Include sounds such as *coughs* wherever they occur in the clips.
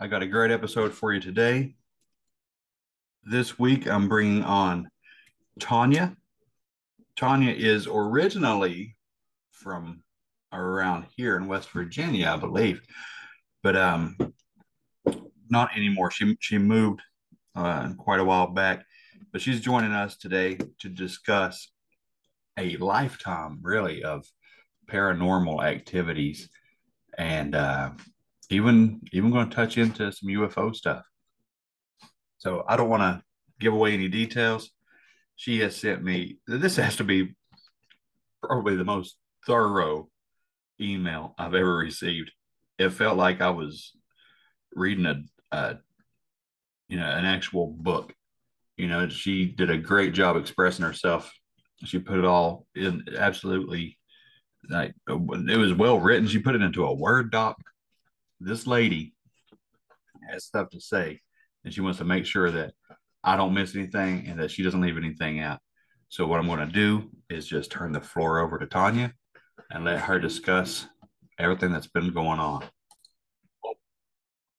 I got a great episode for you today. This week, I'm bringing on Tanya. Tanya is originally from around here in West Virginia, I believe, but um, not anymore. She she moved uh, quite a while back, but she's joining us today to discuss a lifetime, really, of paranormal activities and uh, even even going to touch into some UFO stuff. So I don't want to give away any details. She has sent me this has to be probably the most thorough email I've ever received. It felt like I was reading a, a you know an actual book. You know, she did a great job expressing herself. She put it all in absolutely like it was well written. She put it into a Word doc this lady has stuff to say and she wants to make sure that I don't miss anything and that she doesn't leave anything out. So what I'm going to do is just turn the floor over to Tanya and let her discuss everything that's been going on.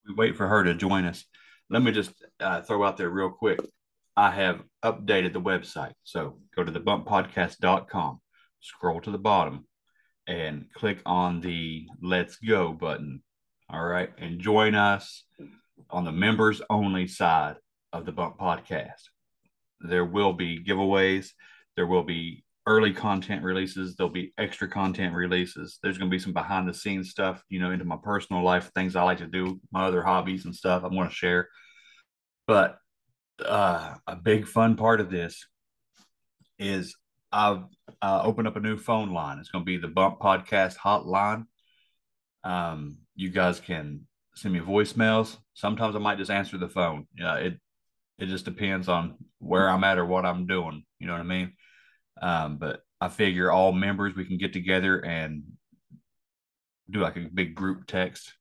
We wait for her to join us. Let me just uh, throw out there real quick. I have updated the website. So go to thebumppodcast.com, scroll to the bottom, and click on the Let's Go button all right. And join us on the members only side of the Bump Podcast. There will be giveaways. There will be early content releases. There'll be extra content releases. There's going to be some behind the scenes stuff, you know, into my personal life, things I like to do, my other hobbies and stuff I'm going to share. But uh, a big fun part of this is I've uh, opened up a new phone line. It's going to be the Bump Podcast Hotline. Um, you guys can send me voicemails. Sometimes I might just answer the phone. Yeah, it it just depends on where I'm at or what I'm doing. You know what I mean? Um, but I figure all members we can get together and do like a big group text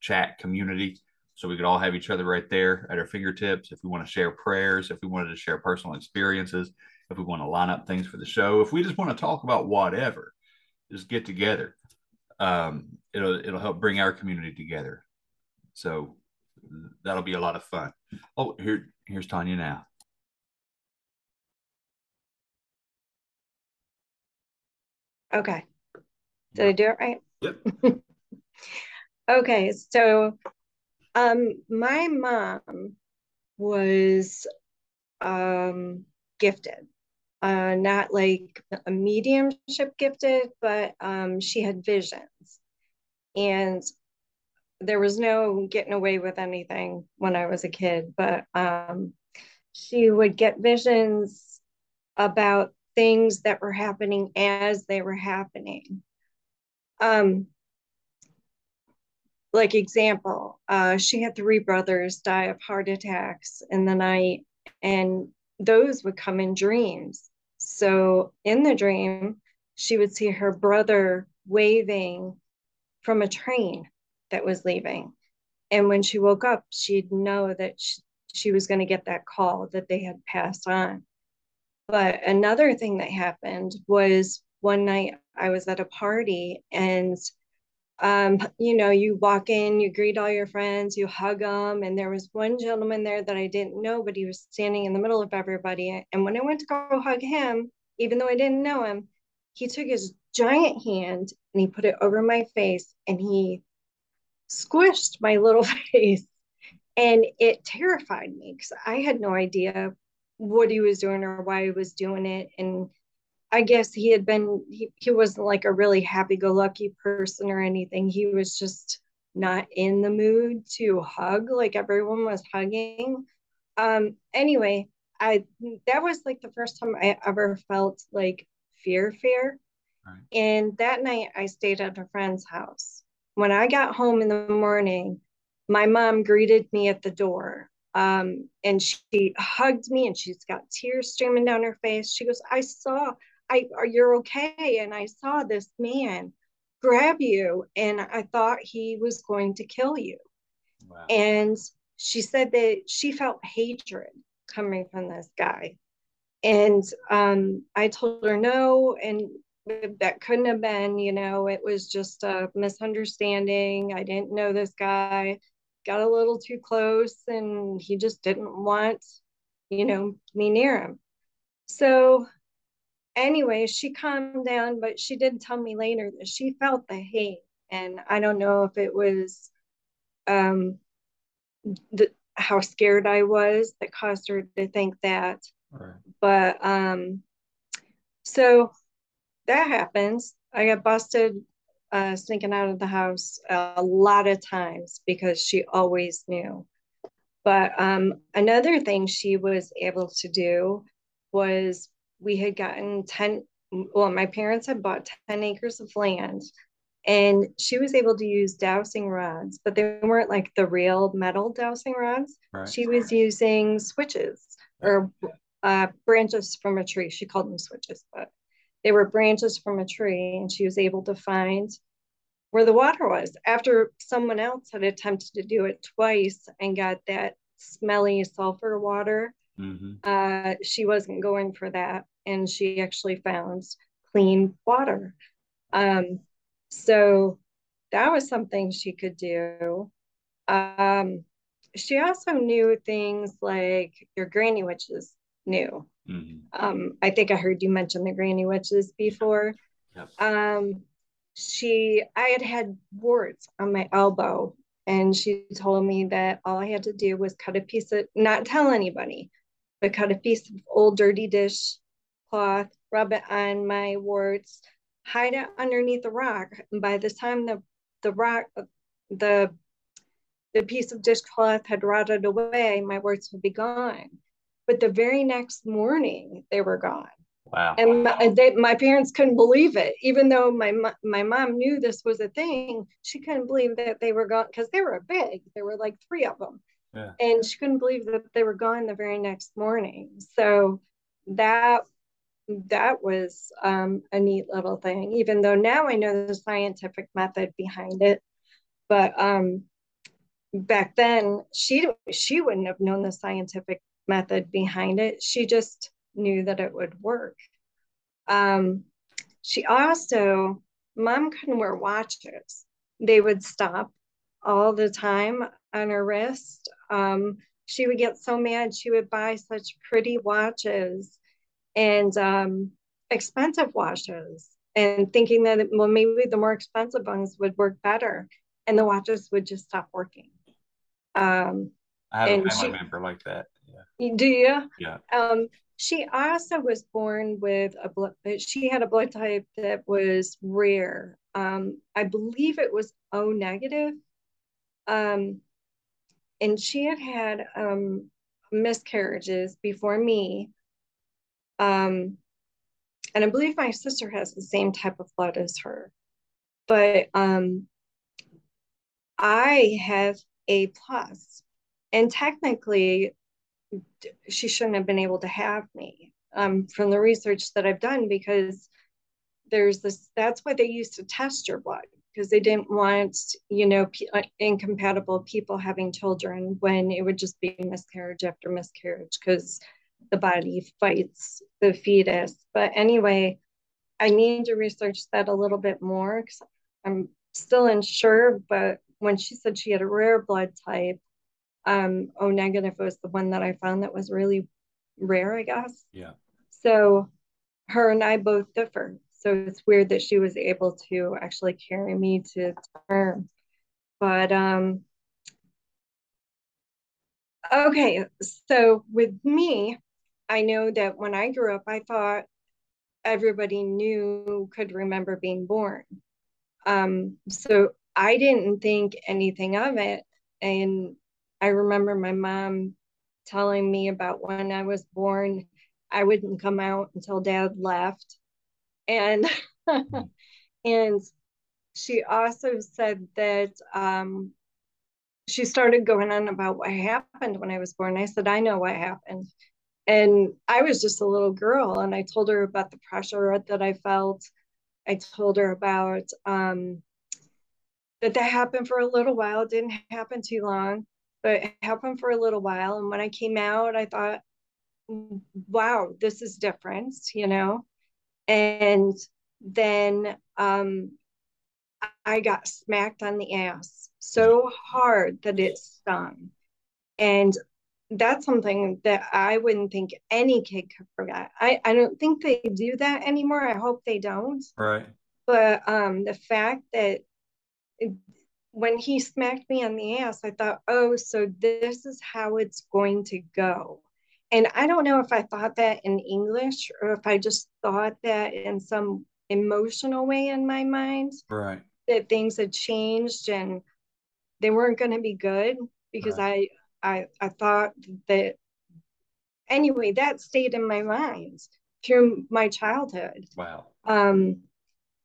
chat community so we could all have each other right there at our fingertips if we want to share prayers if we wanted to share personal experiences if we want to line up things for the show if we just want to talk about whatever just get together um, it'll it'll help bring our community together. So that'll be a lot of fun. Oh, here here's Tanya now. Okay. Did I do it right? Yep. *laughs* okay, so um my mom was um gifted uh, not like a mediumship gifted, but um, she had visions. And there was no getting away with anything when I was a kid, but um, she would get visions about things that were happening as they were happening. Um, like example, uh, she had three brothers die of heart attacks in the night, and those would come in dreams. So in the dream, she would see her brother waving from a train that was leaving. And when she woke up, she'd know that she, she was going to get that call that they had passed on. But another thing that happened was one night I was at a party and um, you know, you walk in, you greet all your friends, you hug them. And there was one gentleman there that I didn't know, but he was standing in the middle of everybody. And when I went to go hug him, even though I didn't know him, he took his giant hand and he put it over my face and he squished my little *laughs* face. And it terrified me because I had no idea what he was doing or why he was doing it. And I guess he had been, he, he wasn't like a really happy go lucky person or anything. He was just not in the mood to hug like everyone was hugging. Um, anyway, I, that was like the first time I ever felt like fear, fear. Right. And that night I stayed at a friend's house. When I got home in the morning, my mom greeted me at the door um, and she hugged me and she's got tears streaming down her face. She goes, I saw, I you're okay. And I saw this man grab you and I thought he was going to kill you. Wow. And she said that she felt hatred coming from this guy. And um, I told her no, and that couldn't have been, you know, it was just a misunderstanding. I didn't know this guy, got a little too close, and he just didn't want, you know, me near him. So anyway, she calmed down, but she did tell me later that she felt the hate. And I don't know if it was um, the, how scared I was that caused her to think that. Right. But um, so that happens. I got busted uh, sneaking out of the house a lot of times because she always knew. But um, another thing she was able to do was we had gotten 10 well my parents had bought 10 acres of land and she was able to use dowsing rods but they weren't like the real metal dowsing rods. Right. she was using switches or uh, branches from a tree. She called them switches but they were branches from a tree and she was able to find where the water was after someone else had attempted to do it twice and got that smelly sulfur water. Mm-hmm. uh, she wasn't going for that and she actually found clean water. Um, so that was something she could do. Um, she also knew things like your granny witches knew. Mm-hmm. Um, I think I heard you mention the granny witches before. Yep. Um, she, I had had warts on my elbow, and she told me that all I had to do was cut a piece of, not tell anybody, but cut a piece of old dirty dish cloth, rub it on my warts, hide it underneath the rock. And by the time the the rock the the piece of dishcloth had rotted away, my warts would be gone. But the very next morning, they were gone. Wow. And my, they, my parents couldn't believe it, even though my my mom knew this was a thing. She couldn't believe that they were gone because they were big. There were like three of them, yeah. and she couldn't believe that they were gone the very next morning. So that that was um, a neat little thing, even though now I know the scientific method behind it. But um, back then, she she wouldn't have known the scientific method behind it. She just knew that it would work. Um, she also, mom couldn't wear watches. They would stop all the time on her wrist. Um, she would get so mad. She would buy such pretty watches and um, expensive watches and thinking that well maybe the more expensive ones would work better and the watches would just stop working. Um i have a family she, member like that yeah. Do you? Yeah. Um she also was born with a blood she had a blood type that was rare. Um i believe it was o negative. Um and she had had um miscarriages before me um, and I believe my sister has the same type of blood as her. But um, I have A plus, and technically, she shouldn't have been able to have me um, from the research that I've done because there's this. That's why they used to test your blood because they didn't want you know uh, incompatible people having children when it would just be miscarriage after miscarriage because the body fights the fetus. But anyway, I need to research that a little bit more because I'm still unsure. But when she said she had a rare blood type, um, O negative was the one that I found that was really rare, I guess. Yeah. So her and I both differ. So it's weird that she was able to actually carry me to term. But um okay, so with me, I know that when I grew up, I thought everybody knew could remember being born. Um, so I didn't think anything of it. And I remember my mom telling me about when I was born, I wouldn't come out until dad left. And *laughs* and she also said that um, she started going on about what happened when I was born. I said, I know what happened. And I was just a little girl, and I told her about the pressure that I felt. I told her about um, that that happened for a little while. It didn't happen too long, but it happened for a little while. And when I came out, I thought, wow, this is different, you know? And then um, I got smacked on the ass so hard that it stung. And that's something that I wouldn't think any kid could forget. I, I don't think they do that anymore. I hope they don't. Right. But um, the fact that it, when he smacked me on the ass, I thought, oh, so this is how it's going to go. And I don't know if I thought that in English or if I just thought that in some emotional way in my mind. Right. That things had changed and they weren't going to be good because right. I, I I thought that anyway that stayed in my mind through my childhood. Wow. Um,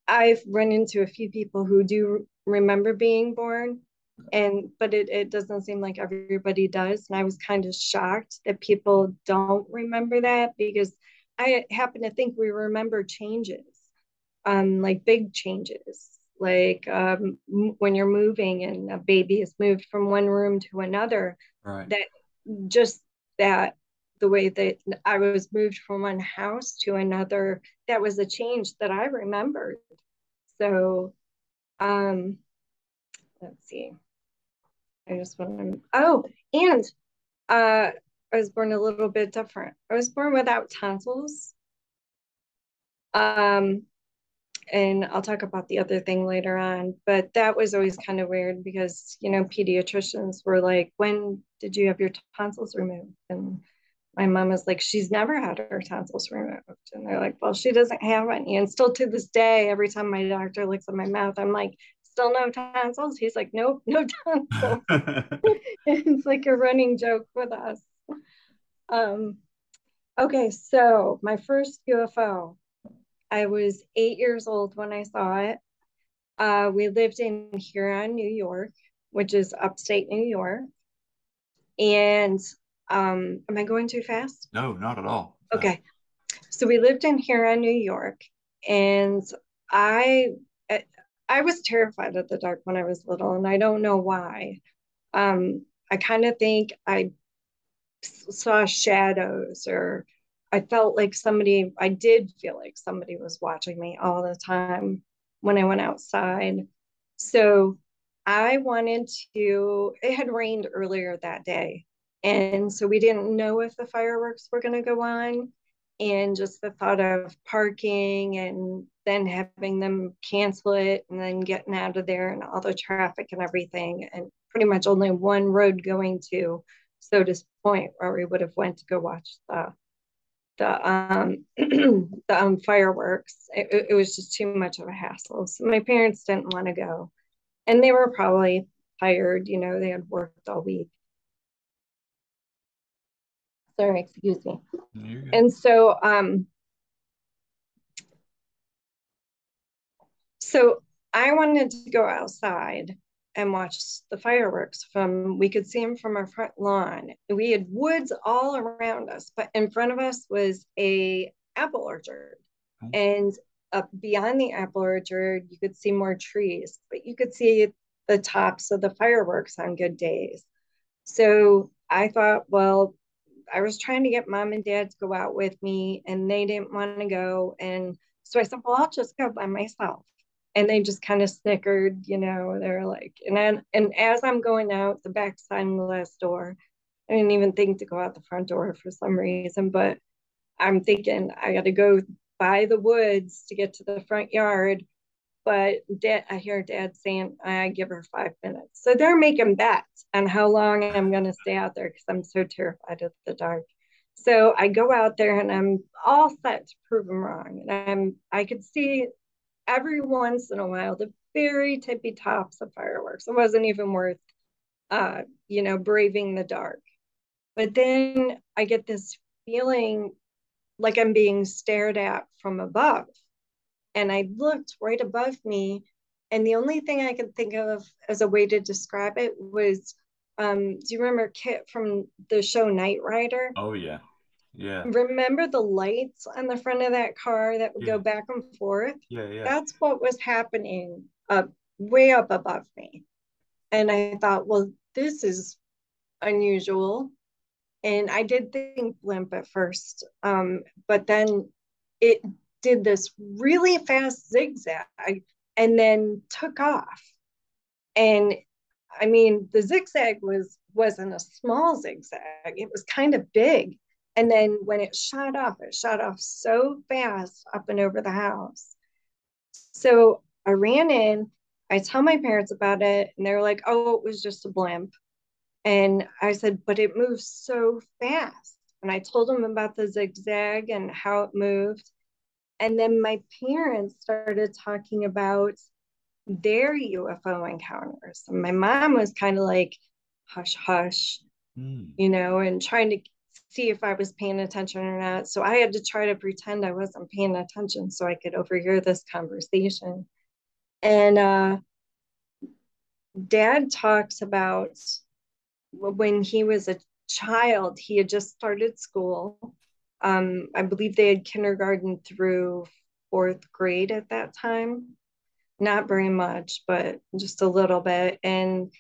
I've run into a few people who do remember being born and but it, it doesn't seem like everybody does and i was kind of shocked that people don't remember that because i happen to think we remember changes um like big changes like um, when you're moving and a baby is moved from one room to another right that just that the way that i was moved from one house to another that was a change that i remembered so um let's see I just want to, oh, and uh, I was born a little bit different. I was born without tonsils. Um, and I'll talk about the other thing later on, but that was always kind of weird because, you know, pediatricians were like, when did you have your tonsils removed? And my mom was like, she's never had her tonsils removed. And they're like, well, she doesn't have any. And still to this day, every time my doctor looks at my mouth, I'm like, still no tonsils? He's like, nope, no *laughs* tonsils. *laughs* it's like a running joke with us. Um, okay, so my first UFO, I was eight years old when I saw it. Uh, we lived in Huron, New York, which is upstate New York. And um, am I going too fast? No, not at all. Okay. So we lived in Huron, New York, and I I was terrified of the dark when I was little, and I don't know why. Um, I kind of think I saw shadows, or I felt like somebody, I did feel like somebody was watching me all the time when I went outside. So I wanted to, it had rained earlier that day. And so we didn't know if the fireworks were going to go on and just the thought of parking and then having them cancel it and then getting out of there and all the traffic and everything and pretty much only one road going to Sodus Point where we would have went to go watch the the um *clears throat* the um fireworks. It, it was just too much of a hassle. So my parents didn't want to go. And they were probably tired you know they had worked all week. Sorry, excuse me. And so, um, so I wanted to go outside and watch the fireworks from we could see them from our front lawn we had woods all around us but in front of us was a apple orchard oh. and up beyond the apple orchard you could see more trees but you could see the tops of the fireworks on good days so i thought well I was trying to get mom and dad to go out with me and they didn't want to go. And So I said, well, I'll just go by myself. And they just kind of snickered, you know, they're like, and then, and as I'm going out the back side of the last door, I didn't even think to go out the front door for some reason, but I'm thinking I got to go by the woods to get to the front yard. But dad, I hear dad saying, I give her five minutes. So they're making bets on how long I'm going to stay out there because I'm so terrified of the dark. So I go out there and I'm all set to prove them wrong. And I'm I could see every once in a while the very tippy tops of fireworks. It wasn't even worth uh, you know, braving the dark. But then I get this feeling like I'm being stared at from above. And I looked right above me, and the only thing I could think of as a way to describe it was um, do you remember KITT from the show Knight Rider? Oh, yeah. Yeah. Remember the lights on the front of that car that would Yeah. go back and forth? Yeah. Yeah. That's what was happening up way up above me. And I thought, well, this is unusual. And I did think blimp at first. Um, but then it did this really fast zigzag and then took off. And I mean, the zigzag was wasn't a small zigzag, it was kind of big. And then when it shot off, it shot off so fast up and over the house. So I ran in, I tell my parents about it, and they're like, oh, it was just a blimp. And I said, but it moves so fast. And I told them about the zigzag and how it moved. And then my parents started talking about their UFO encounters. And my mom was kind of like, hush, hush, Mm. you know, and trying to see if I was paying attention or not. So I had to try to pretend I wasn't paying attention so I could overhear this conversation. And uh, dad talks about when he was a child, he had just started school. Um, I believe they had kindergarten through fourth grade at that time. Not very much, but just a little bit. And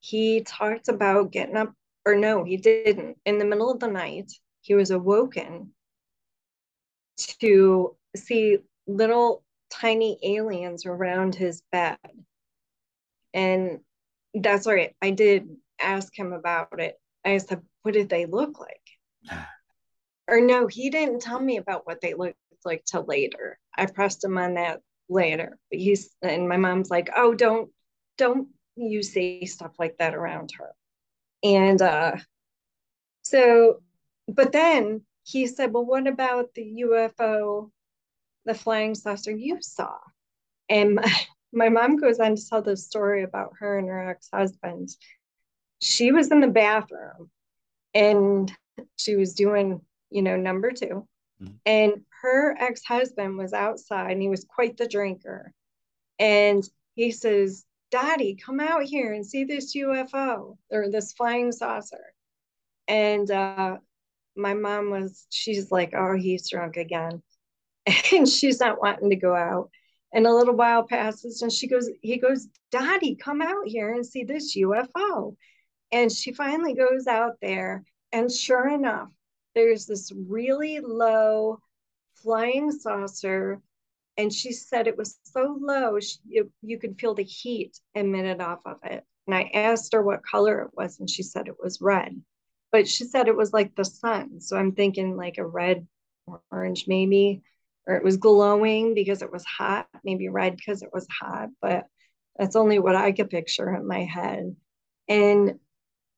he talked about getting up, or no, he didn't. In the middle of the night, he was awoken to see little tiny aliens around his bed. And that's right. I did ask him about it. I said, What did they look like? *sighs* or no, he didn't tell me about what they looked like till later. I pressed him on that later. But he's and my mom's like, Oh, don't don't you say stuff like that around her. And uh so but then he said, Well, what about the UFO, the flying saucer you saw? And my, *laughs* my mom goes on to tell the story about her and her ex-husband. She was in the bathroom and she was doing, you know, number 2 Mhm. And her ex-husband was outside and he was quite the drinker. And he says, Daddy, come out here and see this UFO or this flying saucer. And uh, my mom was, she's like, oh, he's drunk again. *laughs* And she's not wanting to go out. And a little while passes and she goes, he goes, Daddy, come out here and see this UFO. And she finally goes out there. And sure enough, there's this really low flying saucer. And she said it was so low, she, you, you could feel the heat emitted off of it. And I asked her what color it was, and she said it was red. But she said it was like the sun. So I'm thinking like a red, orange, maybe, or it was glowing because it was hot, maybe red because it was hot. But that's only what I could picture in my head. And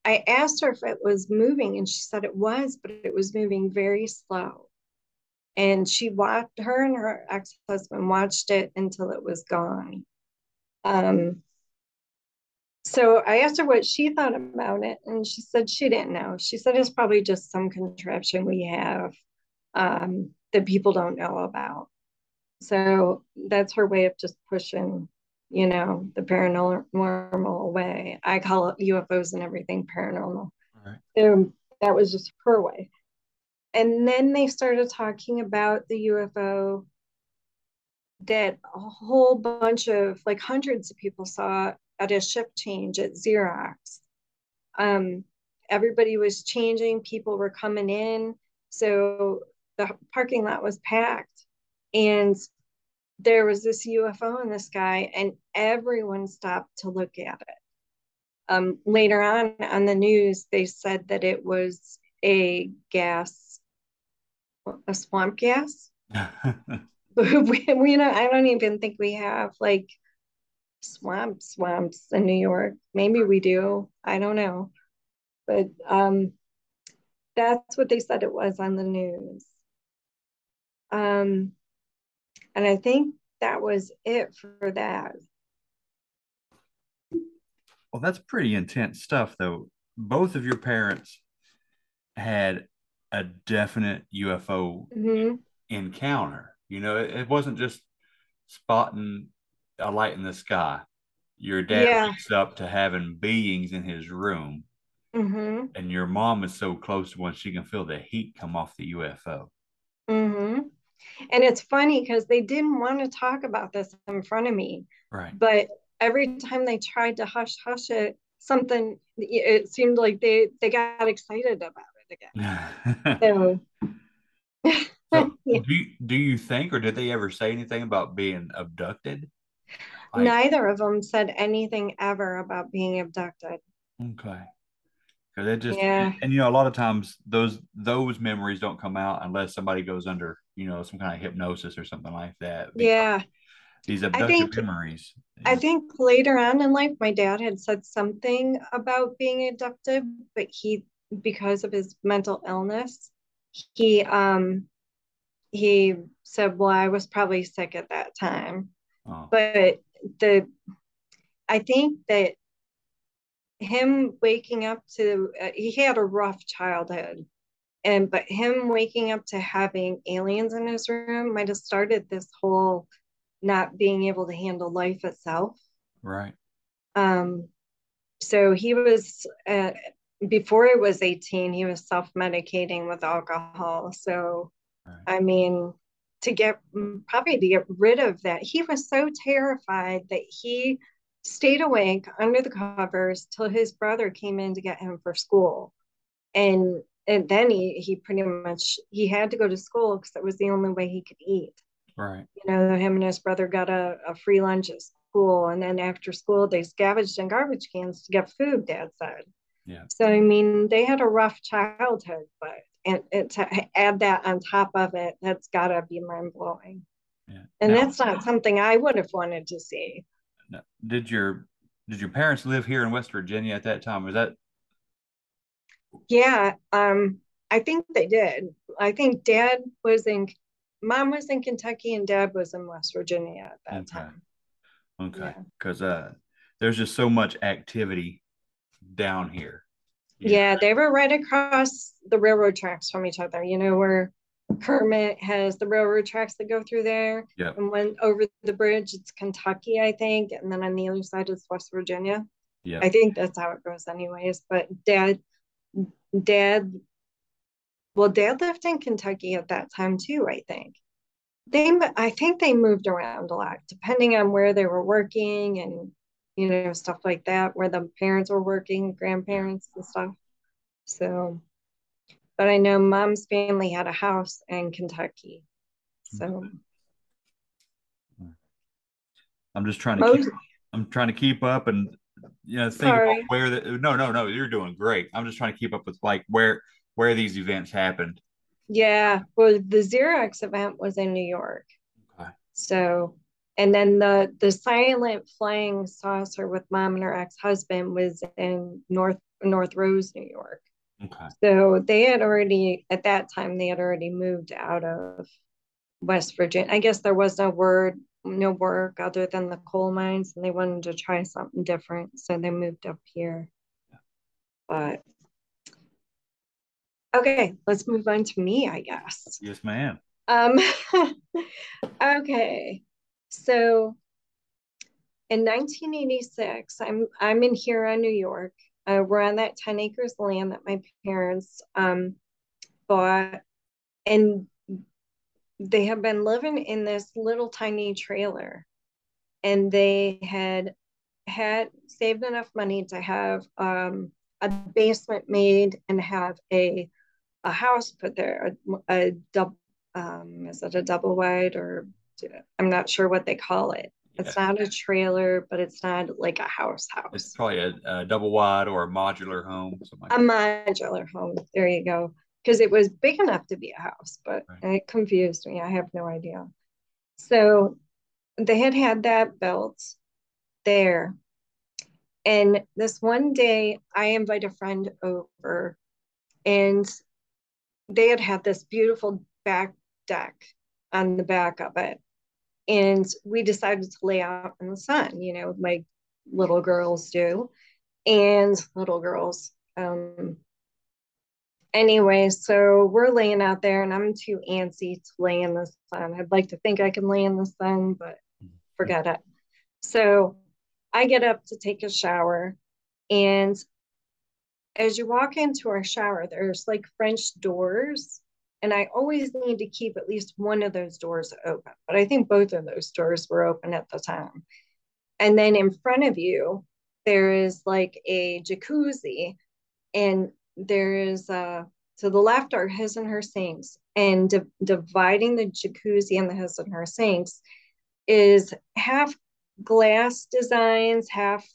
I asked her if it was moving, and she said it was, but it was moving very slow. And she watched her and her ex husband watched it until it was gone. Um, so I asked her what she thought about it, and she said she didn't know. She said it's probably just some contraption we have um, that people don't know about. So that's her way of just pushing, you know, the paranormal away. I call it UFOs and everything paranormal. Right. So that was just her way. And then they started talking about the UFO that a whole bunch of like hundreds of people saw at a shift change at Xerox. Um, everybody was changing, people were coming in. So the parking lot was packed. And there was this UFO in the sky, and everyone stopped to look at it. Um, later on on the news, they said that it was a gas, a swamp gas. *laughs* *laughs* we, we don't, I don't even think we have like swamp swamps in New York. Maybe we do. I don't know. But um, that's what they said it was on the news. Um, and I think that was it for that. Well, that's pretty intense stuff, though. Both of your parents had a definite UFO hmm encounter. You know, it, it wasn't just spotting a light in the sky. Your dad Yeah. wakes up to having beings in his room, hmm and your mom is so close to one she can feel the heat come off the UFO. hmm And it's funny because they didn't want to talk about this in front of me, Right. but every time they tried to hush hush it, something it seemed like they they got excited about again. *laughs* So, So, *laughs* *laughs* Yeah. do you, do you think, or did they ever say anything about being abducted? Like, neither of them said anything ever about being abducted. okay. Because it just, Yeah. and you know, a lot of times those those memories don't come out unless somebody goes under, you know, some kind of hypnosis or something like that. Yeah. These abducted think- memories. I think later on in life, my dad had said something about being abducted, but he, because of his mental illness, he um he said, "Well, I was probably sick at that time." Oh, But the I think that him waking up to uh, he had a rough childhood, and but him waking up to having aliens in his room might have started this whole not being able to handle life itself. right. Um, so he was uh, before he was 18, he was self-medicating with alcohol. So Right. I mean, to get probably to get rid of that, he was so terrified that he stayed awake under the covers till his brother came in to get him for school. And and then he he pretty much he had to go to school because that was the only way he could eat Right. you know, him and his brother got a, a free lunch at school. And then after school, they scavenged in garbage cans to get food, dad said. Yeah. So, I mean, they had a rough childhood, but and, and to add that on top of it, that's got to be mind blowing. Yeah. And Now, that's not something I would have wanted to see. did your did your parents live here in West Virginia at that time? Was that Yeah, um, I think they did. I think dad was in, mom was in Kentucky and dad was in West Virginia at that Okay. time. okay? Yeah. Because uh, there's just so much activity down here. Yeah, they were right across the railroad tracks from each other, you know, where Kermit has the railroad tracks that go through there. Yep. And when over the bridge, it's Kentucky, I think. And then on the other side is West Virginia. Yeah. I think that's how it goes, anyways. But dad, dad, well, dad lived in Kentucky at that time too, I think. They, I think they moved around a lot, depending on where they were working and, you know, stuff like that, where the parents were working, grandparents and stuff. So, but I know mom's family had a house in Kentucky. Hmm. So, I'm just trying to most, keep, I'm trying to keep up and you know think Sorry. about where the no no no you're doing great. I'm just trying to keep up with like where where these events happened. yeah, well, the Xerox event was in New York. Okay. So, and then the the silent flying saucer with mom and her ex-husband was in North North Rose, New York. Okay. So they had already at that time they had already moved out of West Virginia. I guess there was no word, no work other than the coal mines, and they wanted to try something different, so they moved up here. yeah. But okay, let's move on to me, I guess. Yes, ma'am. Um, *laughs* okay, so in 1986, I'm I'm in Huron, New York. Uh, we're on that 10 acres land that my parents um, bought, and they have been living in this little tiny trailer, and they had had saved enough money to have um, a basement made and have a a house put there, a, a double um, is it a double wide or I'm not sure what they call it. It's not a trailer, but it's not like a house house. It's probably a, a double wide or a modular home. Like a modular home. There you go. Because it was big enough to be a house, but Right. it confused me. I have no idea. So they had had that built there. And this one day, I invite a friend over, and they had had this beautiful back deck on the back of it. And we decided to lay out in the sun, you know, like little girls do. And little girls, um, anyway, so we're laying out there, and I'm too antsy to lay in the sun. I'd like to think I can lay in the sun, but forget it. So I get up to take a shower, and as you walk into our shower, there's like French doors, and I always need to keep at least one of those doors open. But I think both of those doors were open at the time. And then in front of you, there is like a jacuzzi, and there is uh to the left are his and her sinks, and di- dividing the jacuzzi and the his and her sinks is half glass designs, half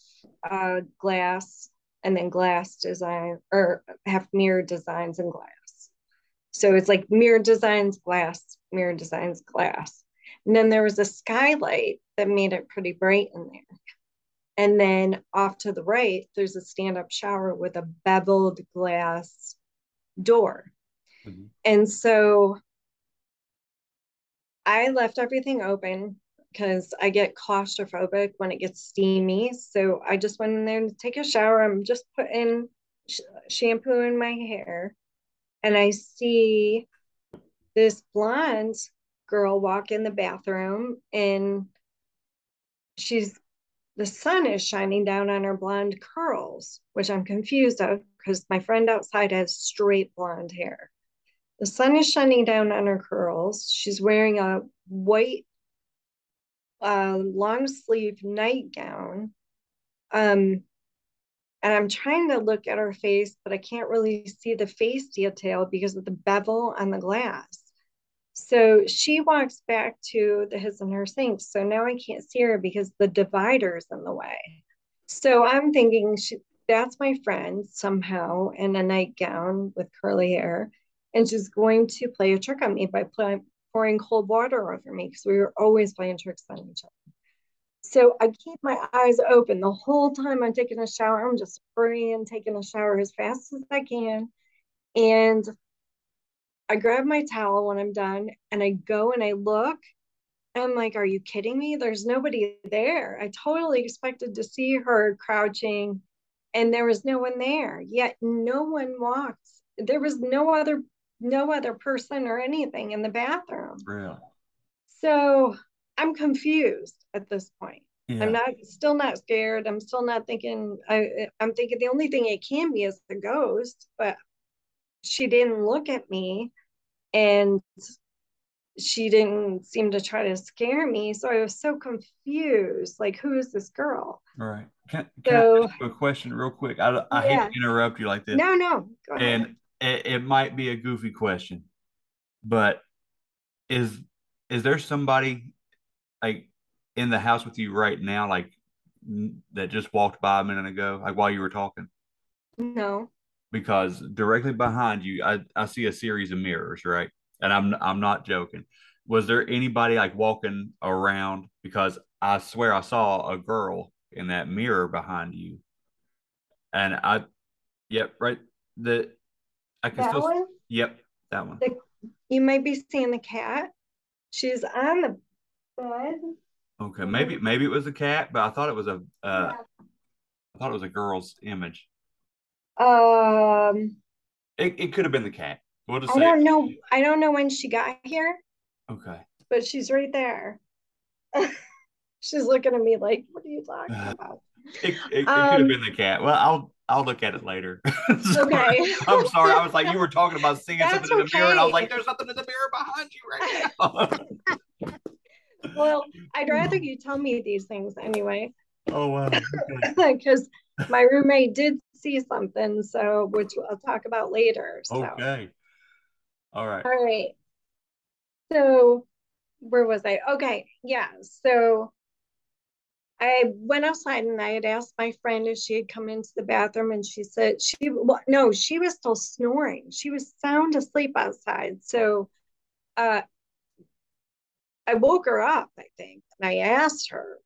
uh glass, and then glass design or half mirror designs and glass. So it's like mirror designs, glass, mirror designs, glass. And then there was a skylight that made it pretty bright in there. And then off to the right, there's a stand up shower with a beveled glass door. Mhm. And so I left everything open because I get claustrophobic when it gets steamy. So I just went in there to take a shower. I'm just putting sh- shampoo in my hair. And I see this blonde girl walk in the bathroom and she's the sun is shining down on her blonde curls, which I'm confused of because my friend outside has straight blonde hair. The sun is shining down on her curls. She's wearing a white uh, long sleeve nightgown. Um, and I'm trying to look at her face, but I can't really see the face detail because of the bevel on the glass. So she walks back to the his and her sinks. So now I can't see her because the divider's in the way. So I'm thinking she, that's my friend somehow in a nightgown with curly hair. And she's going to play a trick on me by pouring cold water over me because we were always playing tricks on each other. So I keep my eyes open the whole time I'm taking a shower. I'm just hurrying, taking a shower as fast as I can. And I grab my towel when I'm done and I go and I look. I'm like, are you kidding me? There's nobody there. I totally expected to see her crouching and there was no one there. Yet no one walked. There was no other no other person or anything in the bathroom. Really? So I'm confused at this point. Yeah. I'm not still not scared. I'm still not thinking I I'm thinking the only thing it can be is the ghost, but she didn't look at me and she didn't seem to try to scare me. So I was so confused. Like, who is this girl? All right. Can, can So- I ask you a question real quick? I, I hate to interrupt you like this. No, no. Go ahead. and it, it might be a goofy question, but is is there somebody like in the house with you right now, like that just walked by a minute ago, like while you were talking? no. Because directly behind you, I, I see a series of mirrors, right? And I'm I'm not joking. Was there anybody like walking around? Because I swear I saw a girl in that mirror behind you, and I, yep, right. The I can That still one? Yep, that one. The- You might be seeing the cat. She's on the bed. Okay, maybe maybe it was a cat, but I thought it was a uh, I thought it was a girl's image. Um, It it could have been the cat. We'll I say don't know. I don't know when she got here, Okay. but she's right there. *laughs* she's looking at me like, "What are you talking *sighs* about?" It, it, it could Um, have been the cat. Well, I'll I'll look at it later. *laughs* Okay. I'm sorry. I was like, you were talking about seeing *laughs* That's something in the mirror, and I was like, there's something in the mirror behind you right now. Well, I'd rather you tell me these things anyway, oh wow. Okay. *laughs* because my roommate did see something, so which I'll talk about later. So, Okay. All right. all right. So where was I? Okay, yeah. So I went outside and I had asked my friend if she had come into the bathroom, and she said she well, no, she was still snoring. She was sound asleep outside. So uh, I woke her up, I think, and I asked her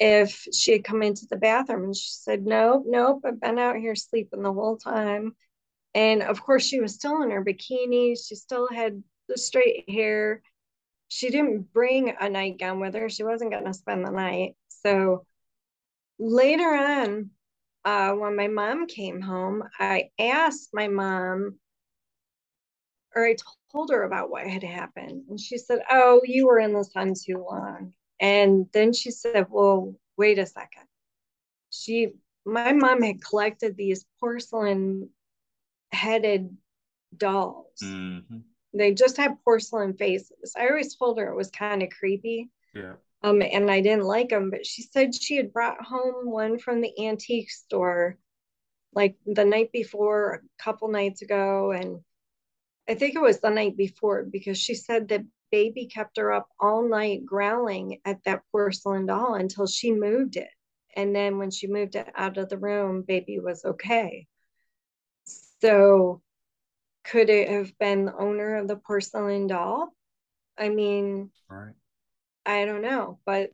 if she had come into the bathroom, and she said, "Nope, nope, I've been out here sleeping the whole time." And of course, she was still in her bikini. She still had the straight hair. She didn't bring a nightgown with her. She wasn't going to spend the night. So later on, uh, when my mom came home, I asked my mom, or I told her about what had happened. And she said, Oh, you were in the sun too long. And then she said, Well, wait a second. She, my mom had collected these porcelain headed dolls. Mm-hmm. They just had porcelain faces. I always told her it was kind of creepy. Yeah. Um, and I didn't like them, but she said she had brought home one from the antique store like the night before, a couple nights ago. And I think it was the night before because she said that baby kept her up all night growling at that porcelain doll until she moved it. And then when she moved it out of the room, baby was okay. So could it have been the owner of the porcelain doll? I mean, Right. I don't know, but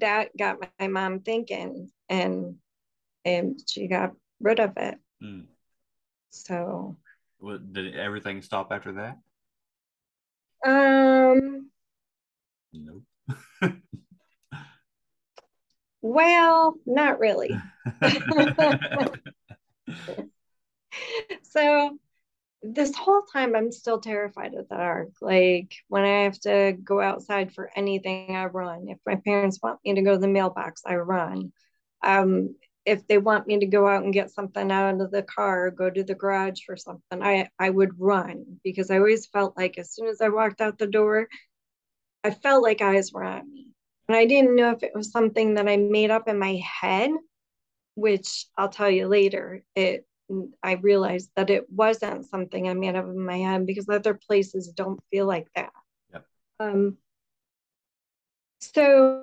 that got my mom thinking and and she got rid of it. Mm. So did everything stop after that? um Nope. well, not really. *laughs* So this whole time I'm still terrified of the dark. Like when I have to go outside for anything, I run. If my parents want me to go to the mailbox, I run. Um, if they want me to go out and get something out of the car, go to the garage for something, I I would run because I always felt like as soon as I walked out the door, I felt like eyes were on me. And I didn't know if it was something that I made up in my head, which I'll tell you later. It I realized that it wasn't something I made up in my head because other places don't feel like that. Yep. Um, so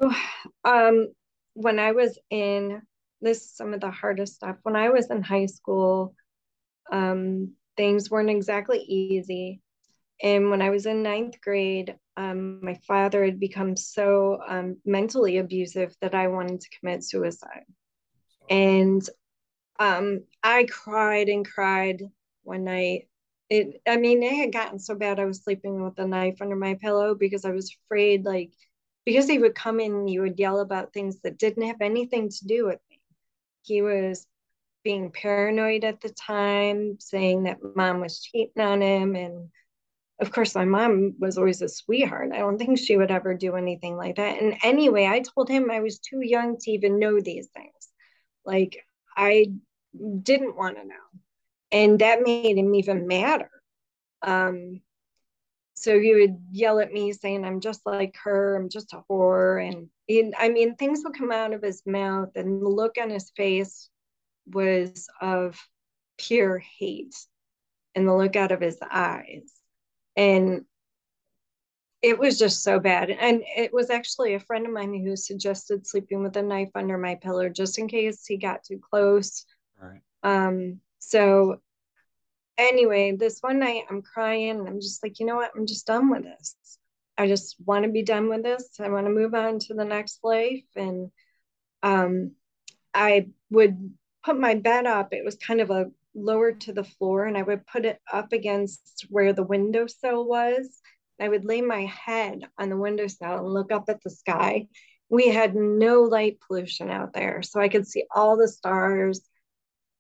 um, when I was in this, is some of the hardest stuff. When I was in high school, um, things weren't exactly easy. And when I was in ninth grade, um, my father had become so um, mentally abusive that I wanted to commit suicide. And um, I cried and cried one night. It, I mean, it had gotten so bad I was sleeping with a knife under my pillow because I was afraid, like, because he would come in, he would yell about things that didn't have anything to do with. He was being paranoid at the time, saying that mom was cheating on him. And of course, my mom was always a sweetheart. I don't think she would ever do anything like that. And anyway, I told him I was too young to even know these things. Like, I didn't want to know. And that made him even madder. Um, so he would yell at me saying, I'm just like her, I'm just a whore. And I mean, things would come out of his mouth, and the look on his face was of pure hate, and the look out of his eyes. And it was just so bad. And it was actually a friend of mine who suggested sleeping with a knife under my pillow just in case he got too close Right. um, so anyway, this one night I'm crying and I'm just like, you know what? I'm just done with this. I just want to be done with this. I want to move on to the next life. And um, I would put my bed up. It was kind of a lower to the floor, and I would put it up against where the windowsill was. I would lay my head on the windowsill and look up at the sky. We had no light pollution out there, so I could see all the stars.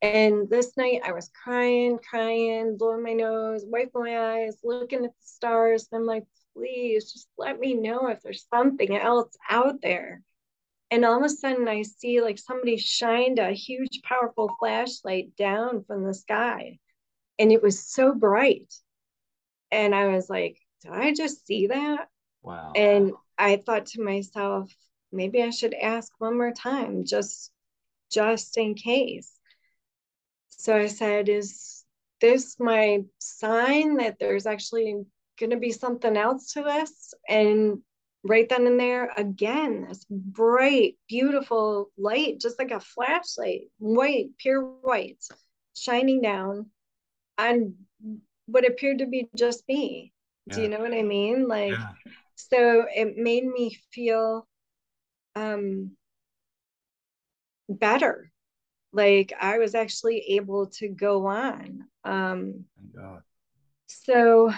And this night I was crying, crying, blowing my nose, wiping my eyes, looking at the stars. And I'm like, please just let me know if there's something else out there. And all of a sudden I see like somebody shined a huge, powerful flashlight down from the sky. And it was so bright. And I was like, did I just see that? Wow. And I thought to myself, maybe I should ask one more time, just just in case. So I said, Is this my sign that there's actually going to be something else to this? And right then and there, again, this bright, beautiful light, just like a flashlight, white, pure white, shining down on what appeared to be just me. Yeah. Do you know what I mean? Like, yeah. so it made me feel um better like i was actually able to go on um so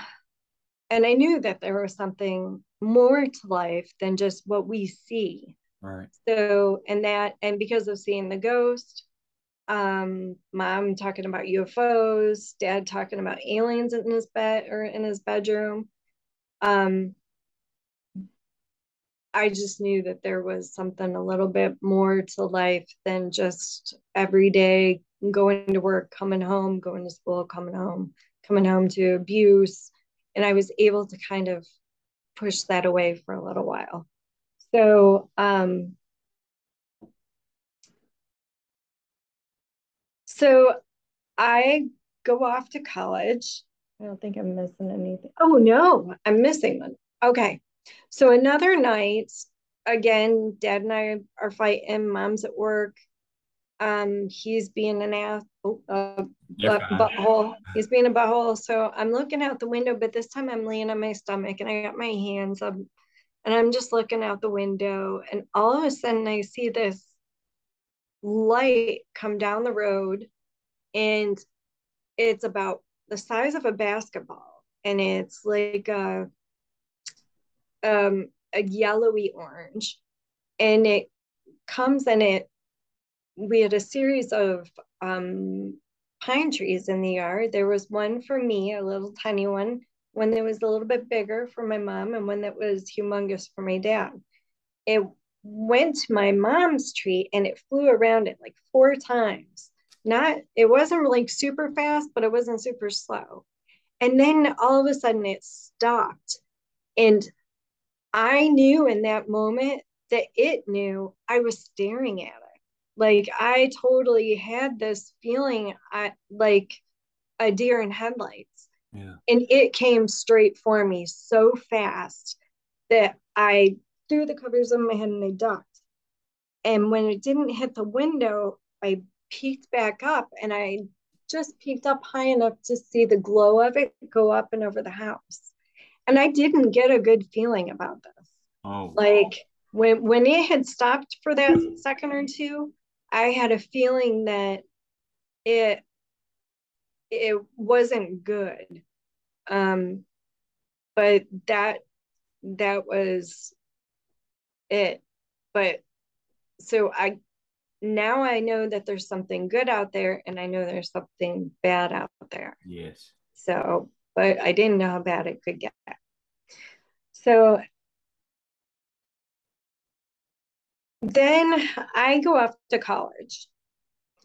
and i knew that there was something more to life than just what we see right so and that and because of seeing the ghost um mom talking about ufos dad talking about aliens in his bed or in his bedroom um I just knew that there was something a little bit more to life than just every day going to work, coming home, going to school, coming home, coming home to abuse. And I was able to kind of push that away for a little while. So, um, so I go off to college. I don't think I'm missing anything. Oh no, I'm missing one. Okay. So another night, again, dad and I are fighting. Mom's at work. Um, he's being an ass, oh, uh, butthole. He's being a butthole. So I'm looking out the window, but this time I'm laying on my stomach and I got my hands up and I'm just looking out the window. And all of a sudden, I see this light come down the road and it's about the size of a basketball and it's like a um, a yellowy orange, and it comes and it. We had a series of um, pine trees in the yard. There was one for me, a little tiny one, one that was a little bit bigger for my mom, and one that was humongous for my dad. It went to my mom's tree and it flew around it like four times. Not, it wasn't like super fast, but it wasn't super slow. And then all of a sudden it stopped. And I knew in that moment that it knew I was staring at it. Like I totally had this feeling I, like a deer in headlights. Yeah. And it came straight for me so fast that I threw the covers on my head and I ducked. And when it didn't hit the window, I peeked back up and I just peeked up high enough to see the glow of it go up and over the house and I didn't get a good feeling about this. Oh, like when when it had stopped for that second or two, I had a feeling that it it wasn't good. Um, but that that was it. But so I now I know that there's something good out there, and I know there's something bad out there. Yes. So but I didn't know how bad it could get. So then I go off to college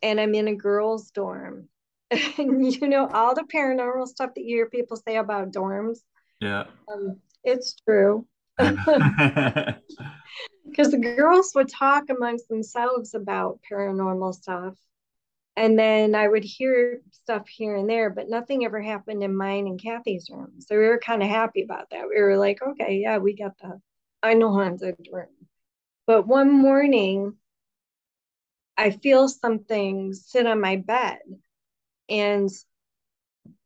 and I'm in a girls' dorm. *laughs* and you know, all the paranormal stuff that you hear people say about dorms. Yeah. Um, it's true. *laughs* *laughs* Because the girls would talk amongst themselves about paranormal stuff and then I would hear stuff here and there, but nothing ever happened in mine and Kathy's room. So we were kind of happy about that. We were like, okay, yeah, we got the I know haunted room. But one morning, I feel something sit on my bed, and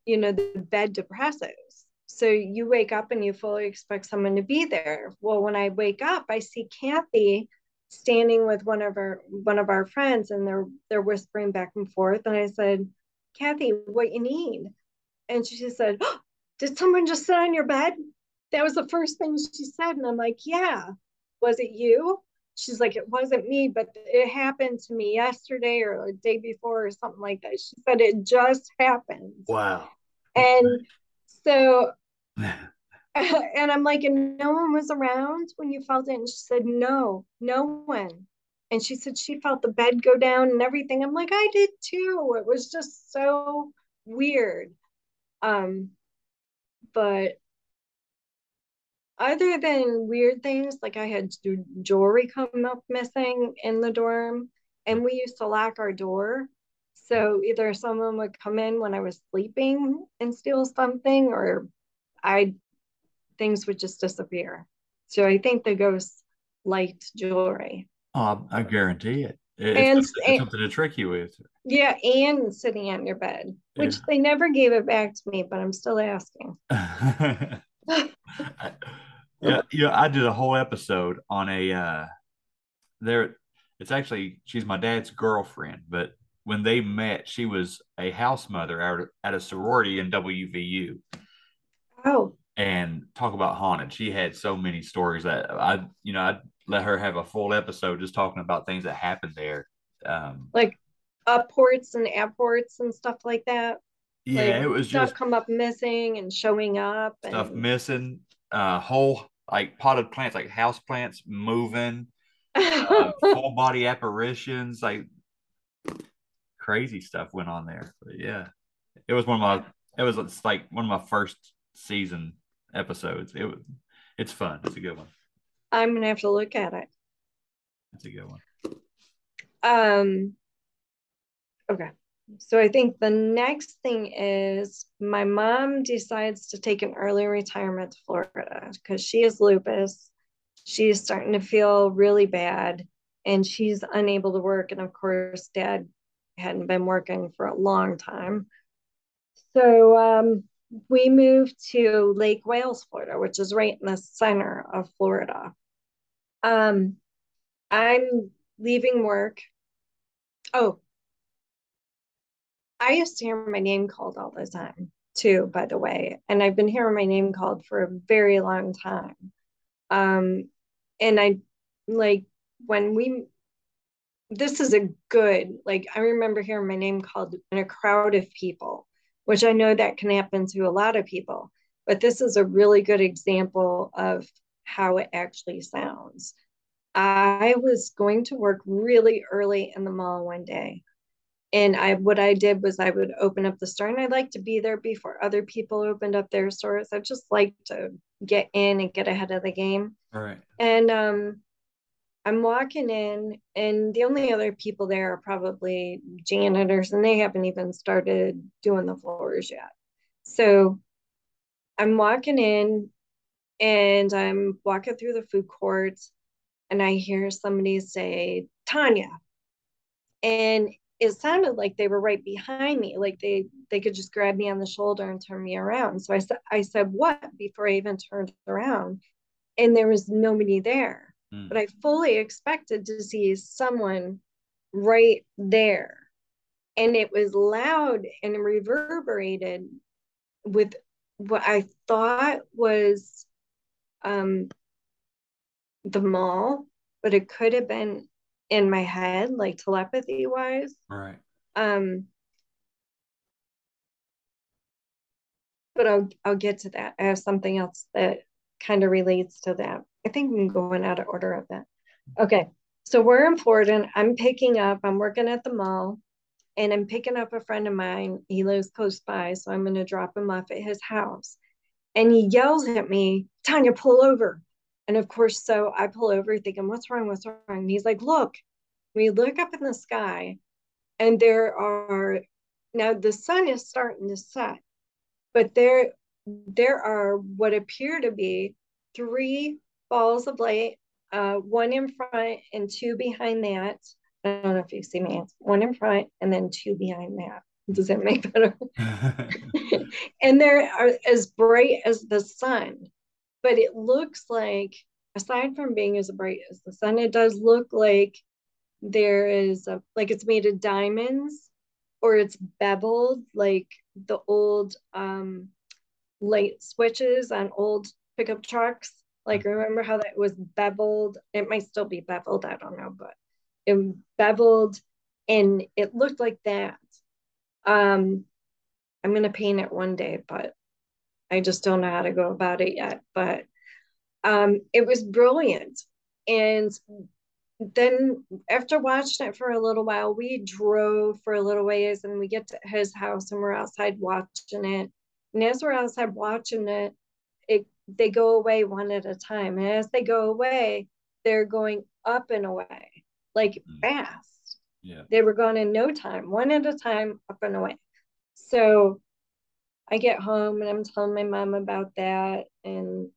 you know the bed depresses. So you wake up and you fully expect someone to be there. Well, when I wake up, I see Kathy standing with one of our one of our friends and they're they're whispering back and forth. And i said kathy what you need? And she said oh, did someone just sit on your bed? That was the first thing she said. And i'm like yeah. Was it you she's like it wasn't me but it happened to me yesterday or the day before or something like that she said it just happened wow and so *laughs* and I'm like, and no one was around when you felt it. And she said, no, no one. And she said she felt the bed go down and everything. I'm like, I did too. It was just so weird. Um, but other than weird things, like I had jewelry come up missing in the dorm, and we used to lock our door. So either someone would come in when I was sleeping and steal something, or I'd things would just disappear. So I think the ghosts liked jewelry. Oh, I guarantee it. It- And- It's, something- it's something to trick you with. Yeah, and sitting on your bed, which Yeah. they never gave it back to me, but I'm still asking. *laughs* *laughs* yeah, *laughs* yeah. I did a whole episode on a uh there it's actually she's my dad's girlfriend, but when they met, she was a house mother at, at a sorority in WVU. Oh, And talk about haunted. She had so many stories that I, you know, I'd let her have a full episode just talking about things that happened there. Um, like upports and airports and stuff like that. yeah, like it was stuff just come up missing and showing up stuff and missing, uh, whole like potted plants, like house plants moving, uh, *laughs* full body apparitions, like crazy stuff went on there. But yeah, it was one of my, it was it's like one of my first season episodes. It was, it's fun. It's a good one. I'm gonna have to look at it. It's a good one. Um, okay. So I think the next thing is my mom decides to take an early retirement to Florida because she has lupus. She's starting to feel really bad and she's unable to work. And of course, dad hadn't been working for a long time. So um, we moved to Lake Wales, Florida, which is right in the center of Florida. Um, I'm leaving work. Oh, I used to hear my name called all the time too, by the way. And I've been hearing my name called for a very long time. Um, and I like when we, this is a good, like, I remember hearing my name called in a crowd of people, which I know that can happen to a lot of people, but this is a really good example of how it actually sounds. I was going to work really early in the mall one day. And I what I did was I would open up the store and I'd like to be there before other people opened up their stores. I just like to get in and get ahead of the game. All right. And um I'm walking in and the only other people there are probably janitors and they haven't even started doing the floors yet. So I'm walking in and I'm walking through the food court and I hear somebody say, Tanya. And it sounded like they were right behind me, like they they could just grab me on the shoulder and turn me around. So I said, I said, what before I even turned around. And there was nobody there. Mm. But I fully expected to see someone right there. And it was loud and reverberated with what I thought was um the mall, but it could have been in my head, like telepathy wise. All right. Um, but I'll I'll get to that. I have something else that kind of relates to that. I think I'm going out of order of that. Okay, so we're in Florida. And I'm picking up. I'm working at the mall, and I'm picking up a friend of mine. He lives close by, so I'm going to drop him off at his house. And he yells at me, Tanya, pull over. And of course, so I pull over thinking, what's wrong? What's wrong? And he's like, look, we look up in the sky and there are now the sun is starting to set, but there there are what appear to be three balls of light, uh, one in front and two behind that. I don't know if you see me. One in front and then two behind that. Does that make better? *laughs* *laughs* and they are as bright as the sun but it looks like aside from being as bright as the sun it does look like there is a, like it's made of diamonds or it's beveled like the old um light switches on old pickup trucks. Like remember how that was beveled? It might still be beveled i don't know but it beveled and it looked like that. Um i'm going to paint it one day but I just don't know how to go about it yet. But um, it was brilliant. And then after watching it for a little while, we drove for a little ways and we get to his house and we're outside watching it. And as we're outside watching it, it they go away one at a time. And as they go away, they're going up and away, like Mm. fast. yeah. They were gone in no time, one at a time, up and away. So I get home and I'm telling my mom about that. And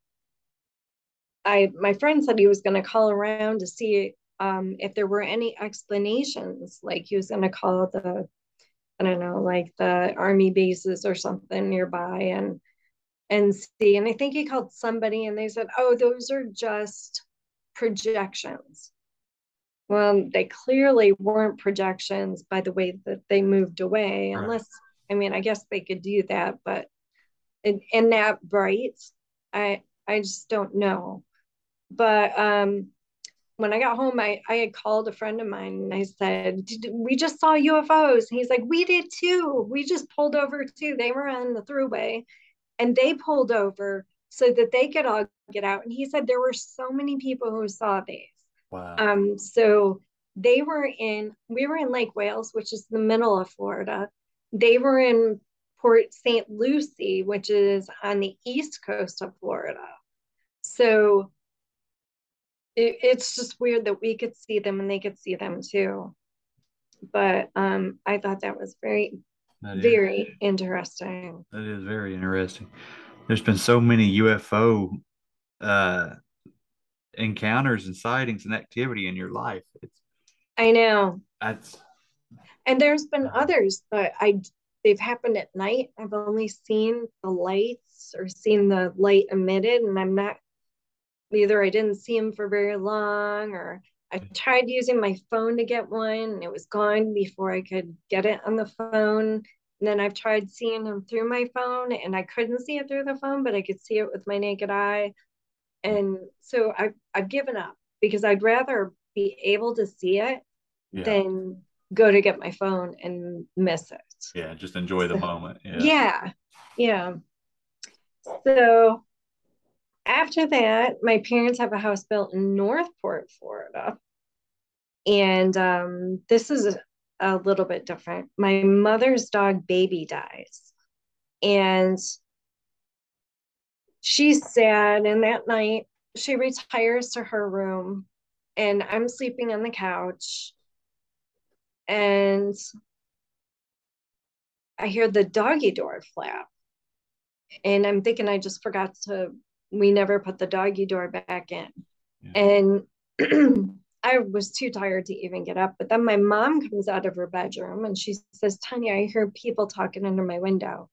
I my friend said he was going to call around to see um, if there were any explanations. Like he was going to call the, I don't know, like the army bases or something nearby and and see. And I think he called somebody and they said, "Oh, those are just projections." Well, they clearly weren't projections by the way that they moved away, Right. unless I mean, I guess they could do that, but in, in that bright, I I just don't know. But um when I got home, I, I had called a friend of mine and I said, "Did- We just saw UFOs. And he's like, We did too. We just pulled over too. They were on the throughway and they pulled over so that they could all get out. And he said there were so many people who saw these. Wow. Um, so they were in, we were in Lake Wales, which is the middle of Florida. They were in Port St. Lucie, which is on the east coast of Florida. So it, it's just weird that we could see them and they could see them too. But um, I thought that was very, That is- very interesting. That is very interesting. There's been so many UFO uh, encounters and sightings and activity in your life. It's I know. that's And there's been others, but I they've happened at night. I've only seen the lights or seen the light emitted, and I'm not either I didn't see them for very long or I mm. tried using my phone to get one and it was gone before I could get it on the phone. And then I've tried seeing them through my phone and I couldn't see it through the phone, but I could see it with my naked eye. And so I've I've given up because I'd rather be able to see it yeah, than go to get my phone and miss it. yeah. Just enjoy the moment. Yeah. Yeah. Yeah. So after that, my parents have a house built in North Port, Florida. And um, this is a, a little bit different. My mother's dog, Baby, dies. And she's sad. And that night, she retires to her room. And I'm sleeping on the couch. And I hear the doggy door flap. And I'm thinking I just forgot to, we never put the doggy door back in. And *clears throat* I was too tired to even get up. But then my mom comes out of her bedroom and she says, Tanya, I hear people talking under my window.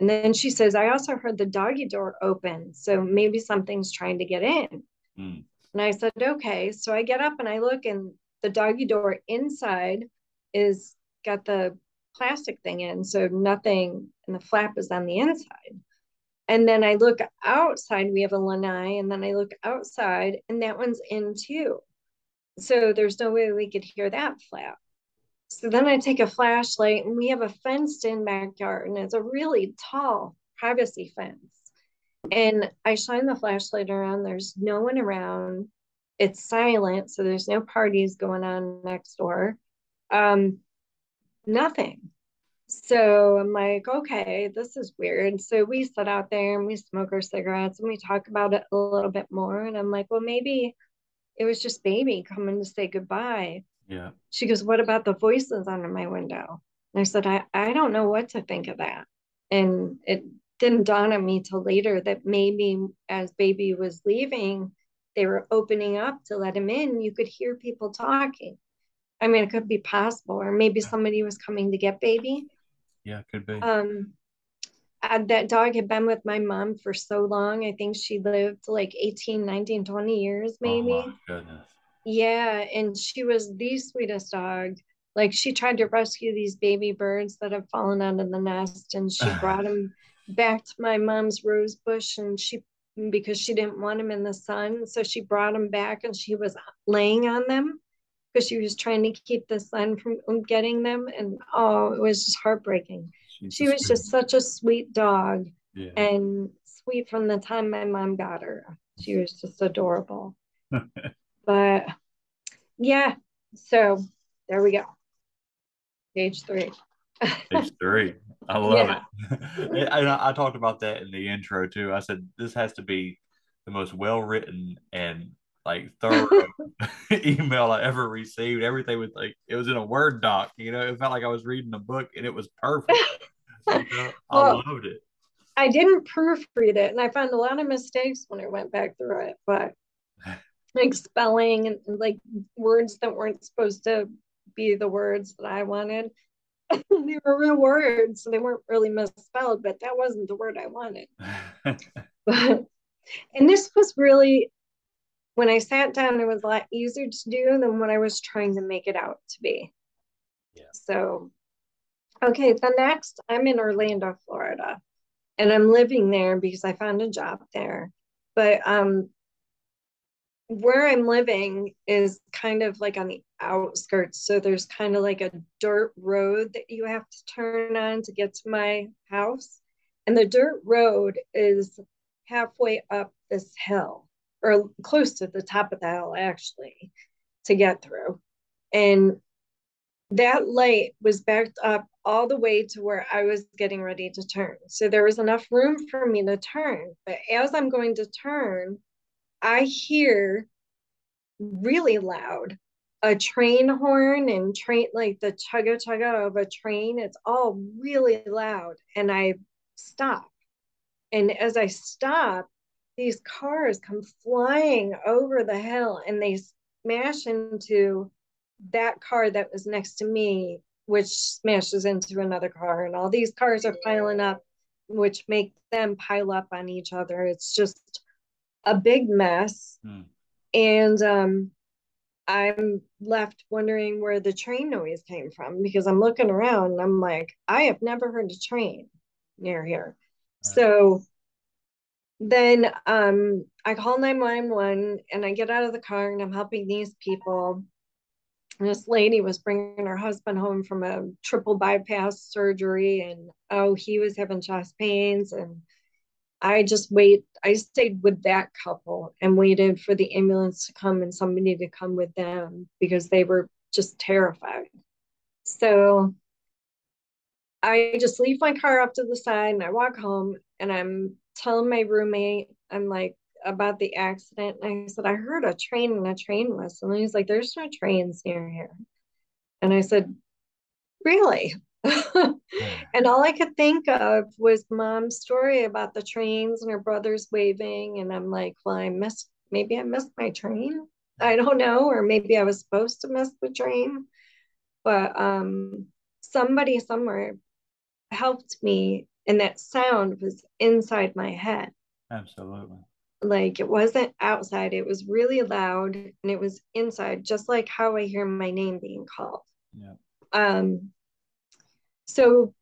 And then she says, I also heard the doggy door open. So maybe something's trying to get in. Mm. And I said, okay. So I get up and I look, and the doggy door inside is got the plastic thing in. So nothing, and the flap is on the inside. And then I look outside, we have a lanai, and then I look outside, and that one's in too. So there's no way we could hear that flap. So then I take a flashlight, and we have a fenced in backyard, and it's a really tall privacy fence. And I shine the flashlight around, there's no one around. It's silent, so there's no parties going on next door. Um, nothing. So I'm like, okay, this is weird. So we sit out there and we smoke our cigarettes and we talk about it a little bit more. And I'm like, well, maybe it was just baby coming to say goodbye. Yeah. She goes, What about the voices under my window? And I said, I, I don't know what to think of that. And it didn't dawn on me till later that maybe as baby was leaving, they were opening up to let him in. You could hear people talking. I mean, it could be possible, or maybe somebody was coming to get baby. Yeah. Could be. Um, that dog had been with my mom for so long. I think she lived like 18, 19, 20 years, maybe. Oh my goodness. Yeah, and she was the sweetest dog. Like she tried to rescue these baby birds that have fallen out of the nest, and she *laughs* brought them back to my mom's rose bush, and she because she didn't want them in the sun, so she brought them back, and she was laying on them because she was trying to keep the sun from getting them, and oh, it was just heartbreaking. She's She was just such a sweet dog, Yeah. and sweet from the time my mom got her. She was just adorable. *laughs* but yeah, so there we go. Page three. Page three. I *laughs* love Yeah. it. *laughs* and I, I talked about that in the intro too. I said this has to be the most well written and like thorough *laughs* email I ever received. Everything was like it was in a Word doc. You know, it felt like I was reading a book, and it was perfect. *laughs* You know, I Well, loved it. I didn't proofread it, and I found a lot of mistakes when I went back through it, but *laughs* like spelling and like words that weren't supposed to be the words that I wanted. they were real words, so they weren't really misspelled, but that wasn't the word I wanted. but, and this was really when I sat down, it was a lot easier to do than what I was trying to make it out to be. Yeah. So, okay, the next, I'm in Orlando, Florida, and I'm living there because I found a job there. But um, where I'm living is kind of like on the outskirts. So there's kind of like a dirt road that you have to turn on to get to my house. And the dirt road is halfway up this hill or close to the top of the hill actually to get through. And that light was backed up all the way to where I was getting ready to turn. So there was enough room for me to turn. But as I'm going to turn, I hear really loud a train horn and train like the chugga chugga of a train. It's all really loud. And I stop. And as I stop, these cars come flying over the hill and they smash into that car that was next to me, which smashes into another car. And all these cars are piling up, which make them pile up on each other. It's just a big mess. Hmm. And um, I'm left wondering where the train noise came from because I'm looking around and I'm like, I have never heard a train near here. So then um, I call 911 and I get out of the car and I'm helping these people. This lady was bringing her husband home from a triple bypass surgery, and oh, he was having chest pains. And I just wait, I stayed with that couple and waited for the ambulance to come and somebody to come with them because they were just terrified. So I just leave my car up to the side and I walk home and I'm telling my roommate, I'm like, about the accident. And I said, I heard a train and a train whistle. And he's like, There's no trains near here. And I said, Really? *laughs* and all I could think of was mom's story about the trains and her brothers waving. And I'm like, Well, I missed, maybe I missed my train. I don't know. Or maybe I was supposed to miss the train. But um, somebody somewhere helped me and that sound was inside my head Absolutely. like it wasn't outside it was really loud and it was inside just like how i hear my name being called Yeah. um so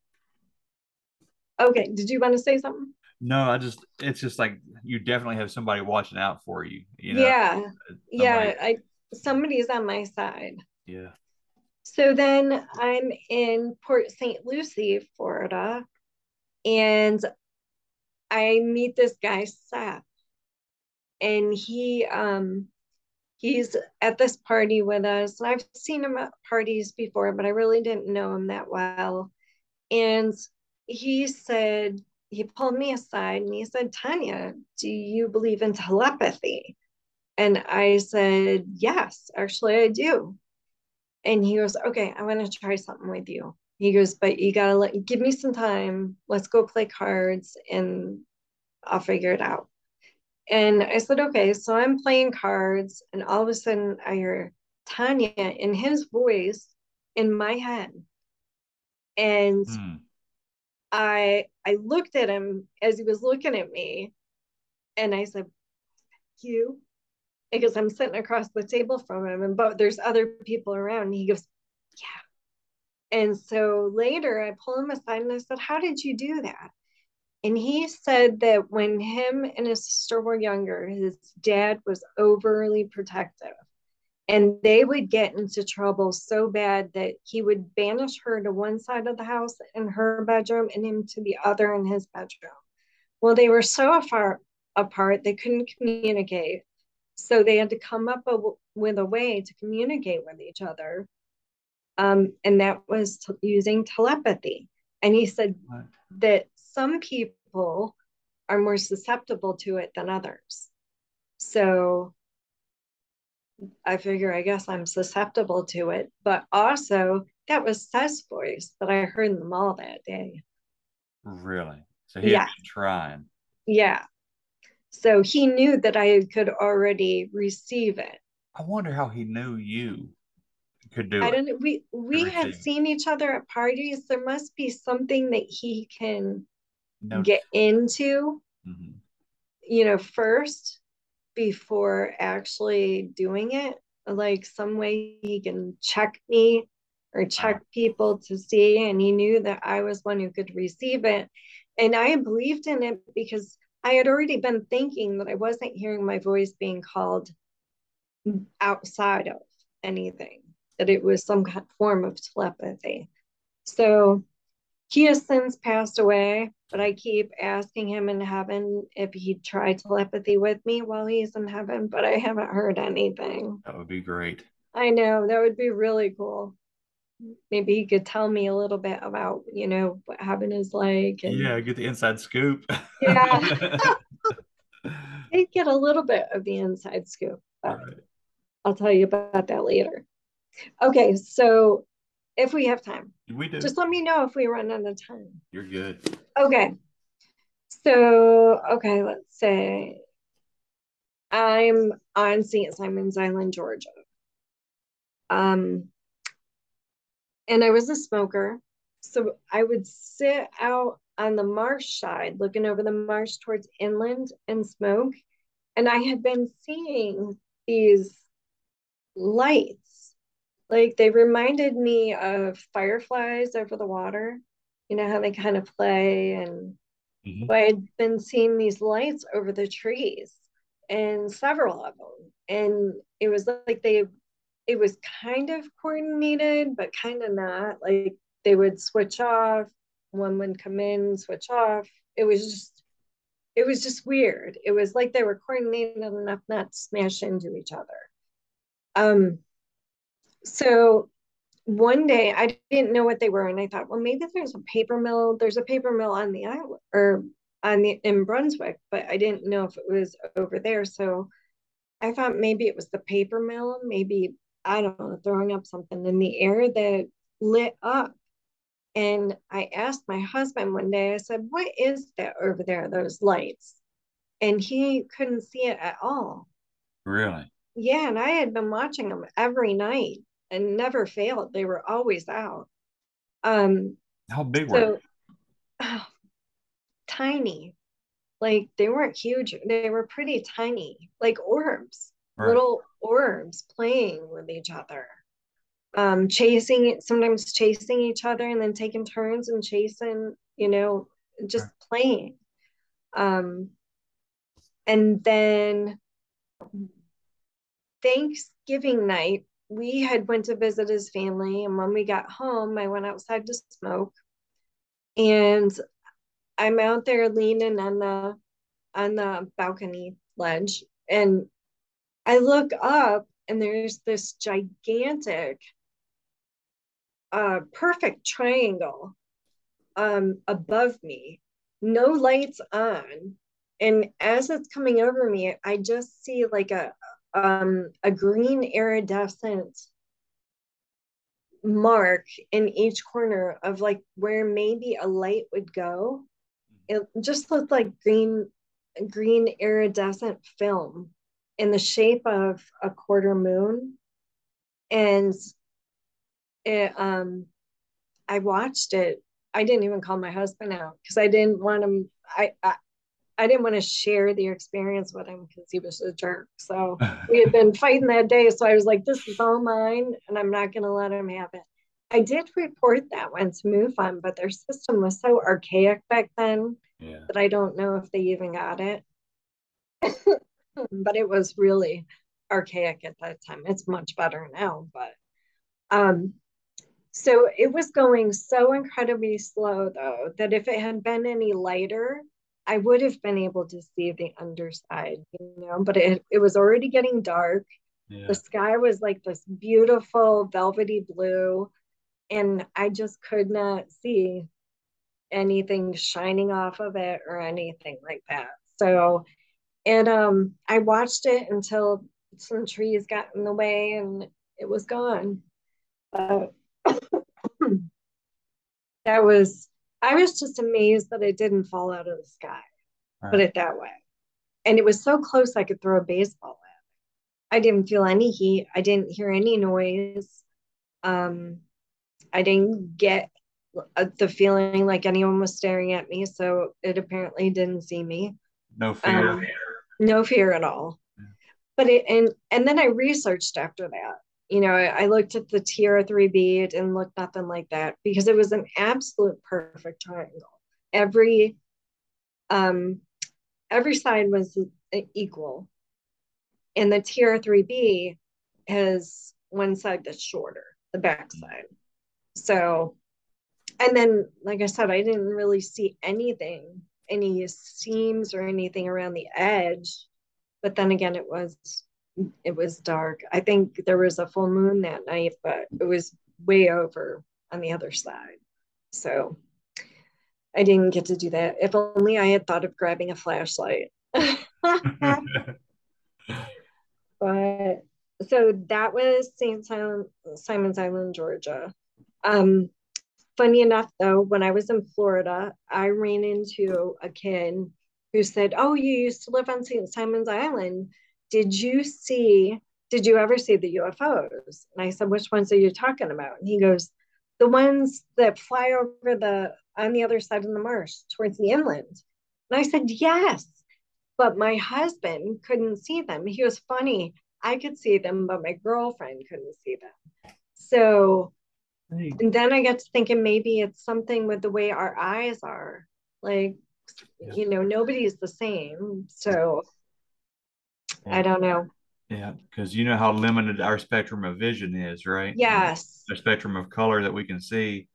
okay did you want to say something No, I just it's just like you definitely have somebody watching out for you. You know. yeah Somebody- yeah i somebody's on my side Yeah. So then I'm in Port St. Lucie, Florida, and I meet this guy Seth, and he um he's at this party with us. And I've seen him at parties before, but I really didn't know him that well. And he said he pulled me aside and he said, "Tanya, do you believe in telepathy?" And I said, "Yes, actually, I do." And he goes, okay, I want to try something with you. He goes, but you gotta let give me some time. Let's go play cards and I'll figure it out. And I said, okay. So I'm playing cards, and all of a sudden I hear Tanya in his voice in my head. And Hmm. I I looked at him as he was looking at me, and I said, "You," because I'm sitting across the table from him, and but there's other people around. And he goes, "Yeah." And so later, I pull him aside and I said, "How did you do that?" And he said that when him and his sister were younger, his dad was overly protective. And they would get into trouble so bad that he would banish her to one side of the house in her bedroom and him to the other in his bedroom. Well, they were so far apart, they couldn't communicate. So they had to come up a, with a way to communicate with each other. Um, and that was t- using telepathy. And he said Right. that some people are more susceptible to it than others. So I figure I guess I'm susceptible to it, but also that was Seth's voice that I heard in the mall that day. Really. So he Yeah. was trying. Yeah. So he knew that I could already receive it. I wonder how he knew you could do I don't know. We we had seen each other at parties. There must be something that he can No. get into, Mhm. you know, first before actually doing it. Like some way he can check me or check people to see. And he knew that I was one who could receive it. And I believed in it because I had already been thinking that I wasn't hearing my voice being called outside of anything, that it was some kind form of telepathy. So he has since passed away, but I keep asking him in heaven if he'd try telepathy with me while he's in heaven, but I haven't heard anything. That would be great. I know that would be really cool. Maybe he could tell me a little bit about, you know, what heaven is like. And Yeah, get the inside scoop. Yeah. *laughs* I get a little bit of the inside scoop, but Right. I'll tell you about that later. Okay, so if we have time, We do. just let me know if we run out of time. You're good. Okay. So, okay, let's say I'm on St. Simon's Island, Georgia. Um, and I was a smoker. So I would sit out on the marsh side, looking over the marsh towards inland and smoke. And I had been seeing these lights. Like they reminded me of fireflies over the water. You know how they kind of play and Mhm. I had been seeing these lights over the trees and several of them. And it was like they, it was kind of coordinated, but kind of not. Like they would switch off, one would come in, switch off. It was just, it was just weird. It was like they were coordinated enough not to smash into each other. Um, so one day I didn't know what they were, and I thought, well, maybe there's a paper mill. There's a paper mill on the island or on the in Brunswick, but I didn't know if it was over there. So I thought maybe it was the paper mill, maybe I don't know, throwing up something in the air that lit up. And I asked my husband one day, I said, What is that over there, those lights? And he couldn't see it at all. Really? Yeah, and I had been watching them every night and never failed. They were always out. Um, How big were so oh, *sighs* tiny. Like they weren't huge. They were pretty tiny, like orbs, Right. little orbs playing with each other. Um, chasing sometimes chasing each other and then taking turns and chasing, you know, just playing. Um, and then Thanksgiving night, we had went to visit his family, and when we got home, I went outside to smoke, and I'm out there leaning on the on the balcony ledge, and I look up, and there's this gigantic, uh, perfect triangle, um, above me, no lights on, and as it's coming over me, I just see like a um a green iridescent mark in each corner of like where maybe a light would go. It just looked like green green iridescent film in the shape of a quarter moon. And it um I watched it. I didn't even call my husband out because I didn't want him I, I I didn't want to share the experience with him because he was a jerk. So *laughs* we had been fighting that day. So I was like, this is all mine and I'm not going to let him have it. I did report that one to MUFON, but their system was so archaic back then Yeah. that I don't know if they even got it. *laughs* but it was really archaic at that time. It's much better now, but um so it was going so incredibly slow though that if it had been any lighter, I would have been able to see the underside, you know, but it, it was already getting dark. Yeah. The sky was like this beautiful velvety blue, and I just could not see anything shining off of it or anything like that. So, and um, I watched it until some trees got in the way and it was gone. But *coughs* that was, I was just amazed that it didn't fall out of the sky, put it that way. and it was so close I could throw a baseball at. I didn't feel any heat. I didn't hear any noise. Um, I didn't get uh, the feeling like anyone was staring at me, so it apparently didn't see me. No fear. Um, no fear at all. Yeah. But it and and then I researched after that. You know, I, looked at the TR3B. It didn't look nothing like that because it was an absolute perfect triangle. Every um every side was equal, and the TR3B has one side that's shorter, the back side. So, and then, like I said, I didn't really see anything, any seams or anything around the edge. But then again, it was it was dark. I think there was a full moon that night, but it was way over on the other side. So I didn't get to do that. If only I had thought of grabbing a flashlight. *laughs* *laughs* but so that was St. Simon, Simon's Island, Georgia. Um, funny enough, though, when I was in Florida, I ran into a kid who said, Oh, you used to live on St. Simon's Island. Did you see, did you ever see the UFOs? And I said, Which ones are you talking about? And he goes, The ones that fly over the, on the other side of the marsh towards the inland. And I said, Yes. But my husband couldn't see them. He was funny. I could see them, but my girlfriend couldn't see them. So, and then I got to thinking maybe it's something with the way our eyes are. Like, yeah. you know, nobody's the same. So. I don't know. Yeah, because you know how limited our spectrum of vision is, right? Yes. The spectrum of color that we can see.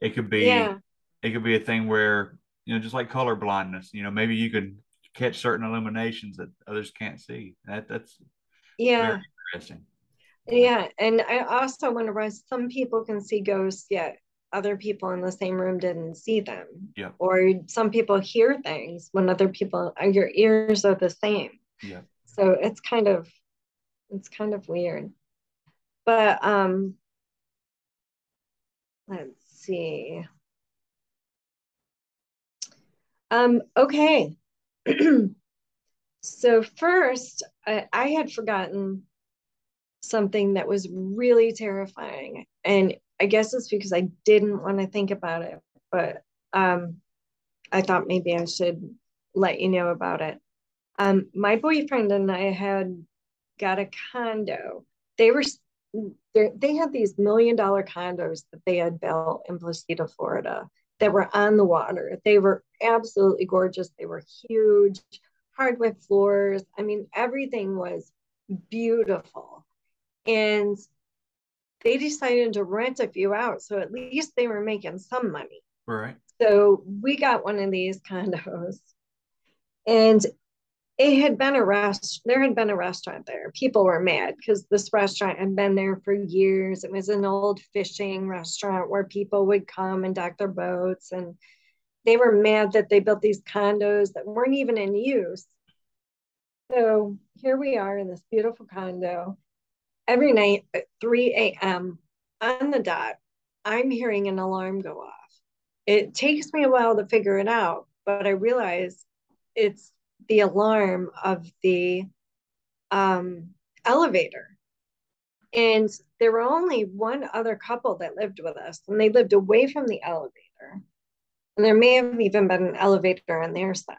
It could be yeah. it could be a thing where, you know, just like color blindness, you know, maybe you could catch certain illuminations that others can't see. That that's yeah interesting. Yeah, and I also wonder why some people can see ghosts, yet other people in the same room didn't see them. Yeah. Or some people hear things when other people, uh, your ears are the same. Yeah. So it's kind of, it's kind of weird. But um, let's see. Um, okay. *clears throat* so first, I, I had forgotten something that was really terrifying. And I guess it's because I didn't want to think about it, but um, I thought maybe I should let you know about it. Um, my boyfriend and I had got a condo. They were they had these million dollar condos that they had built in Placida, Florida, that were on the water. They were absolutely gorgeous. They were huge, hardwood floors. I mean, everything was beautiful. And they decided to rent a few out. So at least they were making some money. Right. So we got one of these condos. And it had been a rest there had been a restaurant there people were mad because this restaurant had been there for years it was an old fishing restaurant where people would come and dock their boats and they were mad that they built these condos that weren't even in use so here we are in this beautiful condo every night at 3 a.m. on the dot, I'm hearing an alarm go off. It takes me a while to figure it out, but I realize it's the alarm of the um, elevator. And there were only one other couple that lived with us, and they lived away from the elevator. And there may have even been an elevator on their side,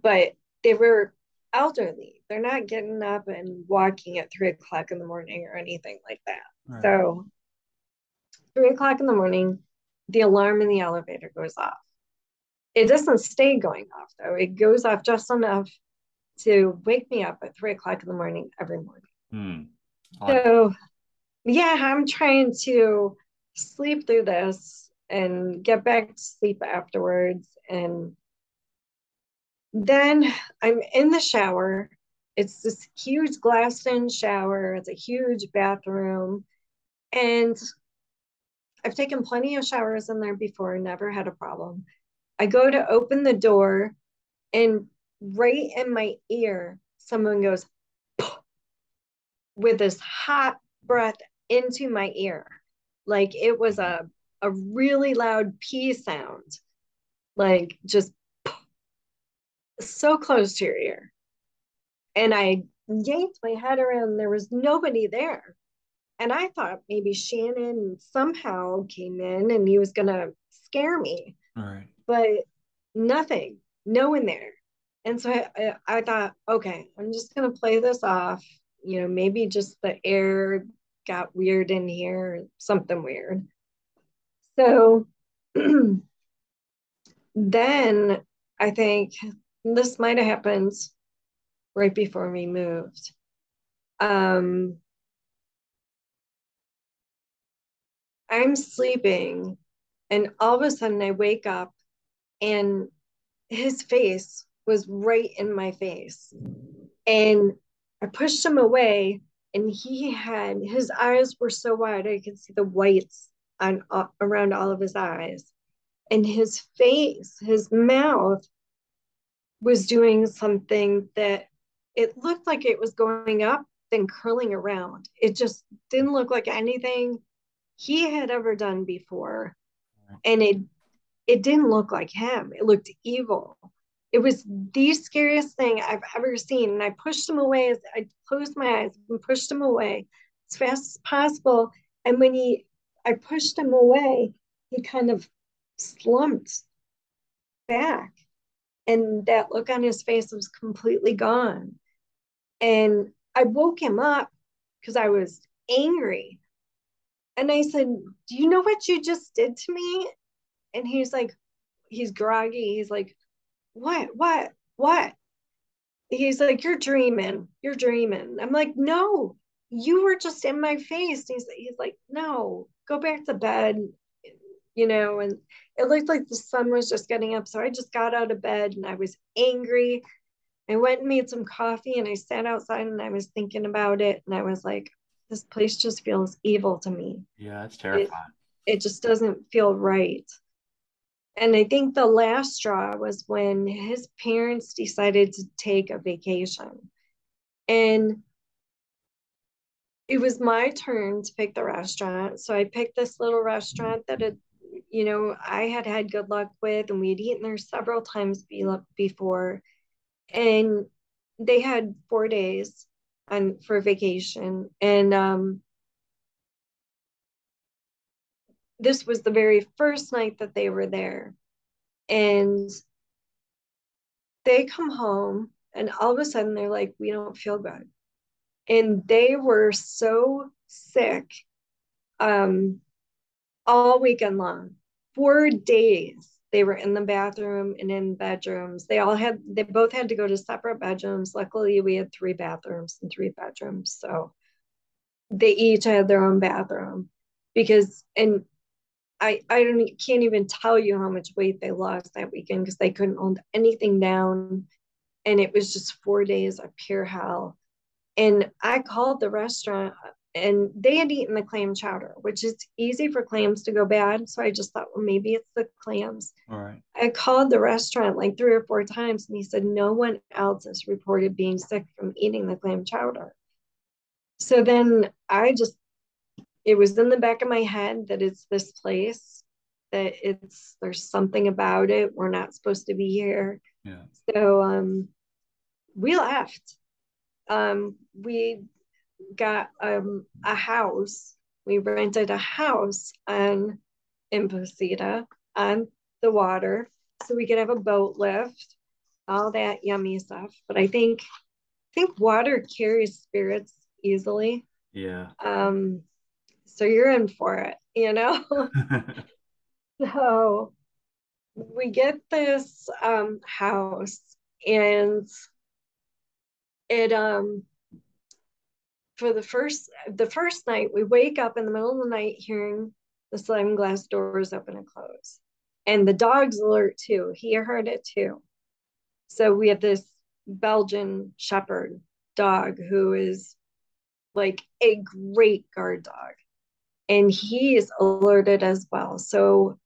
but they were elderly. They're not getting up and walking at three o'clock in the morning or anything like that. Right. So, three o'clock in the morning, the alarm in the elevator goes off. It doesn't stay going off though, it goes off just enough to wake me up at three o'clock in the morning every morning. Hmm. So, yeah, I'm trying to sleep through this and get back to sleep afterwards and then I'm in the shower. It's this huge glassed in shower, it's a huge bathroom. And I've taken plenty of showers in there before, never had a problem. I go to open the door, and right in my ear, someone goes with this hot breath into my ear. Like it was a, a really loud pee sound, like just so close to your ear. And I yanked my head around, there was nobody there. And I thought maybe Shannon somehow came in and he was going to scare me. All right. But nothing, no one there. And so I, I, I thought, okay, I'm just going to play this off. You know, maybe just the air got weird in here, something weird. So *clears throat* then I think this might have happened right before we moved. Um, I'm sleeping, and all of a sudden I wake up, and his face was right in my face. And I pushed him away, and he had his eyes were so wide I could see the whites on uh, around all of his eyes, and his face, his mouth was doing something that it looked like it was going up then curling around. It just didn't look like anything he had ever done before and it it didn't look like him. It looked evil. It was the scariest thing i've ever seen. And i pushed him away. As i closed my eyes and pushed him away as fast as possible. And when he i pushed him away he kind of slumped back. And that look on his face was completely gone. And i woke him up because i was angry. And I said, Do you know what you just did to me? And he's like, He's groggy. He's like, What? What? What? He's like, You're dreaming. You're dreaming. I'm like, No, you were just in my face. He's, he's like, No, go back to bed. You know, and it looked like the sun was just getting up. So I just got out of bed and I was angry. I went and made some coffee and I sat outside and I was thinking about it. And I was like, this place just feels evil to me. Yeah, it's terrifying. It, it just doesn't feel right. And I think the last straw was when his parents decided to take a vacation. And it was my turn to pick the restaurant. So I picked this little restaurant that had, you know, I had had good luck with, and we had eaten there several times before. And they had four days on for vacation and um this was the very first night that they were there and they come home and all of a sudden they're like we don't feel good and they were so sick um all weekend long four days they were in the bathroom and in bedrooms. They all had, they both had to go to separate bedrooms. Luckily, we had three bathrooms and three bedrooms. So they each had their own bathroom because, and I, I don't, can't even tell you how much weight they lost that weekend because they couldn't hold anything down. And it was just four days of pure hell. And I called the restaurant uh, and they had eaten the clam chowder, which is easy for clams to go bad. So I just thought, well, maybe it's the clams. All right. I called the restaurant like three or four times, and he said no one else has reported being sick from eating the clam chowder. So then I just, it was in the back of my head that it's this place, that it's, there's something about it. We're not supposed to be here. Yeah. So um, we left. Um, we got um, a house. We rented a house on in Placida on the water, so we could have a boat lift, all that yummy stuff. But I think I think water carries spirits easily. Yeah. Um, so you're in for it, you know. *laughs* *laughs* so we get this um house and it um for the first the first night we wake up in the middle of the night hearing the sliding glass doors open and close. And the dog's alert too. He heard it too. So we have this belgian shepherd dog who is like a great guard dog and he is alerted as well so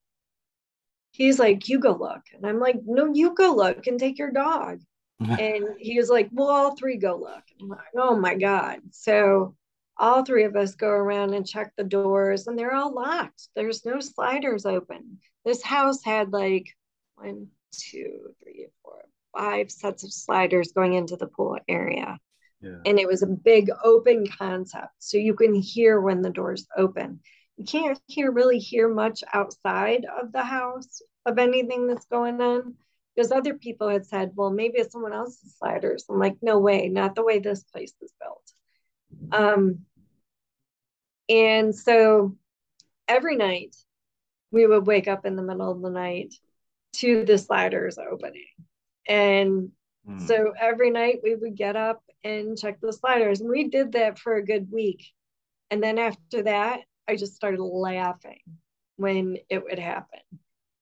he's like you go look and i'm like no you go look and take your dog *laughs* and he was like, Well, all three go look. I'm like, Oh my God. So all three of us go around and check the doors, and they're all locked. There's no sliders open. This house had like one, two, three, four, five sets of sliders going into the pool area. Yeah. And it was a big open concept. So you can hear when the doors open. You can't hear really hear much outside of the house of anything that's going on. Because other people had said, well, maybe it's someone else's sliders. I'm like, no way, not the way this place is built. Um, and so every night we would wake up in the middle of the night to the sliders opening. And Hmm. so every night we would get up and check the sliders. And we did that for a good week. And then after that, I just started laughing when it would happen.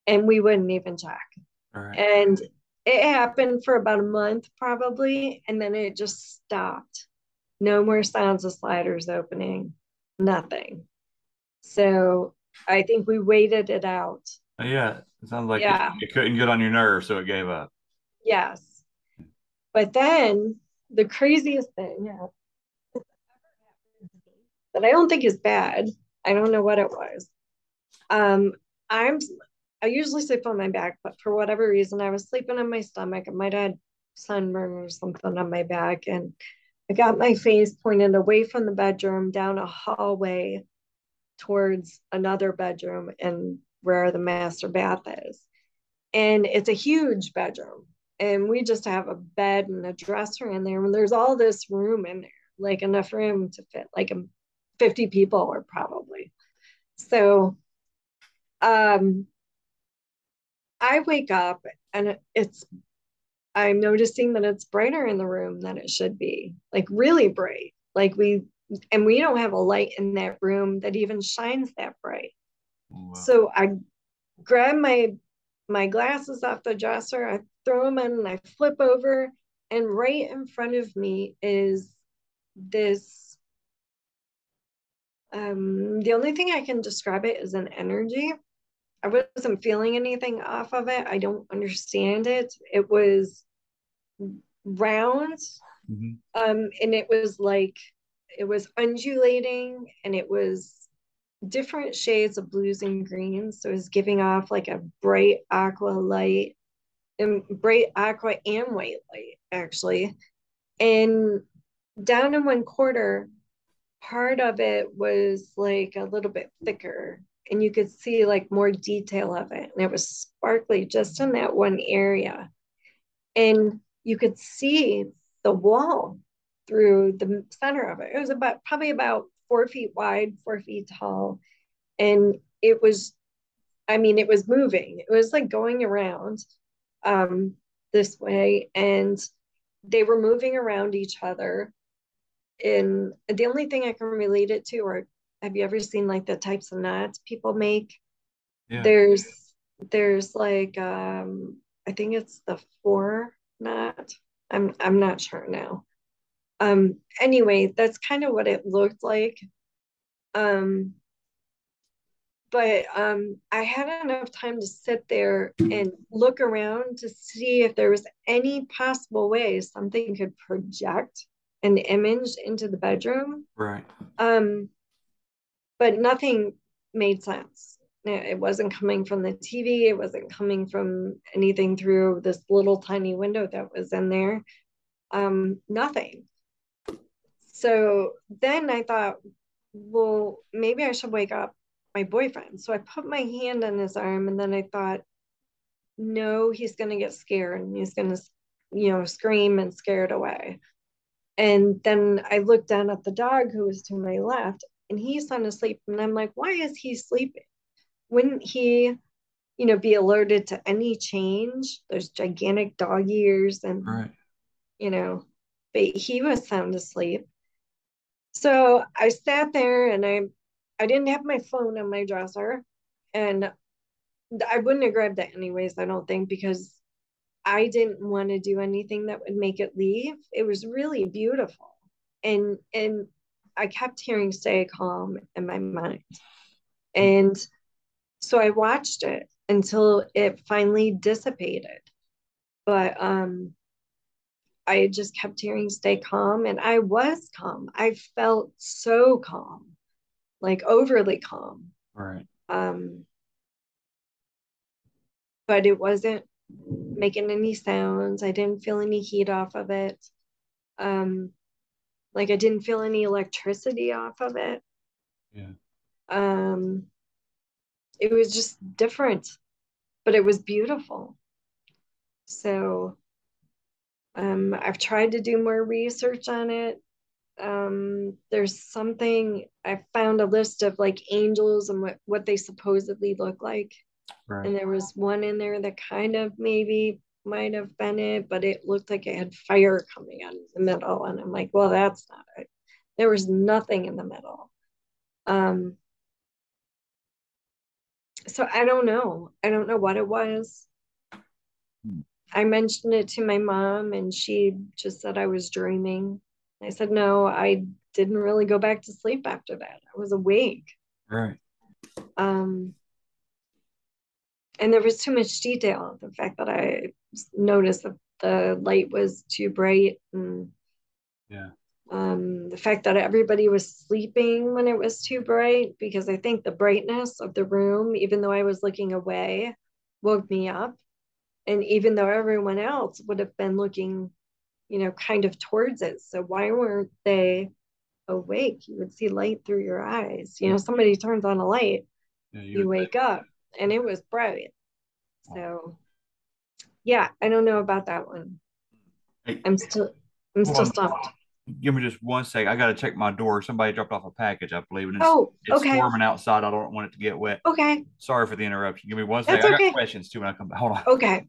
And we wouldn't even check. Right. And it happened for about a month probably. And then it just stopped. No more sounds of sliders opening, nothing. So I think we waited it out. yeah, it sounds like Yeah. it, it couldn't get on your nerves, so it gave up. Yes. But then the craziest thing yeah, that I don't think is bad. I don't know what it was. Um, I'm I usually sleep on my back, but for whatever reason, I was sleeping on my stomach. I might have had sunburn or something on my back, and I got my face pointed away from the bedroom down a hallway towards another bedroom and where the master bath is. And it's a huge bedroom. And we just have a bed and a dresser in there. And there's all this room in there, like enough room to fit like a 50 people or probably. So um I wake up and it's I'm noticing that it's brighter in the room than it should be. Like really bright. Like we and we don't have a light in that room that even shines that bright. Wow. So I grab my my glasses off the dresser, I throw them in, and I flip over, and right in front of me is this. Um, the only thing I can describe it is an energy. I wasn't feeling anything off of it. I don't understand it. It was round, Mhm. um, and it was like it was undulating, and it was different shades of blues and greens. So it was giving off like a bright aqua light and bright aqua and white light, actually. And down in one quarter, part of it was like a little bit thicker and you could see like more detail of it. And it was sparkly just in that one area. And you could see the wall through the center of it. It was about probably about four feet wide, four feet tall. And it was, I mean, it was moving. It was like going around um, this way. And they were moving around each other. And the only thing I can relate it to, or have you ever seen like the types of knots people make? Yeah. There's, there's like, um, I think it's the four knot. I'm, I'm not sure now um anyway that's kind of what it looked like. Um but um i had enough time to sit there and look around to see if there was any possible way something could project an image into the bedroom. Right. um but nothing made sense. It wasn't coming from the tv it wasn't coming from anything through this little tiny window that was in there. Um nothing so then I thought, well, maybe I should wake up my boyfriend. So I put my hand on his arm and then I thought, no, he's going to get scared and he's going to, you know, scream and scare it away. And then I looked down at the dog who was to my left and he's sound asleep. And I'm like, why is he sleeping? Wouldn't he, you know, be alerted to any change? There's gigantic dog ears and, Right. you know, but he was sound asleep. So I sat there and I I didn't have my phone on my dresser and I wouldn't have grabbed it anyways, I don't think, because I didn't want to do anything that would make it leave. It was really beautiful. And and I kept hearing stay calm in my mind. And so I watched it until it finally dissipated. But um I just kept hearing stay calm and I was calm. I felt so calm, like overly calm. Right. Um, but it wasn't making any sounds. I didn't feel any heat off of it. Um, like I didn't feel any electricity off of it. Yeah. Um, it was just different, but it was beautiful. So, um, I've tried to do more research on it. Um, there's something I found a list of like angels and what, what they supposedly look like. Right. And there was one in there that kind of maybe might have been it, but it looked like it had fire coming out of the middle. And I'm like, well, that's not it. There was nothing in the middle. Um, so I don't know. I don't know what it was. I mentioned it to my mom, and she just said I was dreaming. I said, no, I didn't really go back to sleep after that. I was awake. Right. Um, and there was too much detail. The fact that I noticed that the light was too bright, and Yeah. um, the fact that everybody was sleeping when it was too bright, because I think the brightness of the room, even though I was looking away, woke me up. And even though everyone else would have been looking, you know, kind of towards it. So why weren't they awake? You would see light through your eyes. You know, somebody turns on a light, Yeah. you wake up and it was bright. So yeah, I don't know about that one. Hey, I'm still I'm still on. stumped. give me just one sec. I got to check my door. Somebody dropped off a package, I believe, and it's, Oh, it's okay. storming outside. I don't want it to get wet. Okay. Sorry for the interruption. Give me one That's sec. I got questions too when I come back. Hold on. Okay.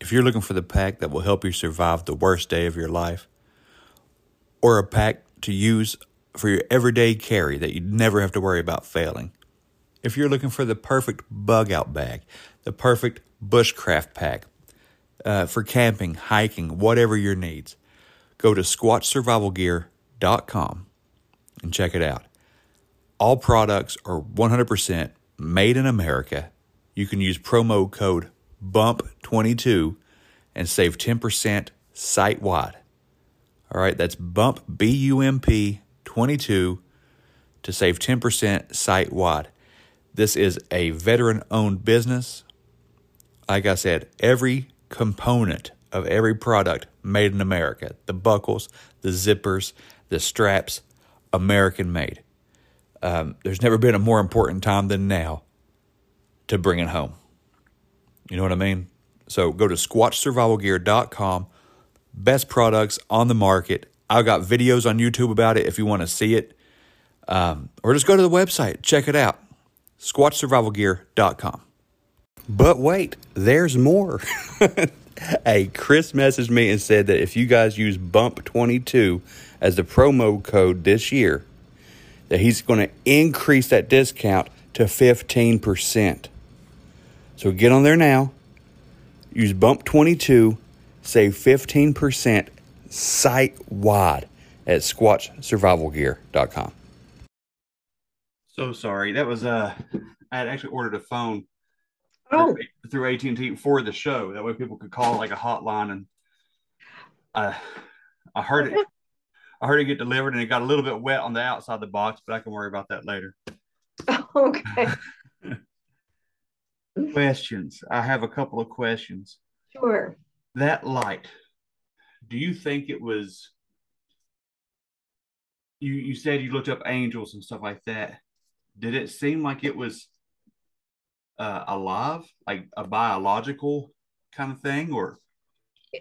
If you're looking for the pack that will help you survive the worst day of your life, or a pack to use for your everyday carry that you never have to worry about failing, if you're looking for the perfect bug out bag, the perfect bushcraft pack uh, for camping, hiking, whatever your needs, go to squatchsurvivalgear.com and check it out. All products are 100% made in America. You can use promo code BUMP22 and save 10% site wide. All right, that's BUMP, B U M P 22 to save 10% site wide. This is a veteran owned business. Like I said, every component of every product made in America the buckles, the zippers, the straps, American made. Um, there's never been a more important time than now to bring it home. You know what I mean? So go to squatchsurvivalgear.com. Best products on the market. I've got videos on YouTube about it if you want to see it. Um, or just go to the website, check it out. Squatchsurvivalgear.com. But wait, there's more. *laughs* hey, Chris messaged me and said that if you guys use BUMP22 as the promo code this year, that he's going to increase that discount to 15%. So get on there now. Use BUMP22, save 15% site wide at squatchsurvivalgear.com. So sorry. That was uh, I had actually ordered a phone Oh, through AT and T for the show. That way, people could call like a hotline, and I I heard it. I heard it get delivered, and it got a little bit wet on the outside of the box, but I can worry about that later. *laughs* okay. Questions. I have a couple of questions. Sure. That light. Do you think it was? You you said you looked up angels and stuff like that. Did it seem like it was uh, alive, like a biological kind of thing, or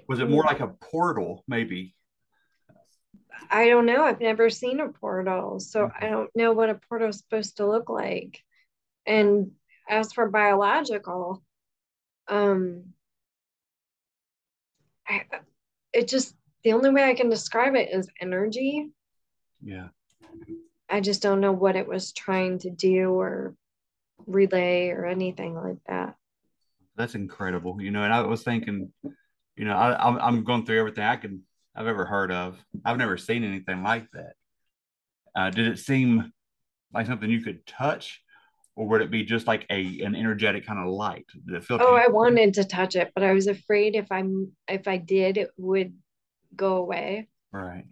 was it more like a portal, maybe? I don't know. I've never seen a portal, so I don't know what a portal is supposed to look like. And as for biological, um, I, it just the only way I can describe it is energy. Yeah. I just don't know what it was trying to do or relay or anything like that. That's incredible. You know, and I was thinking, you know, I, I'm I'm going through everything I can I've ever heard of. I've never seen anything like that. Uh, did it seem like something you could touch, or would it be just like a an energetic kind of light? Did it? Oh, I wanted to touch it, but I was afraid if I'm if I did, it would go away. right.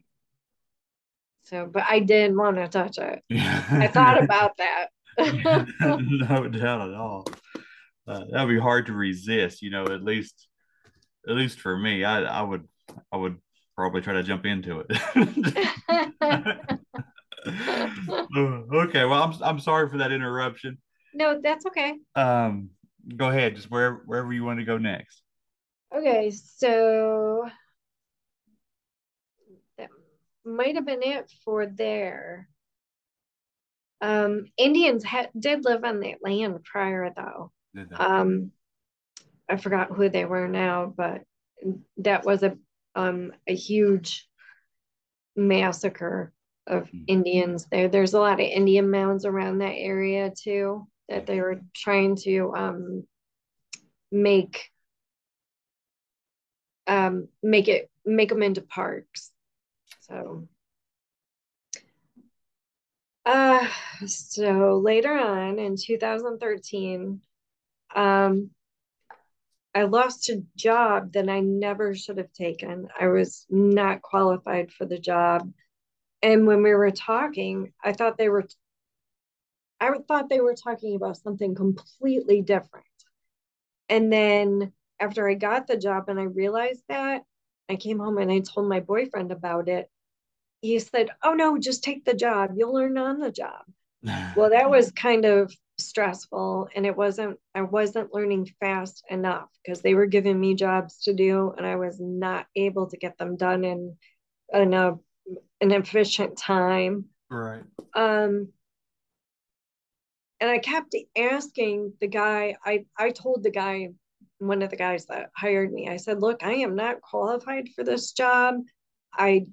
So, but I didn't want to touch it. Yeah. *laughs* I thought about that. *laughs* no doubt at all. Uh, that'd be hard to resist. You know, at least at least for me, I I would I would probably try to jump into it. *laughs* okay, well, I'm I'm sorry for that interruption. no, that's okay. Um, go ahead, just where wherever you want to go next. Okay, so that might have been it for there. Um, Indians had did live on that land prior though. Um, I forgot who they were now, but that was a um a huge massacre of Mhm. Indians there. There's a lot of Indian mounds around that area too that they were trying to um make um make it make them into parks. So uh so later on in 2013 um I lost a job that I never should have taken. I was not qualified for the job. And when we were talking, I thought they were I thought they were talking about something completely different. And then after I got the job and I realized that, I came home and I told my boyfriend about it. He said, "Oh no, just take the job. You'll learn on the job." *laughs* Well, that was kind of stressful and it wasn't I wasn't learning fast enough because they were giving me jobs to do and I was not able to get them done in in a an efficient time. right. Um and I kept asking the guy, I I told the guy, one of the guys that hired me, I said, look, I am not qualified for this job. I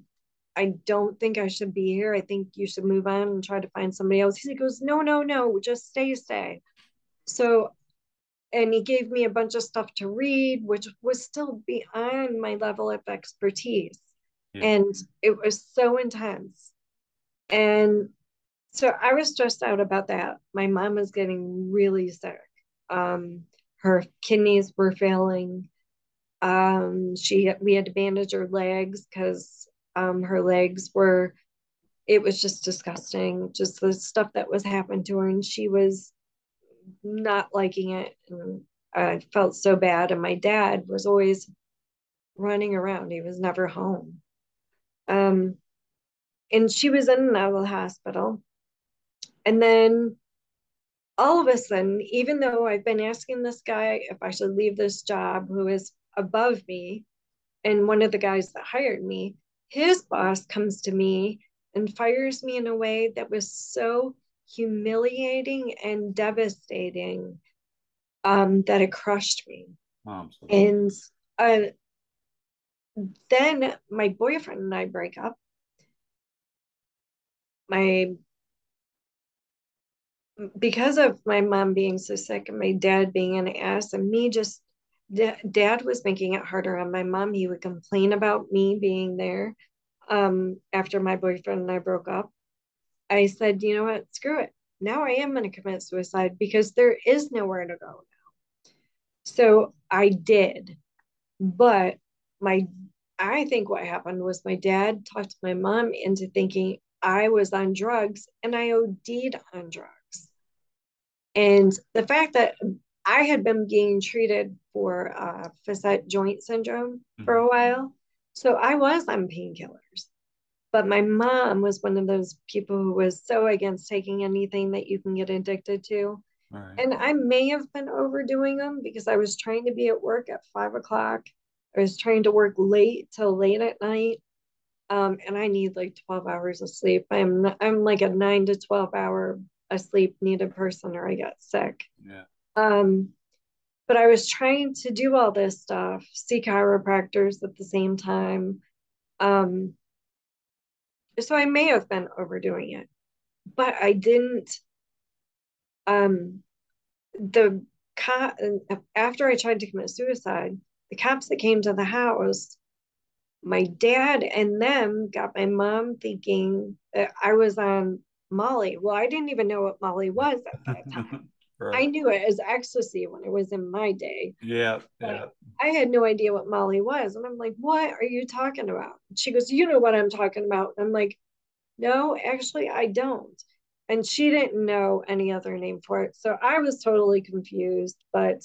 I don't think I should be here. I think you should move on and try to find somebody else. He goes, no, no, no, just stay, stay. So, and he gave me a bunch of stuff to read, which was still beyond my level of expertise. Yeah. And it was so intense. And so I was stressed out about that. My mom was getting really sick. Um, her kidneys were failing. Um, she we had to bandage her legs because um, her legs were. It was just disgusting, just the stuff that was happening to her, and she was not liking it, and I felt so bad. And my dad was always running around; he was never home. Um, and she was in and out hospital. And then all of a sudden, even though I've been asking this guy if I should leave this job, who is above me, and one of the guys that hired me, his boss comes to me and fires me in a way that was so humiliating and devastating um, that it crushed me. Oh. And uh, then my boyfriend and I break up. My because of my mom being so sick and my dad being an ass and me just da- dad was making it harder on my mom. He would complain about me being there um, after my boyfriend and I broke up. I said, you know what, screw it. Now I am going to commit suicide because there is nowhere to go now. So I did. But my I think what happened was my dad talked my mom into thinking I was on drugs and I OD'd on drugs. And the fact that I had been being treated for uh, facet joint syndrome for a while, so I was on painkillers. But my mom was one of those people who was so against taking anything that you can get addicted to. Right. And I may have been overdoing them because I was trying to be at work at five o'clock. I was trying to work late till late at night. Um, and I need like 12 hours of sleep. I'm I'm like a nine to 12 hour a sleep needed person or I get sick. Yeah. Um, but I was trying to do all this stuff, see chiropractors at the same time. Um, so I may have been overdoing it, but I didn't. Um, the after I tried to commit suicide, the cops that came to the house, my dad and them got my mom thinking that I was on Molly. Well, I didn't even know what Molly was at that time. *laughs* right. I knew it as ecstasy when it was in my day. Yeah, yeah. I had no idea what Molly was. And I'm like, what are you talking about? She goes, You know what I'm talking about. And I'm like, No, actually, I don't. And she didn't know any other name for it. So I was totally confused. But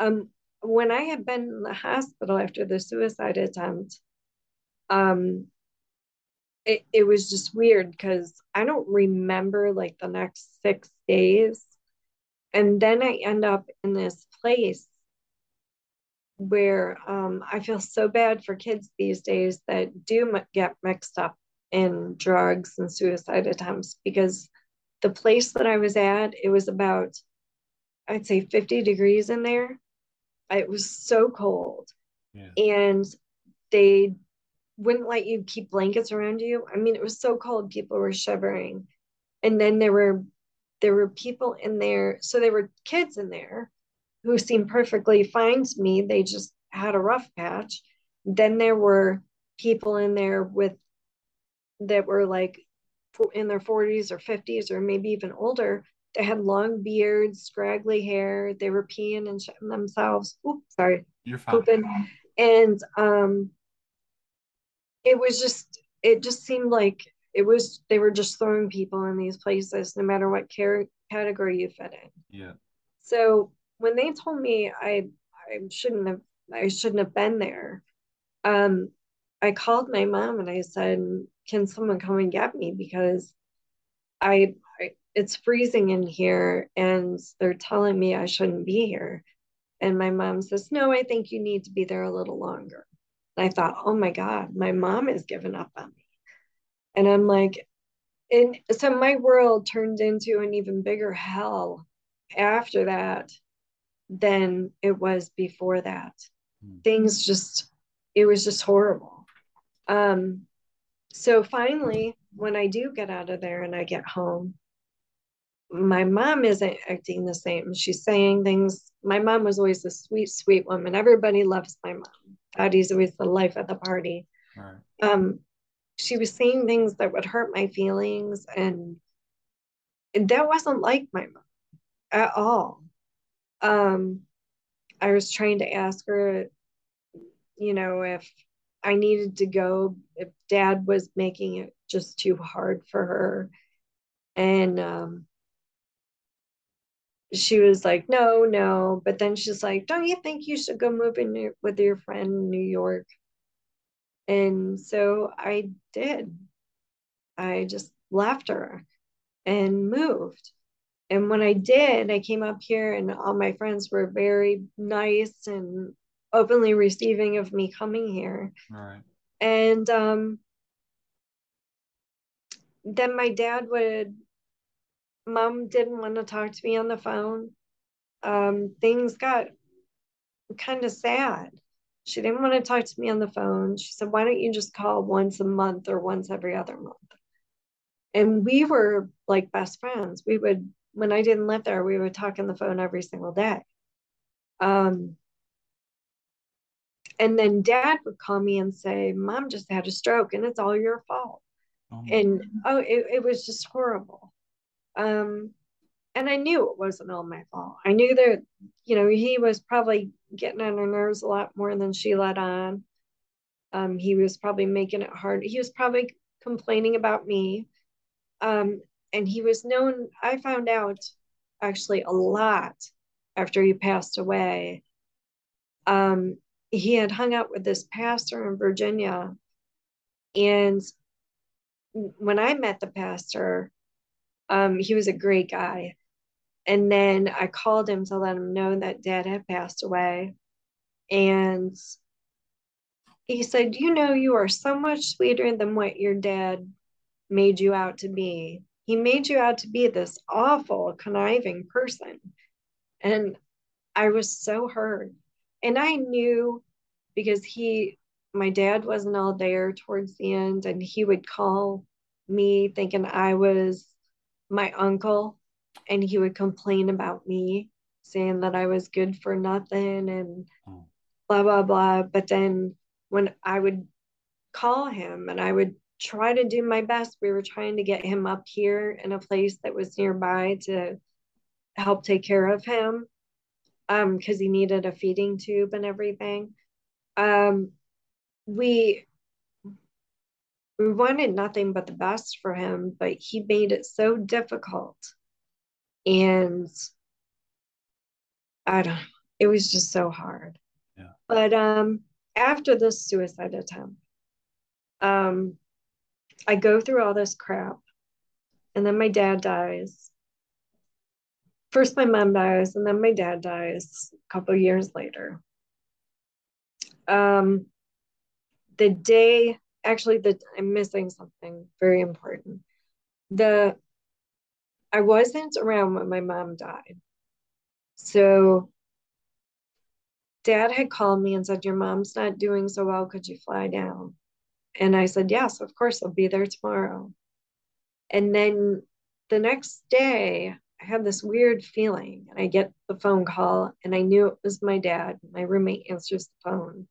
um, when I had been in the hospital after the suicide attempt, um, it, it was just weird because I don't remember like the next six days. And then I end up in this place where um, I feel so bad for kids these days that do m- get mixed up in drugs and suicide attempts because the place that I was at, it was about, I'd say 50 degrees in there. It was so cold. Yeah. And they wouldn't let you keep blankets around you. I mean, it was so cold, people were shivering. And then there were there were people in there, so there were kids in there who seemed perfectly fine to me. They just had a rough patch. Then there were people in there with that were like in their 40s or 50s or maybe even older they had long beards scraggly hair. They were peeing and shitting themselves. Oops sorry. You're fine. Pooping. and um it was just it just seemed like it was they were just throwing people in these places no matter what care, category you fit in. Yeah. So when they told me i i shouldn't have i shouldn't have been there um i called my mom and i said can someone come and get me? Because I, I it's freezing in here and they're telling me i shouldn't be here and my mom says no i think you need to be there a little longer And I thought, oh my God, my mom has given up on me. And I'm like, and so my world turned into an even bigger hell after that than it was before that. Hmm. Things just, it was just horrible. Um, so finally, when I do get out of there and I get home, my mom isn't acting the same. She's saying things. My mom was always a sweet, sweet woman. Everybody loves my mom. Daddy's always the life of the party. Right. Um, she was saying things that would hurt my feelings, and, and that wasn't like my mom at all. Um, I was trying to ask her, you know, if I needed to go, if dad was making it just too hard for her. And um, she was like, no, no. But then she's like, don't you think you should go move in with your friend in New York? And so I did. I just left her and moved. And when I did, I came up here and all my friends were very nice and openly receiving of me coming here. Right. And um, then my dad would mom didn't want to talk to me on the phone. Um, things got kind of sad. She didn't want to talk to me on the phone. She said, Why don't you just call once a month or once every other month? And we were like best friends. We would, when I didn't live there, we would talk on the phone every single day. Um, and then dad would call me and say, Mom just had a stroke and it's all your fault. Oh and oh, it, it was just horrible. Um, and I knew it wasn't all my fault. I knew that, you know, he was probably getting on her nerves a lot more than she let on. Um, he was probably making it hard. He was probably complaining about me. Um, and he was known, I found out actually a lot after he passed away. Um, he had hung out with this pastor in Virginia. And when I met the pastor, um, he was a great guy. And then I called him to let him know that dad had passed away. And he said, You know, you are so much sweeter than what your dad made you out to be. He made you out to be this awful, conniving person. And I was so hurt. And I knew because he, my dad wasn't all there towards the end, and he would call me thinking I was my uncle and he would complain about me saying that I was good for nothing and Oh. blah blah blah. But then when I would call him and I would try to do my best, we were trying to get him up here in a place that was nearby to help take care of him um because he needed a feeding tube and everything. Um we we wanted nothing but the best for him, but he made it so difficult. And I don't it was just so hard. Yeah. But um after this suicide attempt, um I go through all this crap and then my dad dies. First my mom dies and then my dad dies a couple years later. Um the day actually the I'm missing something very important. The I wasn't around when my mom died. So dad had called me and said, Your mom's not doing so well. Could you fly down? And I said, Yes, of course, I'll be there tomorrow. And then the next day, I had this weird feeling, and I get the phone call, and I knew it was my dad. My roommate answers the phone.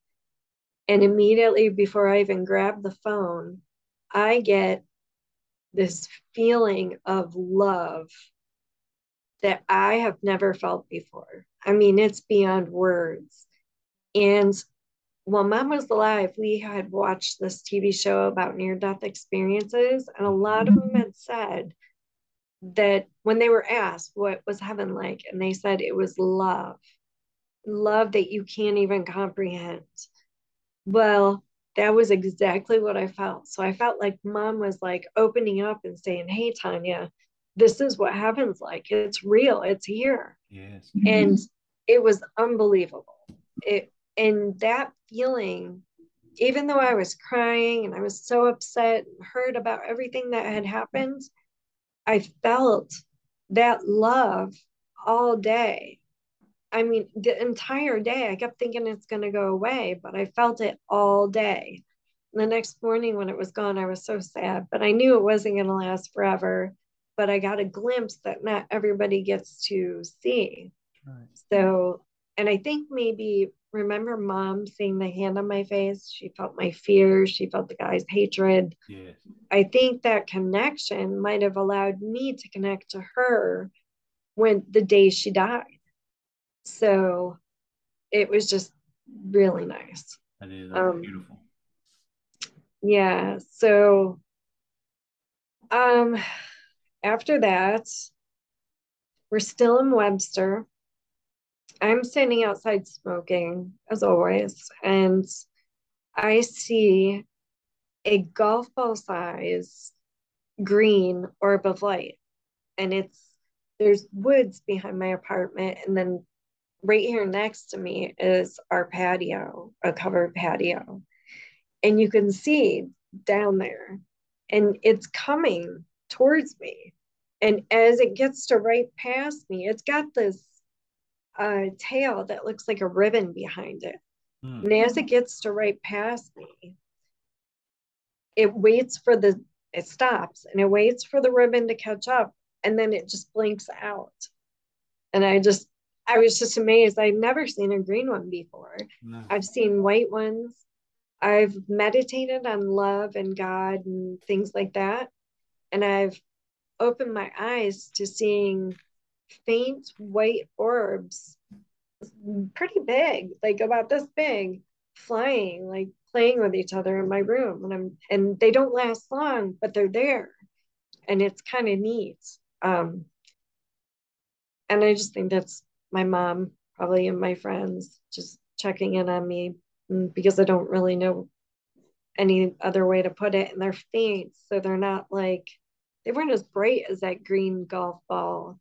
And immediately before I even grab the phone, I get this feeling of love that I have never felt before. I mean, it's beyond words. And while mom was alive, we had watched this TV show about near death experiences, and a lot of them had said that when they were asked what was heaven like, and they said it was love, love that you can't even comprehend. Well, that was exactly what I felt. So I felt like mom was like opening up and saying, Hey, Tanya, this is what heaven's like. It's real, it's here. Yes. And mm-hmm. it was unbelievable. It and that feeling, even though I was crying and I was so upset and hurt about everything that had happened, I felt that love all day. I mean, the entire day, I kept thinking it's going to go away, but I felt it all day. The next morning, when it was gone, I was so sad, but I knew it wasn't going to last forever. But I got a glimpse that not everybody gets to see. Right. So, and I think maybe remember mom seeing the hand on my face? She felt my fear, she felt the guy's hatred. Yes. I think that connection might have allowed me to connect to her when the day she died. So it was just really nice. That is Um, beautiful. Yeah. So um after that, we're still in Webster. I'm standing outside smoking as always, and I see a golf ball size green orb of light. And it's there's woods behind my apartment, and then right here next to me is our patio, a covered patio. And you can see down there, and it's coming towards me. And as it gets to right past me, it's got this uh, tail that looks like a ribbon behind it. Hmm. And as it gets to right past me, it waits for the, it stops and it waits for the ribbon to catch up and then it just blinks out. And I just, I was just amazed. I'd never seen a green one before. No. I've seen white ones. I've meditated on love and God and things like that. And I've opened my eyes to seeing faint white orbs, pretty big, like about this big, flying, like playing with each other in my room. And I'm and they don't last long, but they're there. And it's kind of neat. Um and I just think that's my mom, probably and my friends just checking in on me mm, because I don't really know any other way to put it. And they're faint, so they're not like they weren't as bright as that green golf ball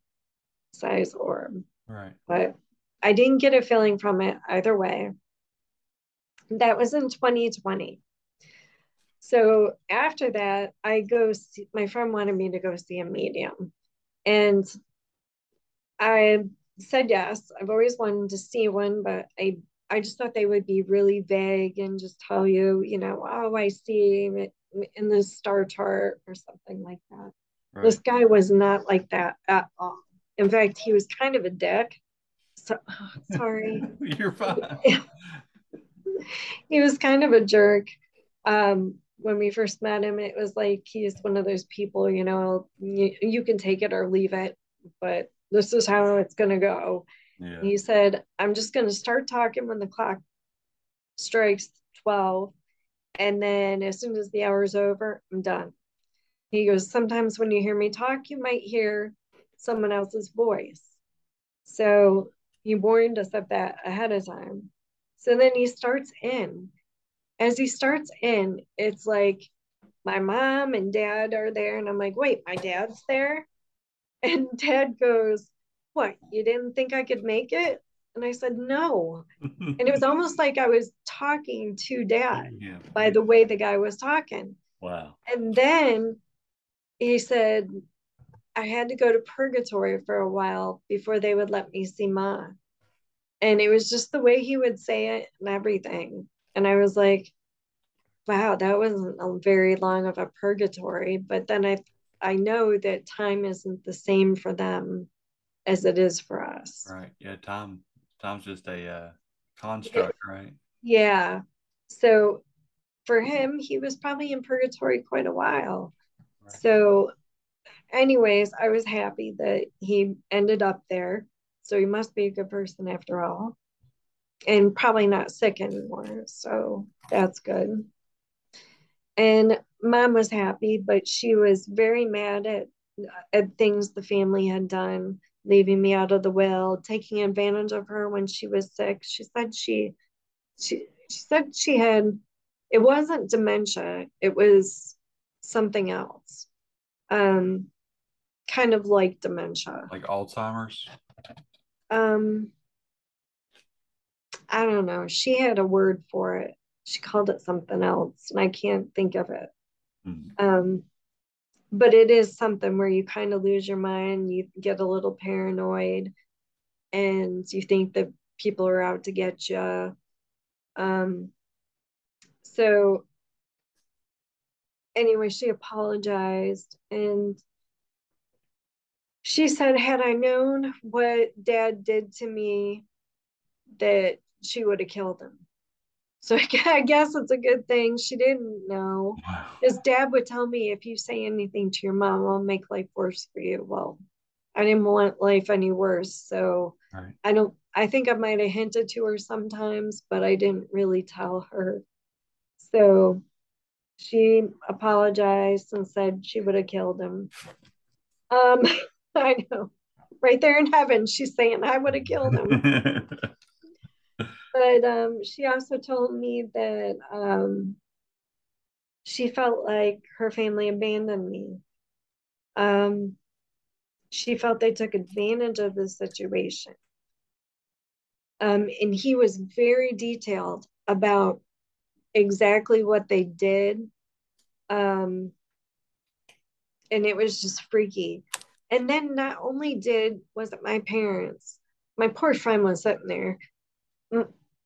size orb, Right. but I didn't get a feeling from it either way. That was in 2020. So after that, I go see my friend wanted me to go see a medium. And I said yes. I've always wanted to see one, but I I just thought they would be really vague and just tell you, you know, oh, I see in the star chart or something like that. Right. This guy was not like that at all. In fact, he was kind of a dick. so, *laughs* sorry. *laughs* You're fine. *laughs* he was kind of a jerk. Um, when we first met him, it was like he's one of those people, you know, you, you can take it or leave it, but this is how it's going to go. Yeah. He said, I'm just going to start talking when the clock strikes 12. And then as soon as the hour's over, I'm done. He goes, Sometimes when you hear me talk, you might hear someone else's voice. So he warned us of that ahead of time. So then he starts in. As he starts in, it's like my mom and dad are there. And I'm like, Wait, my dad's there? And dad goes, What? You didn't think I could make it? And I said, No. And it was *laughs* almost like I was talking to dad yeah. by the way the guy was talking. Wow. And then he said, I had to go to purgatory for a while before they would let me see Ma. And it was just the way he would say it and everything. And I was like, wow, that wasn't a very long of a purgatory. But then I I know that time isn't the same for them as it is for us. Right. Yeah. Time. Time's just a uh, construct, right? Yeah. So for him, he was probably in purgatory quite a while. Right. So, anyways, I was happy that he ended up there. So he must be a good person after all. And probably not sick anymore. So that's good. And mom was happy, but she was very mad at, at things the family had done, leaving me out of the will, taking advantage of her when she was sick. She said she she she said she had it wasn't dementia, it was something else. Um kind of like dementia. Like Alzheimer's. Um I don't know. She had a word for it. She called it something else, and I can't think of it. Hmm. Um, but it is something where you kind of lose your mind, you get a little paranoid, and you think that people are out to get you. Um, so, anyway, she apologized and she said, Had I known what dad did to me, that she would have killed him. So *laughs* I guess it's a good thing she didn't know. Wow. His dad would tell me if you say anything to your mom, I'll make life worse for you. Well, I didn't want life any worse. So Right. I don't, I think I might have hinted to her sometimes, but I didn't really tell her. So she apologized and said she would have killed him. Um, *laughs* I know. Right there in heaven, she's saying I would have killed him *laughs* but um, she also told me that um, she felt like her family abandoned me. Um, she felt they took advantage of the situation. Um, and he was very detailed about exactly what they did. Um, and it was just freaky. And then not only did was it my parents, my poor friend was sitting there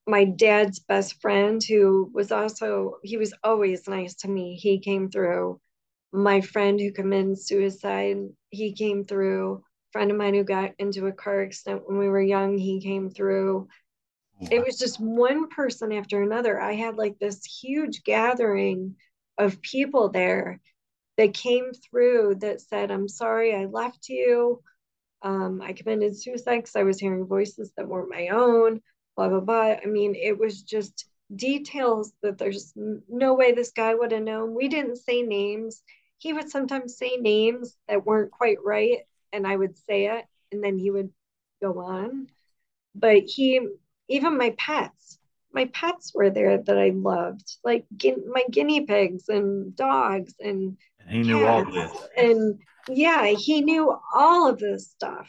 my dad's best friend who was also he was always nice to me. He came through. My friend who committed suicide he came through. Friend of mine who got into a car accident when we were young he came through. It was just one person after another. I had like this huge gathering of people there that came through that said i'm sorry i left you. Um, i committed suicide because i was hearing voices that weren't my own blah blah blah. I mean, it was just details that there's no way this guy would have known. We didn't say names. He would sometimes say names that weren't quite right, and I would say it, and then he would go on. But he, even my pets, my pets were there that I loved, like my guinea pigs and dogs and And he knew all this. And yeah, he knew all of this stuff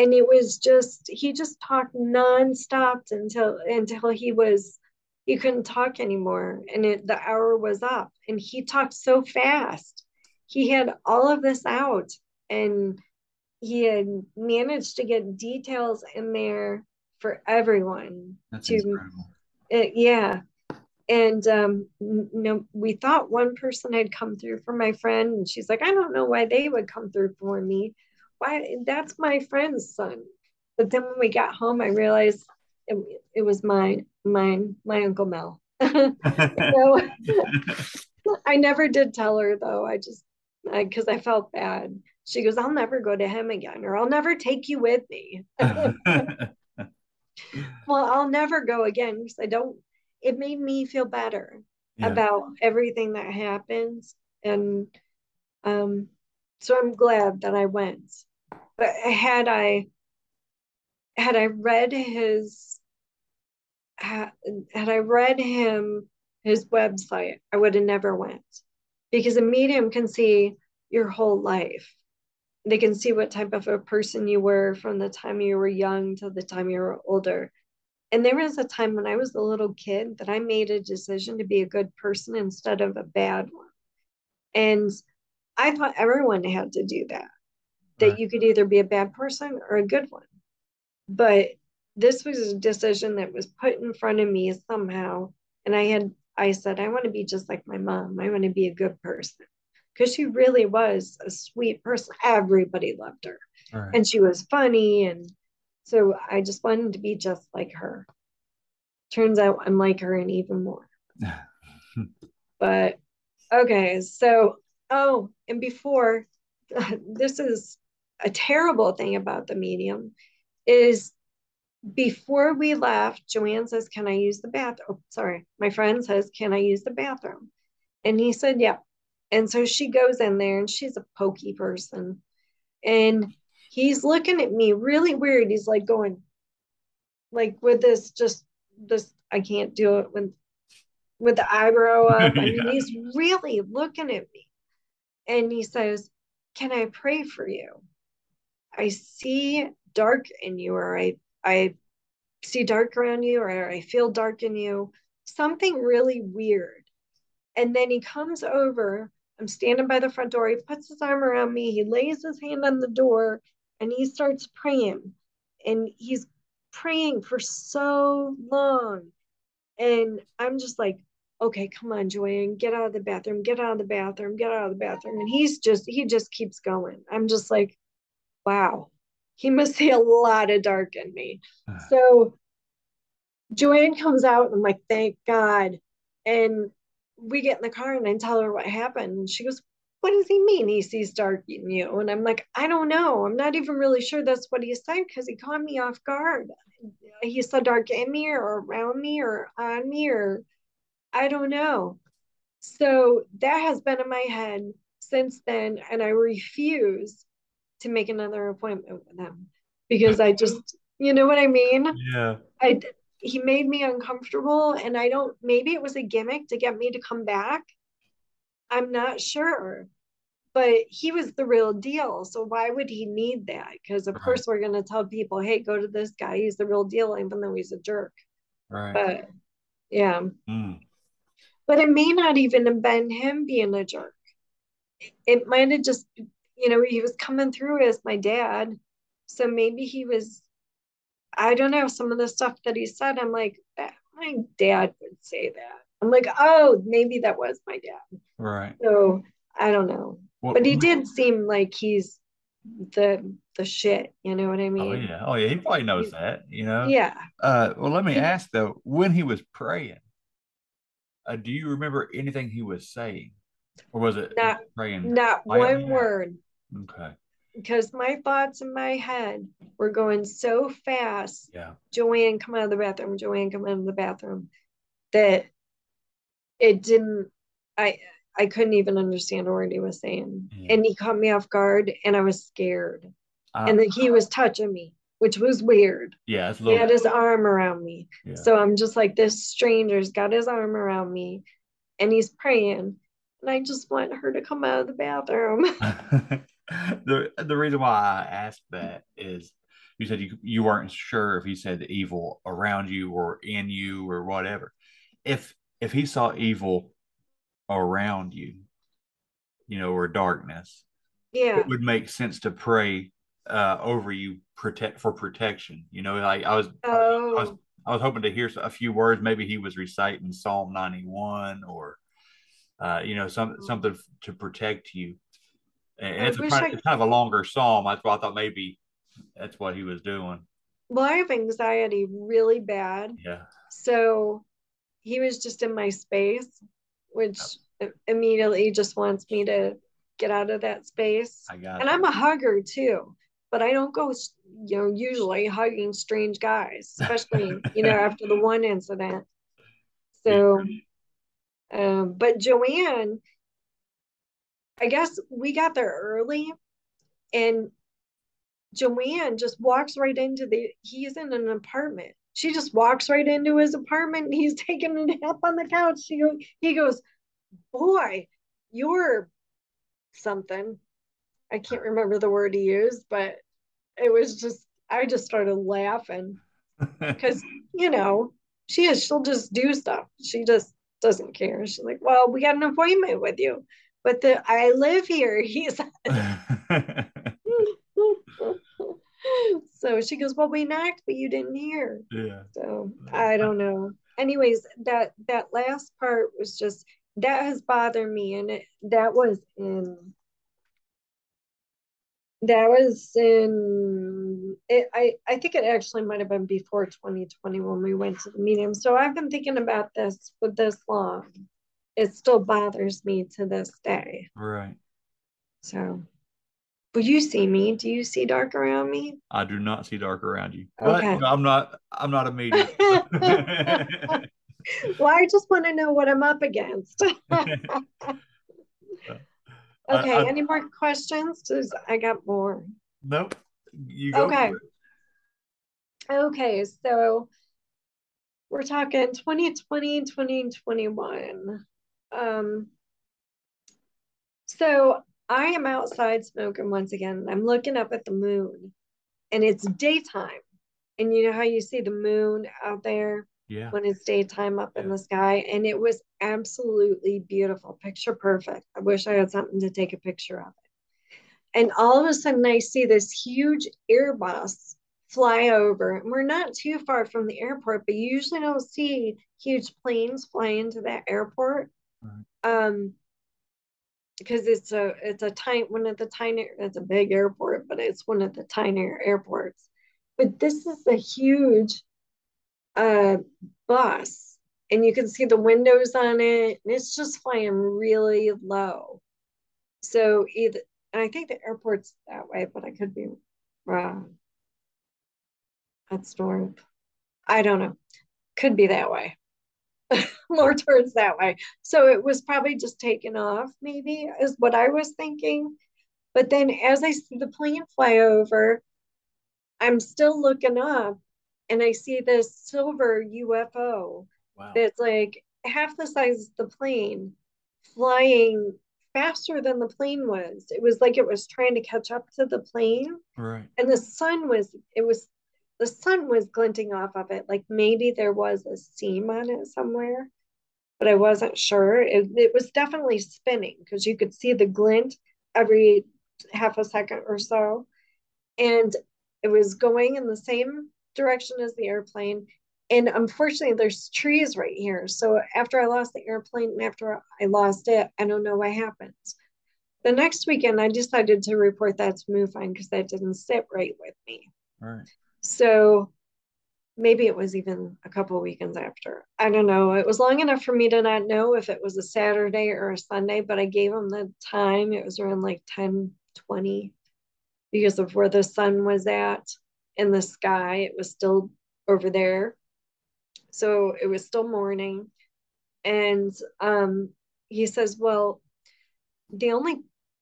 and it was just he just talked nonstop until until he was he couldn't talk anymore. And it, the hour was up. And he talked so fast. He had all of this out. And he had managed to get details in there for everyone That's to incredible. uh, yeah. And um we thought one person had come through for my friend. And she's like i don't know why they would come through for me why that's my friend's son But then when we got home, I realized it, it was mine, mine, my Uncle Mel. *laughs* so *laughs* I never did tell her though. I just, because I, I felt bad. She goes, I'll never go to him again, or I'll never take you with me. *laughs* well, I'll never go again because I don't, it made me feel better yeah. about everything that happens. And um, so I'm glad that I went. But had I had I read his had, I read him his website, I would have never went because a medium can see your whole life. They can see what type of a person you were from the time you were young to the time you were older. And there was a time when I was a little kid that I made a decision to be a good person instead of a bad one. And I thought everyone had to do that, that right. you could either be a bad person or a good one. But this was a decision that was put in front of me somehow. And I had, I said, I want to be just like my mom. I want to be a good person because she really was a sweet person. Everybody loved her. Right. And she was funny. And so I just wanted to be just like her. Turns out I'm like her and even more. *laughs* but okay, so oh, and before *laughs* this is a terrible thing about the medium is before we left, Joanne says, Can I use the bathroom? Oh, sorry. My friend says, Can I use the bathroom? And he said, Yeah. And so she goes in there and she's a pokey person. And he's looking at me really weird. He's like going, like with this, just this, I can't do it with with the eyebrow up. I *laughs* mean, he's really looking at me. And he says, Can I pray for you? I see dark in you, or I I see dark around you, or I feel dark in you. Something really weird. And then he comes over. I'm standing by the front door. He puts his arm around me. He lays his hand on the door and he starts praying. And he's praying for so long. And I'm just like, okay, come on, Joanne, get out of the bathroom, get out of the bathroom, get out of the bathroom. And he's just, he just keeps going. I'm just like, wow, he must see a lot of dark in me. Ah. So Joanne comes out and I'm like, thank God. And we get in the car and I tell her what happened. And she goes, what does he mean he sees dark in you? And I'm like, I don't know. I'm not even really sure that's what he said because he caught me off guard. He saw dark in me or around me or on me or I don't know. So that has been in my head since then. And I refuse to make another appointment with him because I just, you know what I mean? Yeah. I, he made me uncomfortable and I don't, maybe it was a gimmick to get me to come back. I'm not sure. But he was the real deal. So why would he need that? Because of right. course we're gonna tell people, hey, go to this guy, he's the real deal, even though he's a jerk. Right. But yeah. Mm but it may not even have been him being a jerk. It might have just, you know, he was coming through as my dad. So maybe he was, I don't know, some of the stuff that he said, I'm like, my dad would say that. I'm like, oh, maybe that was my dad. Right. So I don't know. Well, but he did seem like he's the the shit, you know what I oh, mean? Oh yeah. Oh yeah, he probably knows he, that, you know. Yeah. Uh well let me ask though, when he was praying, uh, do you remember anything he was saying, or was it not praying? Not one word. Okay. Because my thoughts in my head were going so fast. Yeah. Joanne, come out of the bathroom. Joanne, come out of the bathroom. That it didn't. I I couldn't even understand what he was saying, mm. and he caught me off guard, and I was scared. Uh, and then he was touching me which was weird. Yeah, he had his arm around me. Yeah. So I'm just like, this stranger's got his arm around me and he's praying. And I just want her to come out of the bathroom. *laughs* *laughs* *laughs* the the reason why I asked that is you said you you weren't sure if he said evil around you or in you or whatever. If if he saw evil around you, you know, or darkness, yeah, it would make sense to pray uh, over you protect for protection. You know, like I was, oh. I was, I was hoping to hear a few words. Maybe he was reciting Psalm ninety one or, uh, you know, some oh. something to protect you. And it's, a, I... it's kind of a longer psalm. That's why I thought maybe that's what he was doing. well, I have anxiety really bad. Yeah. So he was just in my space, which immediately just wants me to get out of that space. I got And you. I'm a hugger too, but I don't go, you know, usually hugging strange guys, especially, *laughs* you know, after the one incident. So, um, but Joanne, I guess we got there early and Joanne just walks right into the, he's in an apartment. She just walks right into his apartment and he's *laughs* taking a nap on the couch. She he goes, boy, you're something. I can't remember the word he used, but it was just, I just started laughing *laughs* because, you know, she is, she'll just do stuff. She just doesn't care. She's like, well, we got an appointment with you, but the, I live here. *laughs* he said. *laughs* so she goes, well, we knocked, but you didn't hear. yeah. So I don't know. Anyways, that that last part was just that has bothered me, and it that was in that was in it, I I think it actually might have been before 2020 when we went to the medium. So I've been thinking about this for this long. It still bothers me to this day. Right. So, but you see me. Do you see dark around me? I do not see dark around you. But Okay. you know, I'm not I'm not a medium. *laughs* *laughs* Well, I just want to know what I'm up against. *laughs* okay, I- any more questions? 'Cause I got more. nope. You go. Okay. Okay, so we're talking 2020, 2021. Um, so I am outside smoking once again. I'm looking up at the moon and it's daytime. And you know how you see the moon out there? Yeah. when it's daytime up in the sky and it was absolutely beautiful picture perfect i wish i had something to take a picture of it and all of a sudden i see this huge airbus fly over and we're not too far from the airport but you usually don't see huge planes fly into that airport Um because it's a it's a tiny one of the tiny it's a big airport but it's one of the tinier airports. But this is a huge uh bus and you can see the windows on it and it's just flying really low. So either i think the airport's that way but i could be wrong. That's north i don't know. Could be that way *laughs* more towards that way so it was probably just taken off maybe is what i was thinking but then as i see the plane fly over i'm still looking up and I see this silver UFO Wow. that's like half the size of the plane flying faster than the plane was. It was like it was trying to catch up to the plane Right. and the sun was it was the sun was glinting off of it like maybe there was a seam on it somewhere but I wasn't sure. It, it was definitely spinning because you could see the glint every half a second or so. And it was going in the same direction as the airplane. And unfortunately, there's trees right here. So after I lost the airplane and after I lost it, I don't know what happened. The next weekend, I decided to report that to MUFON because that didn't sit right with me. Right. So maybe it was even a couple weekends after. I don't know. It was long enough for me to not know if it was a Saturday or a Sunday, but I gave him the time. It was around like 10 20 because of where the sun was at in the sky. It was still over there. So it was still morning. And um, he says, Well, the only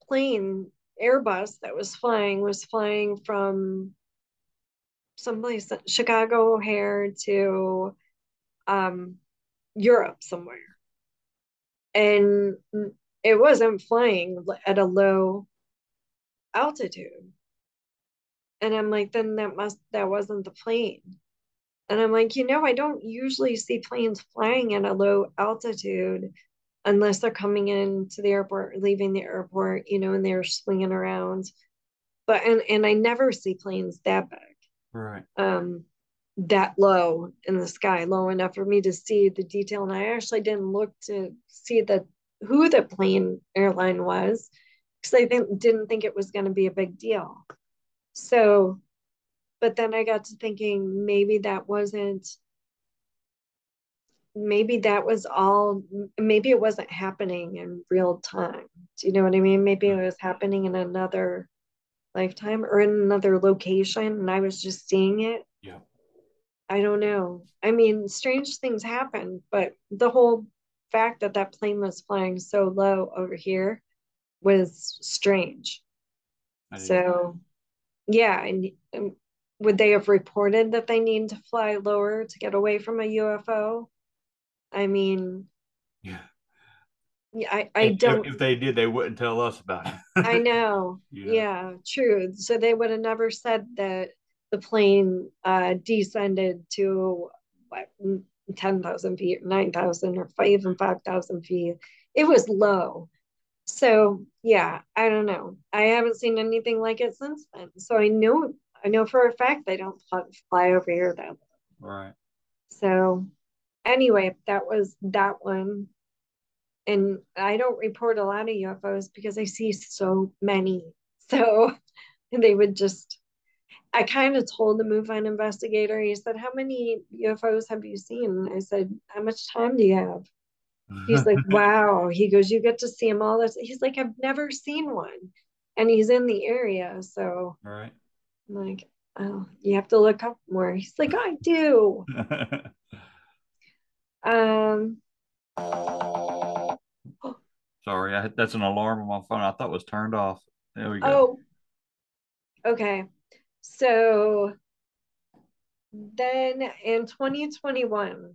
plane, Airbus, that was flying was flying from someplace Chicago O'Hare to um, Europe somewhere. And it wasn't flying at a low altitude. And I'm like, then that must that wasn't the plane. And I'm like, you know, I don't usually see planes flying at a low altitude unless they're coming into the airport, or leaving the airport, you know, and they're swinging around. But and and I never see planes that Right. um that low in the sky low enough for me to see the detail. And i actually didn't look to see the who the plane airline was because i didn't, didn't think it was going to be a big deal. So but then I got to thinking maybe that wasn't maybe that was all maybe it wasn't happening in real time. Do you know what i mean? Maybe it was happening in another lifetime or in another location and i was just seeing it? Yeah. i don't know. I mean strange things happen but the whole fact that that plane was flying so low over here was strange. So yeah and um, would they have reported that they need to fly lower to get away from a ufo i mean yeah. Yeah, I, I If- don't If, they did, they wouldn't tell us about it. I *laughs* know. You know? Yeah, true. So they would have never said that the plane uh, descended to what, 10,000 feet, 9,000, or five, even 5,000 feet. It was low. So yeah, I don't know. I haven't seen anything like it since then. So I know, I know for a fact they don't fly, fly over here though. Right. So anyway, that was that one. And I don't report a lot of UFOs because I see so many. *laughs* So they would just, I kind of told the MUFON investigator, he said, How many UFOs have you seen? I said, How much time do you have? He's like, *laughs* Wow. He goes, You get to see them all this. He's like, I've never seen one. And he's in the area. So All right. I'm like, Oh, you have to look up more. He's like, I do. *laughs* Um, Sorry, I, that's an alarm on my phone. I thought it was turned off. There we go. Oh, okay. So then in 2021,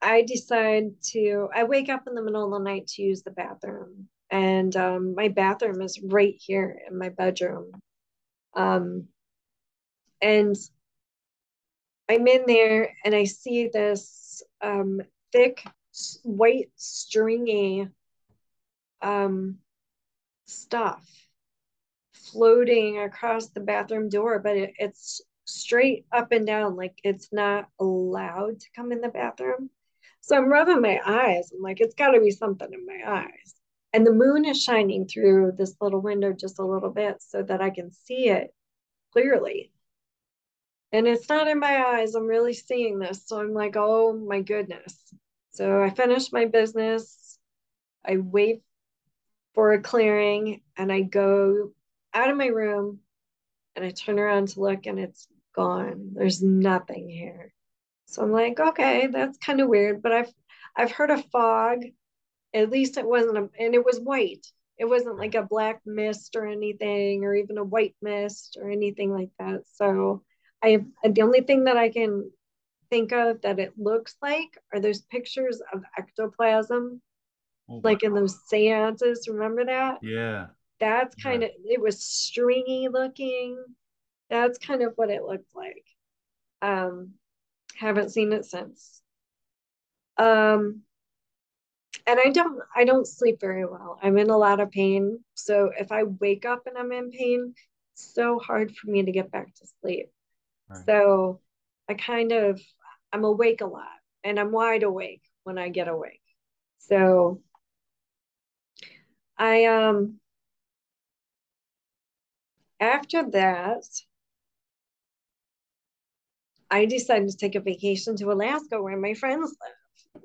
I decide to, I wake up in the middle of the night to use the bathroom. And um, my bathroom is right here in my bedroom. Um, and I'm in there and I see this um, thick, white, stringy um, stuff floating across the bathroom door, but it, it's straight up and down, like it's not allowed to come in the bathroom. So I'm rubbing my eyes. I'm like, it's got to be something in my eyes. And the moon is shining through this little window just a little bit so that I can see it clearly. And it's not in my eyes. I'm really seeing this. So I'm like, oh my goodness. So I finish my business. I wait for a clearing and I go out of my room and I turn around to look and it's gone. There's nothing here. So I'm like, okay, that's kind of weird, but I've I've heard of fog. At least it wasn't a, and it was white. It wasn't like a black mist or anything or even a white mist or anything like that. So I the only thing that I can think of that it looks like are those pictures of ectoplasm Oh, like in those seances. Remember that? Yeah. That's Yeah. kind of it was stringy looking. That's kind of what it looked like. Um, haven't seen it since. Um, and I don't I don't sleep very well. I'm in a lot of pain. So if I wake up and I'm in pain, it's so hard for me to get back to sleep. Right. So I kind of I'm awake a lot and I'm wide awake when I get awake. So I um after that I decided to take a vacation to Alaska where my friends live.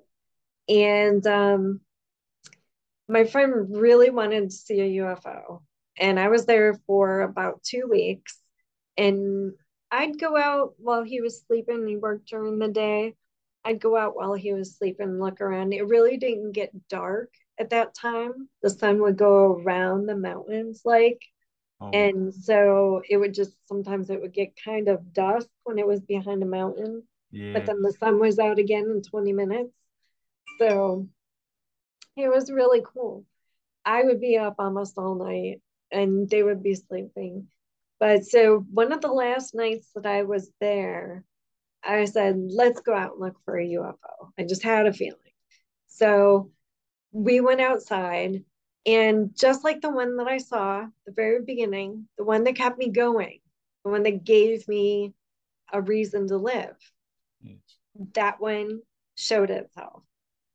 And um my friend really wanted to see a UFO. And I was there for about two weeks. And I'd go out while he was sleeping. He worked during the day. I'd go out while he was sleeping and look around. It really didn't get dark at that time. The sun would go around the mountains like Oh, and so it would just sometimes it would get kind of dusk when it was behind a mountain yeah. but then the sun was out again in 20 minutes so it was really cool i would be up almost all night and they would be sleeping but so one of the last nights that i was there i said let's go out and look for a ufo i just had a feeling so we went outside and just like the one that I saw the very beginning, the one that kept me going, the one that gave me a reason to live, Yes. that one showed itself.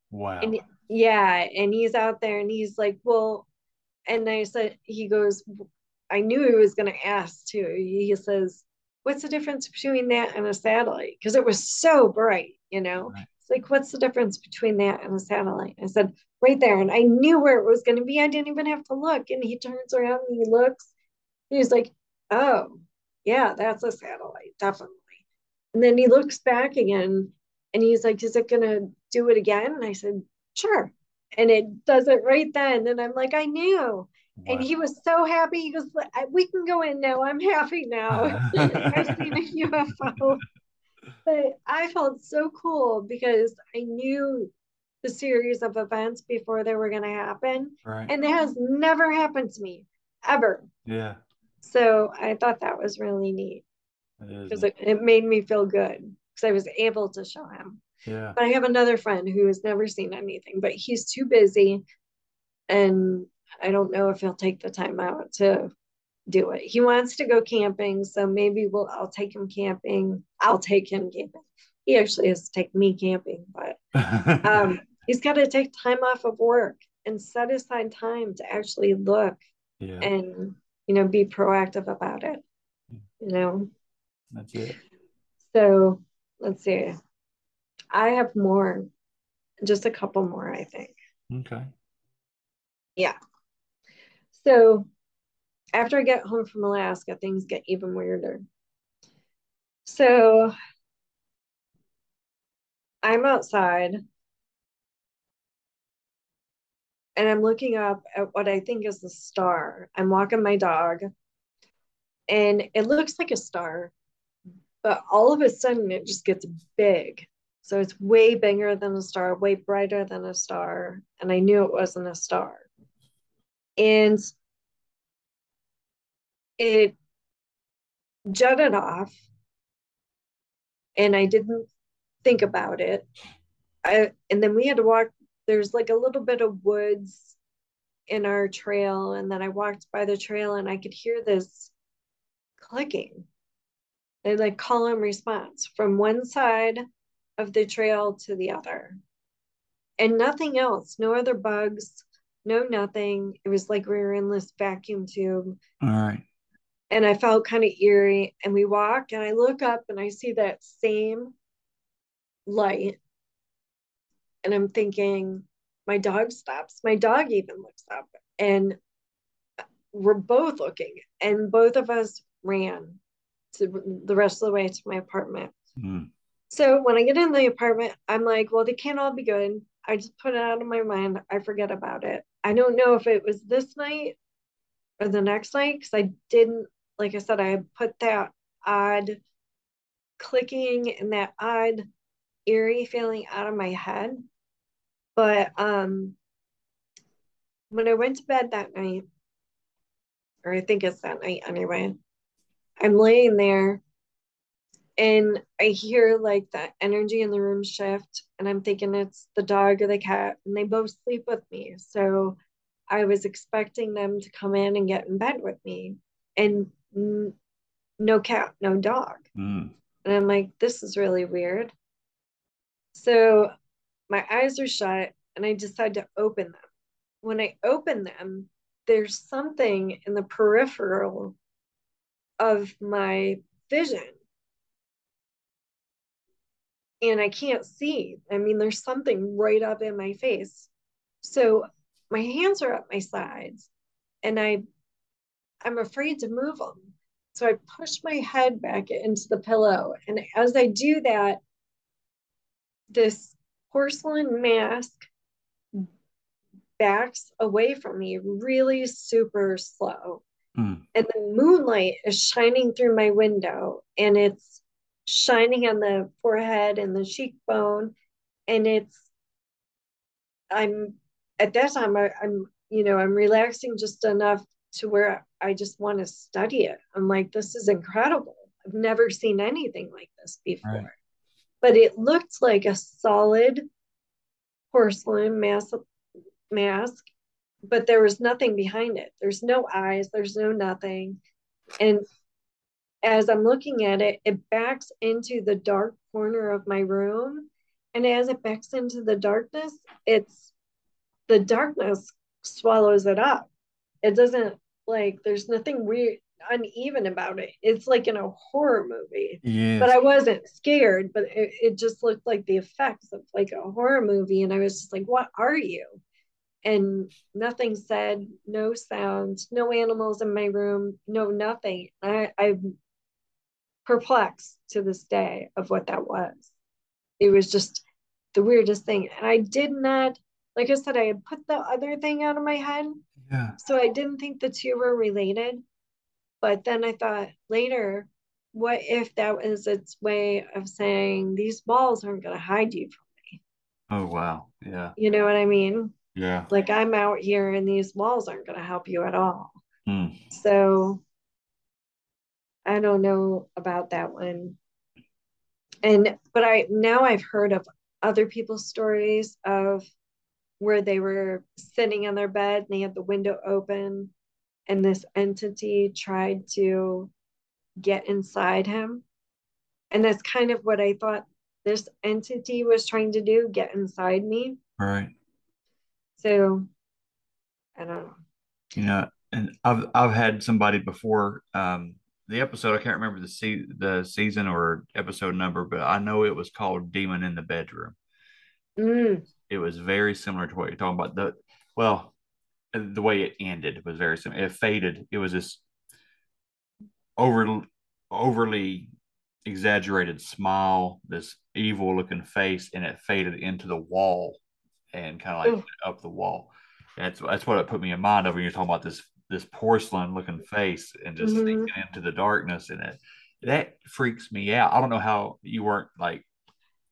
Wow. And yeah, and he's out there and he's like, Well, and I said, he goes, I knew he was going to ask too. He says, What's the difference between that and a satellite? Because it was so bright, you know? Right. It's like, What's the difference between that and a satellite? I said, Right there. And I knew where it was going to be. I didn't even have to look. And he turns around and he looks. He's like, Oh, yeah, that's a satellite, definitely. And then he looks back again and he's like, Is it going to do it again? And I said, Sure. And it does it right then. And I'm like, I knew. And he was so happy. He goes, We can go in now. I'm happy now. *laughs* I've seen a UFO. But I felt so cool because I knew the series of events before they were going to happen. right. And it has never happened to me ever. yeah. So I thought that was really neat because it, it made me feel good because I was able to show him. yeah. But I have another friend who has never seen anything, but he's too busy. And I don't know if he'll take the time out to do it. He wants to go camping, so maybe we'll I'll take him camping. I'll take him camping. He actually has to take me camping, but *laughs* um he's got to take time off of work and set aside time to actually look yeah. and you know be proactive about it. You know. That's it. So let's see. I have more, just a couple more, I think. Okay. Yeah. So after I get home from Alaska, things get even weirder. So I'm outside and I'm looking up at what I think is a star. I'm walking my dog and it looks like a star, but all of a sudden it just gets big. So it's way bigger than a star, way brighter than a star. And I knew it wasn't a star. And it jutted off, and I didn't think about it. I, and then we had to walk, there's like a little bit of woods in our trail. And then I walked by the trail and I could hear this clicking. They like call and response from one side of the trail to the other. And nothing else, no other bugs, no nothing. It was like we were in this vacuum tube. All right. And I felt kind of eerie. And we walk and I look up and I see that same light. And I'm thinking, my dog stops. My dog even looks up. And we're both looking. And both of us ran to the rest of the way to my apartment. Mm. So when I get in the apartment, I'm like, well, they can't all be good. I just put it out of my mind. I forget about it. I don't know if it was this night or the next night because I didn't, like I said, I put that odd clicking and that odd eerie feeling out of my head. But um when I went to bed that night, or I think it's that night anyway, I'm laying there and I hear like that energy in the room shift, and I'm thinking it's the dog or the cat, and they both sleep with me. So I was expecting them to come in and get in bed with me, and n- no cat, no dog. Mm. And I'm like, this is really weird. So my eyes are shut, and I decide to open them. When I open them, there's something in the peripheral of my vision and I can't see. I mean, there's something right up in my face. So my hands are at my sides and I I'm afraid to move them. So I push my head back into the pillow. And as I do that, this porcelain mask backs away from me really super slow. Mm. And the moonlight is shining through my window and it's shining on the forehead and the cheekbone. And it's, I'm at that time, I, I'm, you know, I'm relaxing just enough to where I just want to study it. I'm like, this is incredible. I've never seen anything like this before. Right. But it looked like a solid porcelain mask, mask, but there was nothing behind it. There's no eyes, there's no nothing. And as I'm looking at it, it backs into the dark corner of my room. And as it backs into the darkness, it's the darkness swallows it up. It doesn't like there's nothing weird uneven about it. It's like in a horror movie. Yeah. But I wasn't scared, but it, it just looked like the effects of like a horror movie. And I was just like, what are you? And nothing said, no sounds, no animals in my room, no nothing. I, I'm perplexed to this day of what that was. It was just the weirdest thing. And I did not, like I said, I had put the other thing out of my head. yeah. So I didn't think the two were related. But then I thought later, what if that was its way of saying these balls aren't going to hide you from me? Oh wow. Yeah. you know what I mean? Yeah. Like I'm out here and these walls aren't going to help you at all. Hmm. So I don't know about that one. And but I now I've heard of other people's stories of where they were sitting on their bed and they had the window open and this entity tried to get inside him. And that's kind of what I thought this entity was trying to do, get inside me. Right. So I don't know. You know, and I've I've had somebody before. Um, the episode I can't remember the se- the season or episode number, but I know it was called "Demon in the Bedroom." Mm, It was very similar to what you're talking about. The well, the way it ended was very similar. It faded. It was this over overly exaggerated smile, this evil looking face, and it faded into the wall and kind of like Ooh. up the wall. That's that's what it put me in mind of when you're talking about this this porcelain looking face and just Mhm. sinking into the darkness and it that freaks me out. I don't know how you weren't like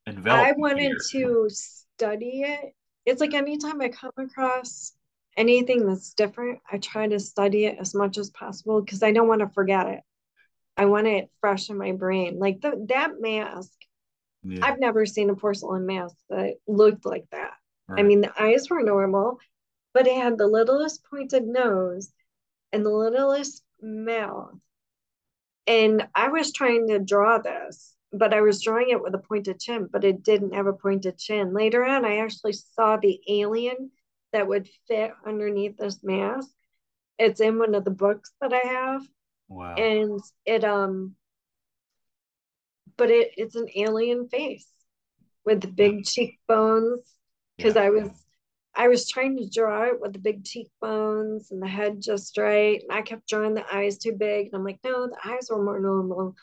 enveloped. I wanted to study it. It's like anytime I come across anything that's different, I try to study it as much as possible because I don't want to forget it. I want it fresh in my brain. Like the, that mask, Yeah, I've never seen a porcelain mask that looked like that. I mean, the eyes were normal, but it had the littlest pointed nose and the littlest mouth. And I was trying to draw this, but I was drawing it with a pointed chin, but it didn't have a pointed chin. Later on, I actually saw the alien that would fit underneath this mask. It's in one of the books that I have, wow. and it um, but it it's an alien face with big cheekbones because Yeah. I was I was trying to draw it with the big cheekbones and the head just right. And I kept drawing the eyes too big. And I'm like, no, the eyes were more normal.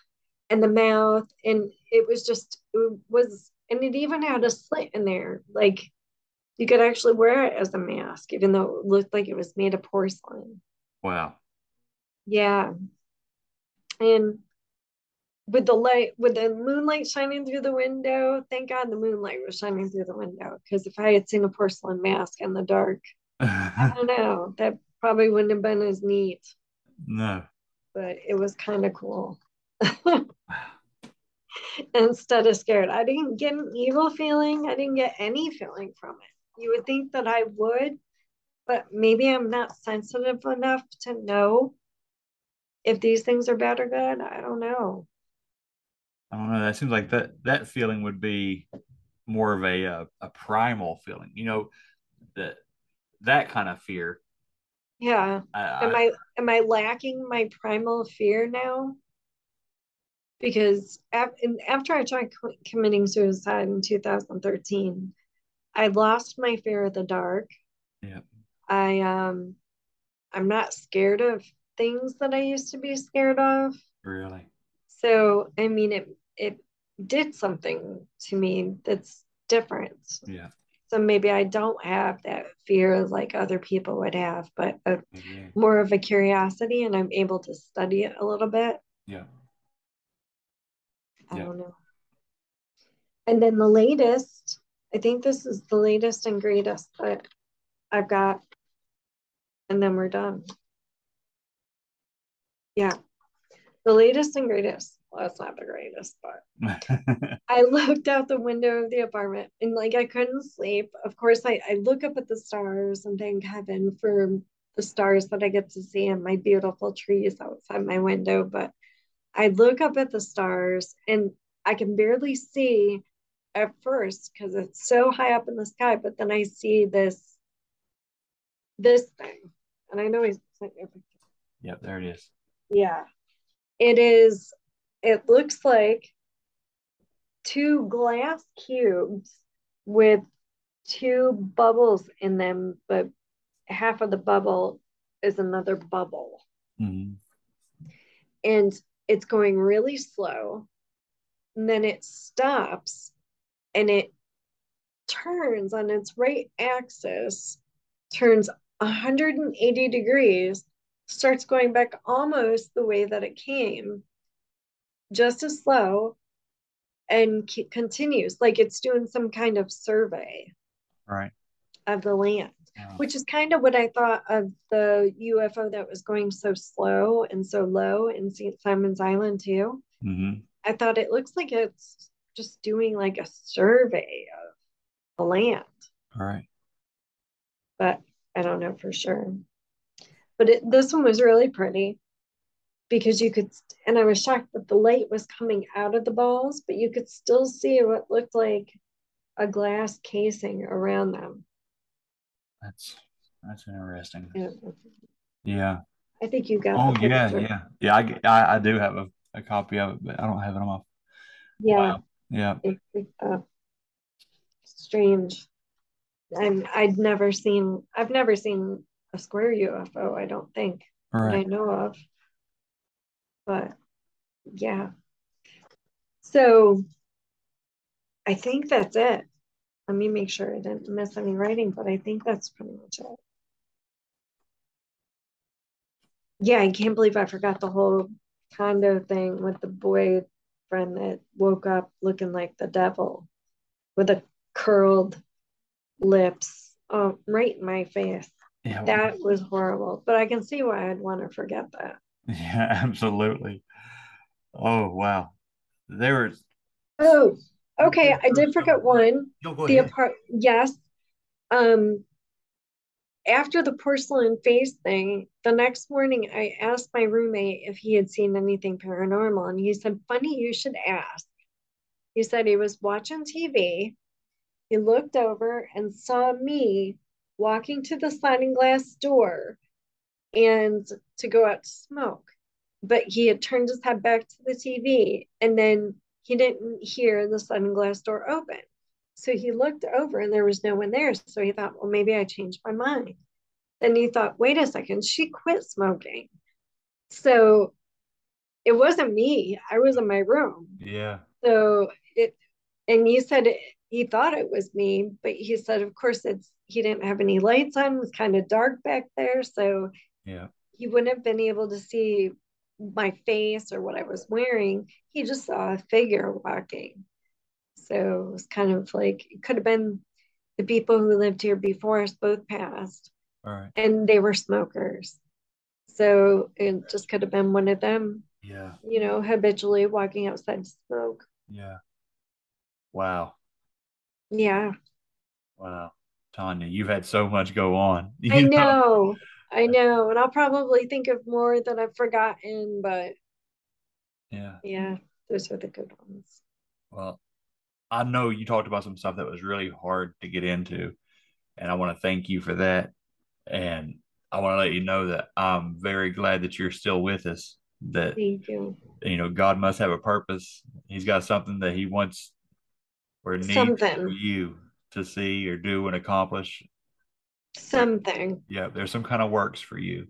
And the mouth. And it was just, it was, and it even had a slit in there. Like you could actually wear it as a mask, even though it looked like it was made of porcelain. Wow. Yeah. And with the light, with the moonlight shining through the window, thank God the moonlight was shining through the window. Because if I had seen a porcelain mask in the dark, I *laughs* don't know, that probably wouldn't have been as neat, no. but it was kind of cool. *laughs* Instead of scared, I didn't get an evil feeling. I didn't get any feeling from it. You would think that I would, but maybe I'm not sensitive enough to know if these things are bad or good. I don't know. I don't know. That seems like that that feeling would be more of a uh, a primal feeling. You know, that that kind of fear. Yeah. I, Am I, I am I lacking my primal fear now? Because af- after I tried co- committing suicide in 2013, I lost my fear of the dark. Yep. I um I'm not scared of things that I used to be scared of. really. So, I mean it it did something to me that's different. Yeah. So maybe I don't have that fear like other people would have, but a, Yeah. more of a curiosity and I'm able to study it a little bit. Yeah. I Yeah. don't know. And then the latest, I think this is the latest and greatest that I've got. And then we're done. Yeah. The latest and greatest. Well, it's not the greatest, but *laughs* I looked out the window of the apartment and like I couldn't sleep. Of course, I, I look up at the stars and thank heaven for the stars that I get to see and my beautiful trees outside my window. But I look up at the stars and I can barely see at first because it's so high up in the sky. But then I see this this thing, and I know he's sent you a picture. Yep, there it is. Yeah. It is, it looks like two glass cubes with two bubbles in them, but half of the bubble is another bubble. hmm And it's going really slow. And then it stops and it turns on its right axis, turns 180 degrees, starts going back almost the way that it came, just as slow, and c- continues like it's doing some kind of survey Right. of the land, Wow. which is kind of what I thought of the UFO that was going so slow and so low in St. Simons Island, too. hmm I thought it looks like it's just doing like a survey of the land, All right. but I don't know for sure. But it, this one was really pretty because you could, and I was shocked that the light was coming out of the balls, but you could still see what looked like a glass casing around them. That's that's interesting. Yeah. Yeah. I think you got Oh yeah, picture. yeah, I, I do have a, a copy of it, but I don't have it on my. Yeah, Wow. Yeah. it, it, uh, strange. I'm I'd never seen I've never seen a square UFO, I don't think. That I know of. But yeah. So I think that's it. Let me make sure I didn't miss any writing, but I think that's pretty much it. Yeah, I can't believe I forgot the whole condo thing with the boyfriend that woke up looking like the devil with a curled lips um, right in my face. Yeah. That was horrible, but I can see why I'd want to forget that. *laughs* Yeah. Absolutely. Oh wow. There was. Oh, okay. I did forget one. No, go The ahead. apart, yes. Um, after the porcelain face thing, the next morning I asked my roommate if he had seen anything paranormal, and he said, Funny, you should ask. He said he was watching TV. He looked over and saw me walking to the sliding glass door and to go out to smoke. But he had turned his head back to the TV and then he didn't hear the sliding glass door open. So he looked over and there was no one there. So he thought, well, maybe I changed my mind. Then he thought, wait a second, she quit smoking. So it wasn't me. I was in my room. Yeah. So it, and he said it, he thought it was me, but he said, of course, it's he didn't have any lights on. It was kind of dark back there, so Yeah. He wouldn't have been able to see my face or what I was wearing. He just saw a figure walking. So it was kind of like it could have been the people who lived here before us both passed, All right. and they were smokers. So it just could have been one of them, Yeah. you know, habitually walking outside to smoke. Yeah. Wow. Yeah. Wow. Tanya, you've had so much go on. *laughs* I You know, I know, and I'll probably think of more that I've forgotten, but Yeah. yeah, those are the good ones. Well, I know you talked about some stuff that was really hard to get into, and I want to thank you for that. And I want to let you know that I'm very glad that you're still with us. That Thank you. you know, God must have a purpose. He's got something that He wants or needs Something. for you to see or do and accomplish. Something. Yeah, there's some kind of works for you.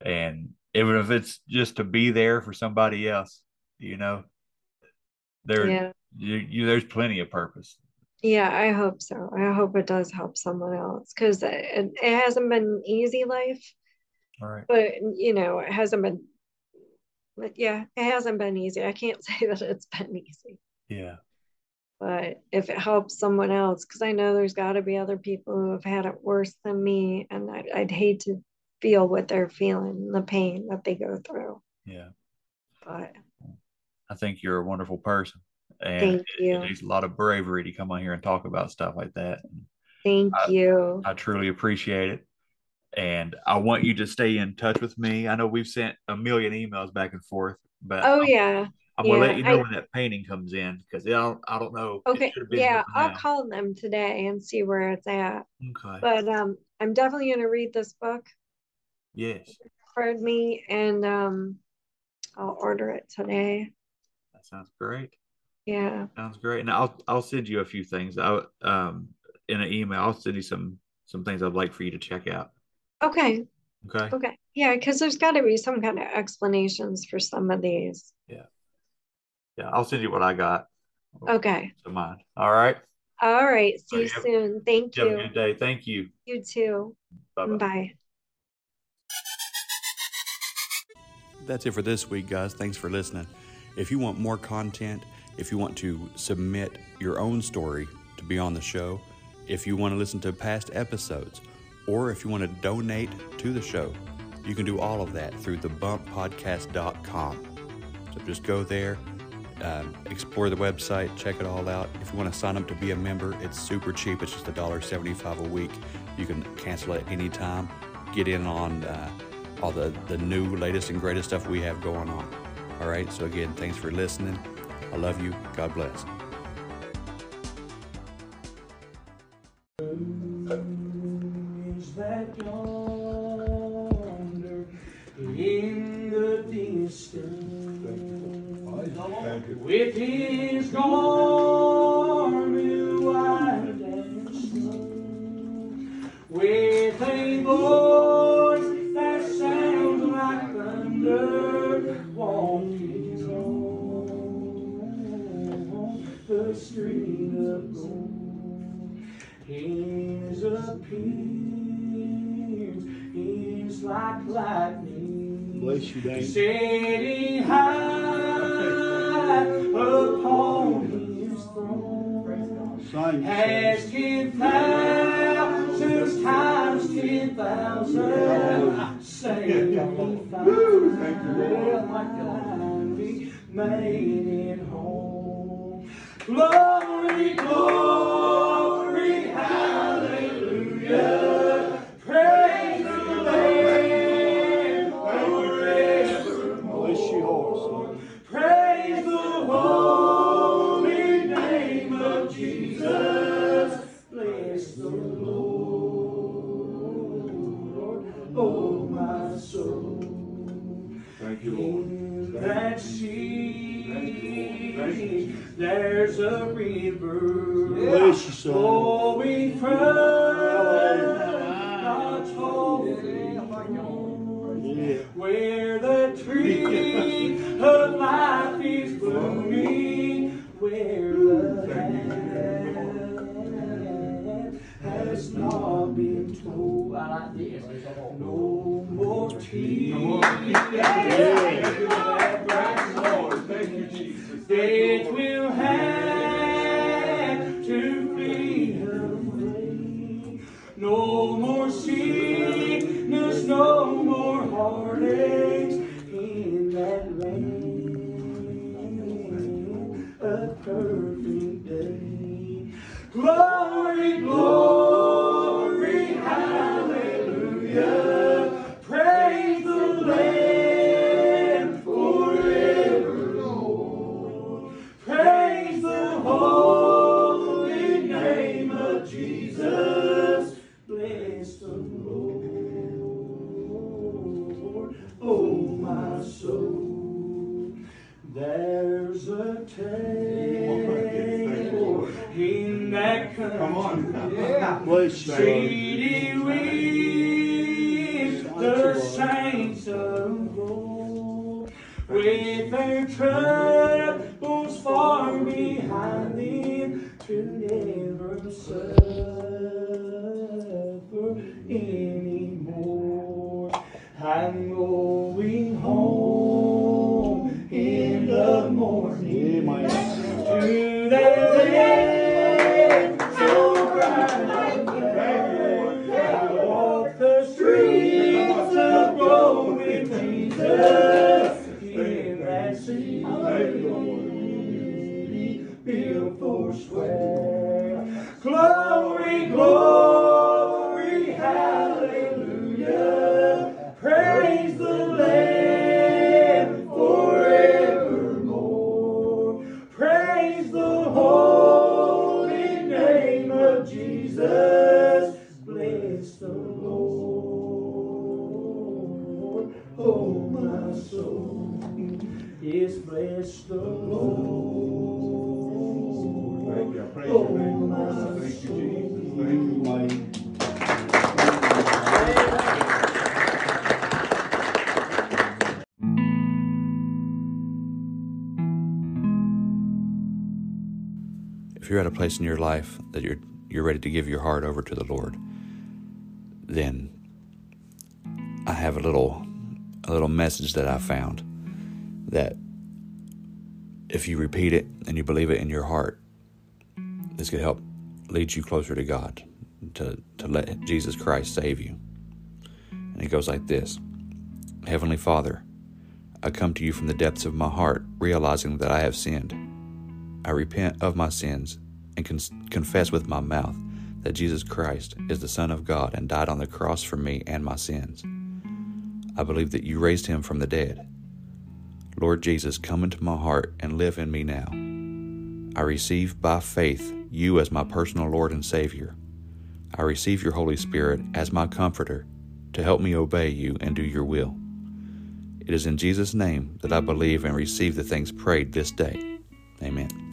And even if it's just to be there for somebody else, you know, there Yeah. you, you there's plenty of purpose. Yeah, I hope so. I hope it does help someone else because it, it, hasn't been an easy life, All right. but you know, it hasn't been, but yeah, it hasn't been easy. I can't *laughs* say that it's been easy, Yeah. But if it helps someone else, because I know there's got to be other people who have had it worse than me, and I'd, I'd hate to feel what they're feeling, the pain that they go through. Yeah. But I think you're a wonderful person. And Thank you. it takes a lot of bravery to come on here and talk about stuff like that. thank I- you. I truly appreciate it. And I want you to stay in touch with me. I know we've sent a million emails back and forth, but Oh, I'm, yeah. I'm gonna let you know I- when that painting comes in because I don't, I don't know. Okay, should have been yeah, I'll now. call them today and see where it's at. Okay. But um, I'm definitely gonna read this book. yes. offered me, and um, I'll order it today. That sounds great. Yeah. Sounds great. And I'll I'll send you a few things. I um in an email. I'll send you some some things I'd like for you to check out. Okay. Okay. Okay. Yeah, because there's got to be some kind of explanations for some of these. Yeah. Yeah. I'll send you what I got. Okay. To mine. All right. All right. See you have- soon. Thank You have a good day. Thank you. You too. Bye-bye. Bye. That's it for this week, guys. Thanks for listening. If you want more content, if you want to submit your own story to be on the show, if you want to listen to past episodes, or if you want to donate to the show, you can do all of that through thebumppodcast.com. So just go there, um, explore the website, check it all out. If you want to sign up to be a member, it's super cheap. It's just $1.75 a week. You can cancel at any time. Get in on uh, all the, the new, latest, and greatest stuff we have going on. All right. So, again, thanks for listening. I love you. God bless. is that yonder with his garment and snow with a voice that sounds like thunder walking on the street of gold his appearance is like lightning. Bless you, Dave. Setting high upon his throne. Has ten thousands times ten thousand sanctified, made it home. Glory, glory, place in your life that you're you're ready to give your heart over to the Lord, then I have a little a little message that I found that if you repeat it and you believe it in your heart, this could help lead you closer to God, to, to let Jesus Christ save you. And it goes like this Heavenly Father, I come to you from the depths of my heart, realizing that I have sinned. I repent of my sins and con- confess with my mouth that Jesus Christ is the Son of God and died on the cross for me and my sins. I believe that you raised him from the dead. Lord Jesus, come into my heart and live in me now. I receive by faith you as my personal Lord and Savior. I receive your Holy Spirit as my comforter to help me obey you and do your will. It is in Jesus' name that I believe and receive the things prayed this day. Amen.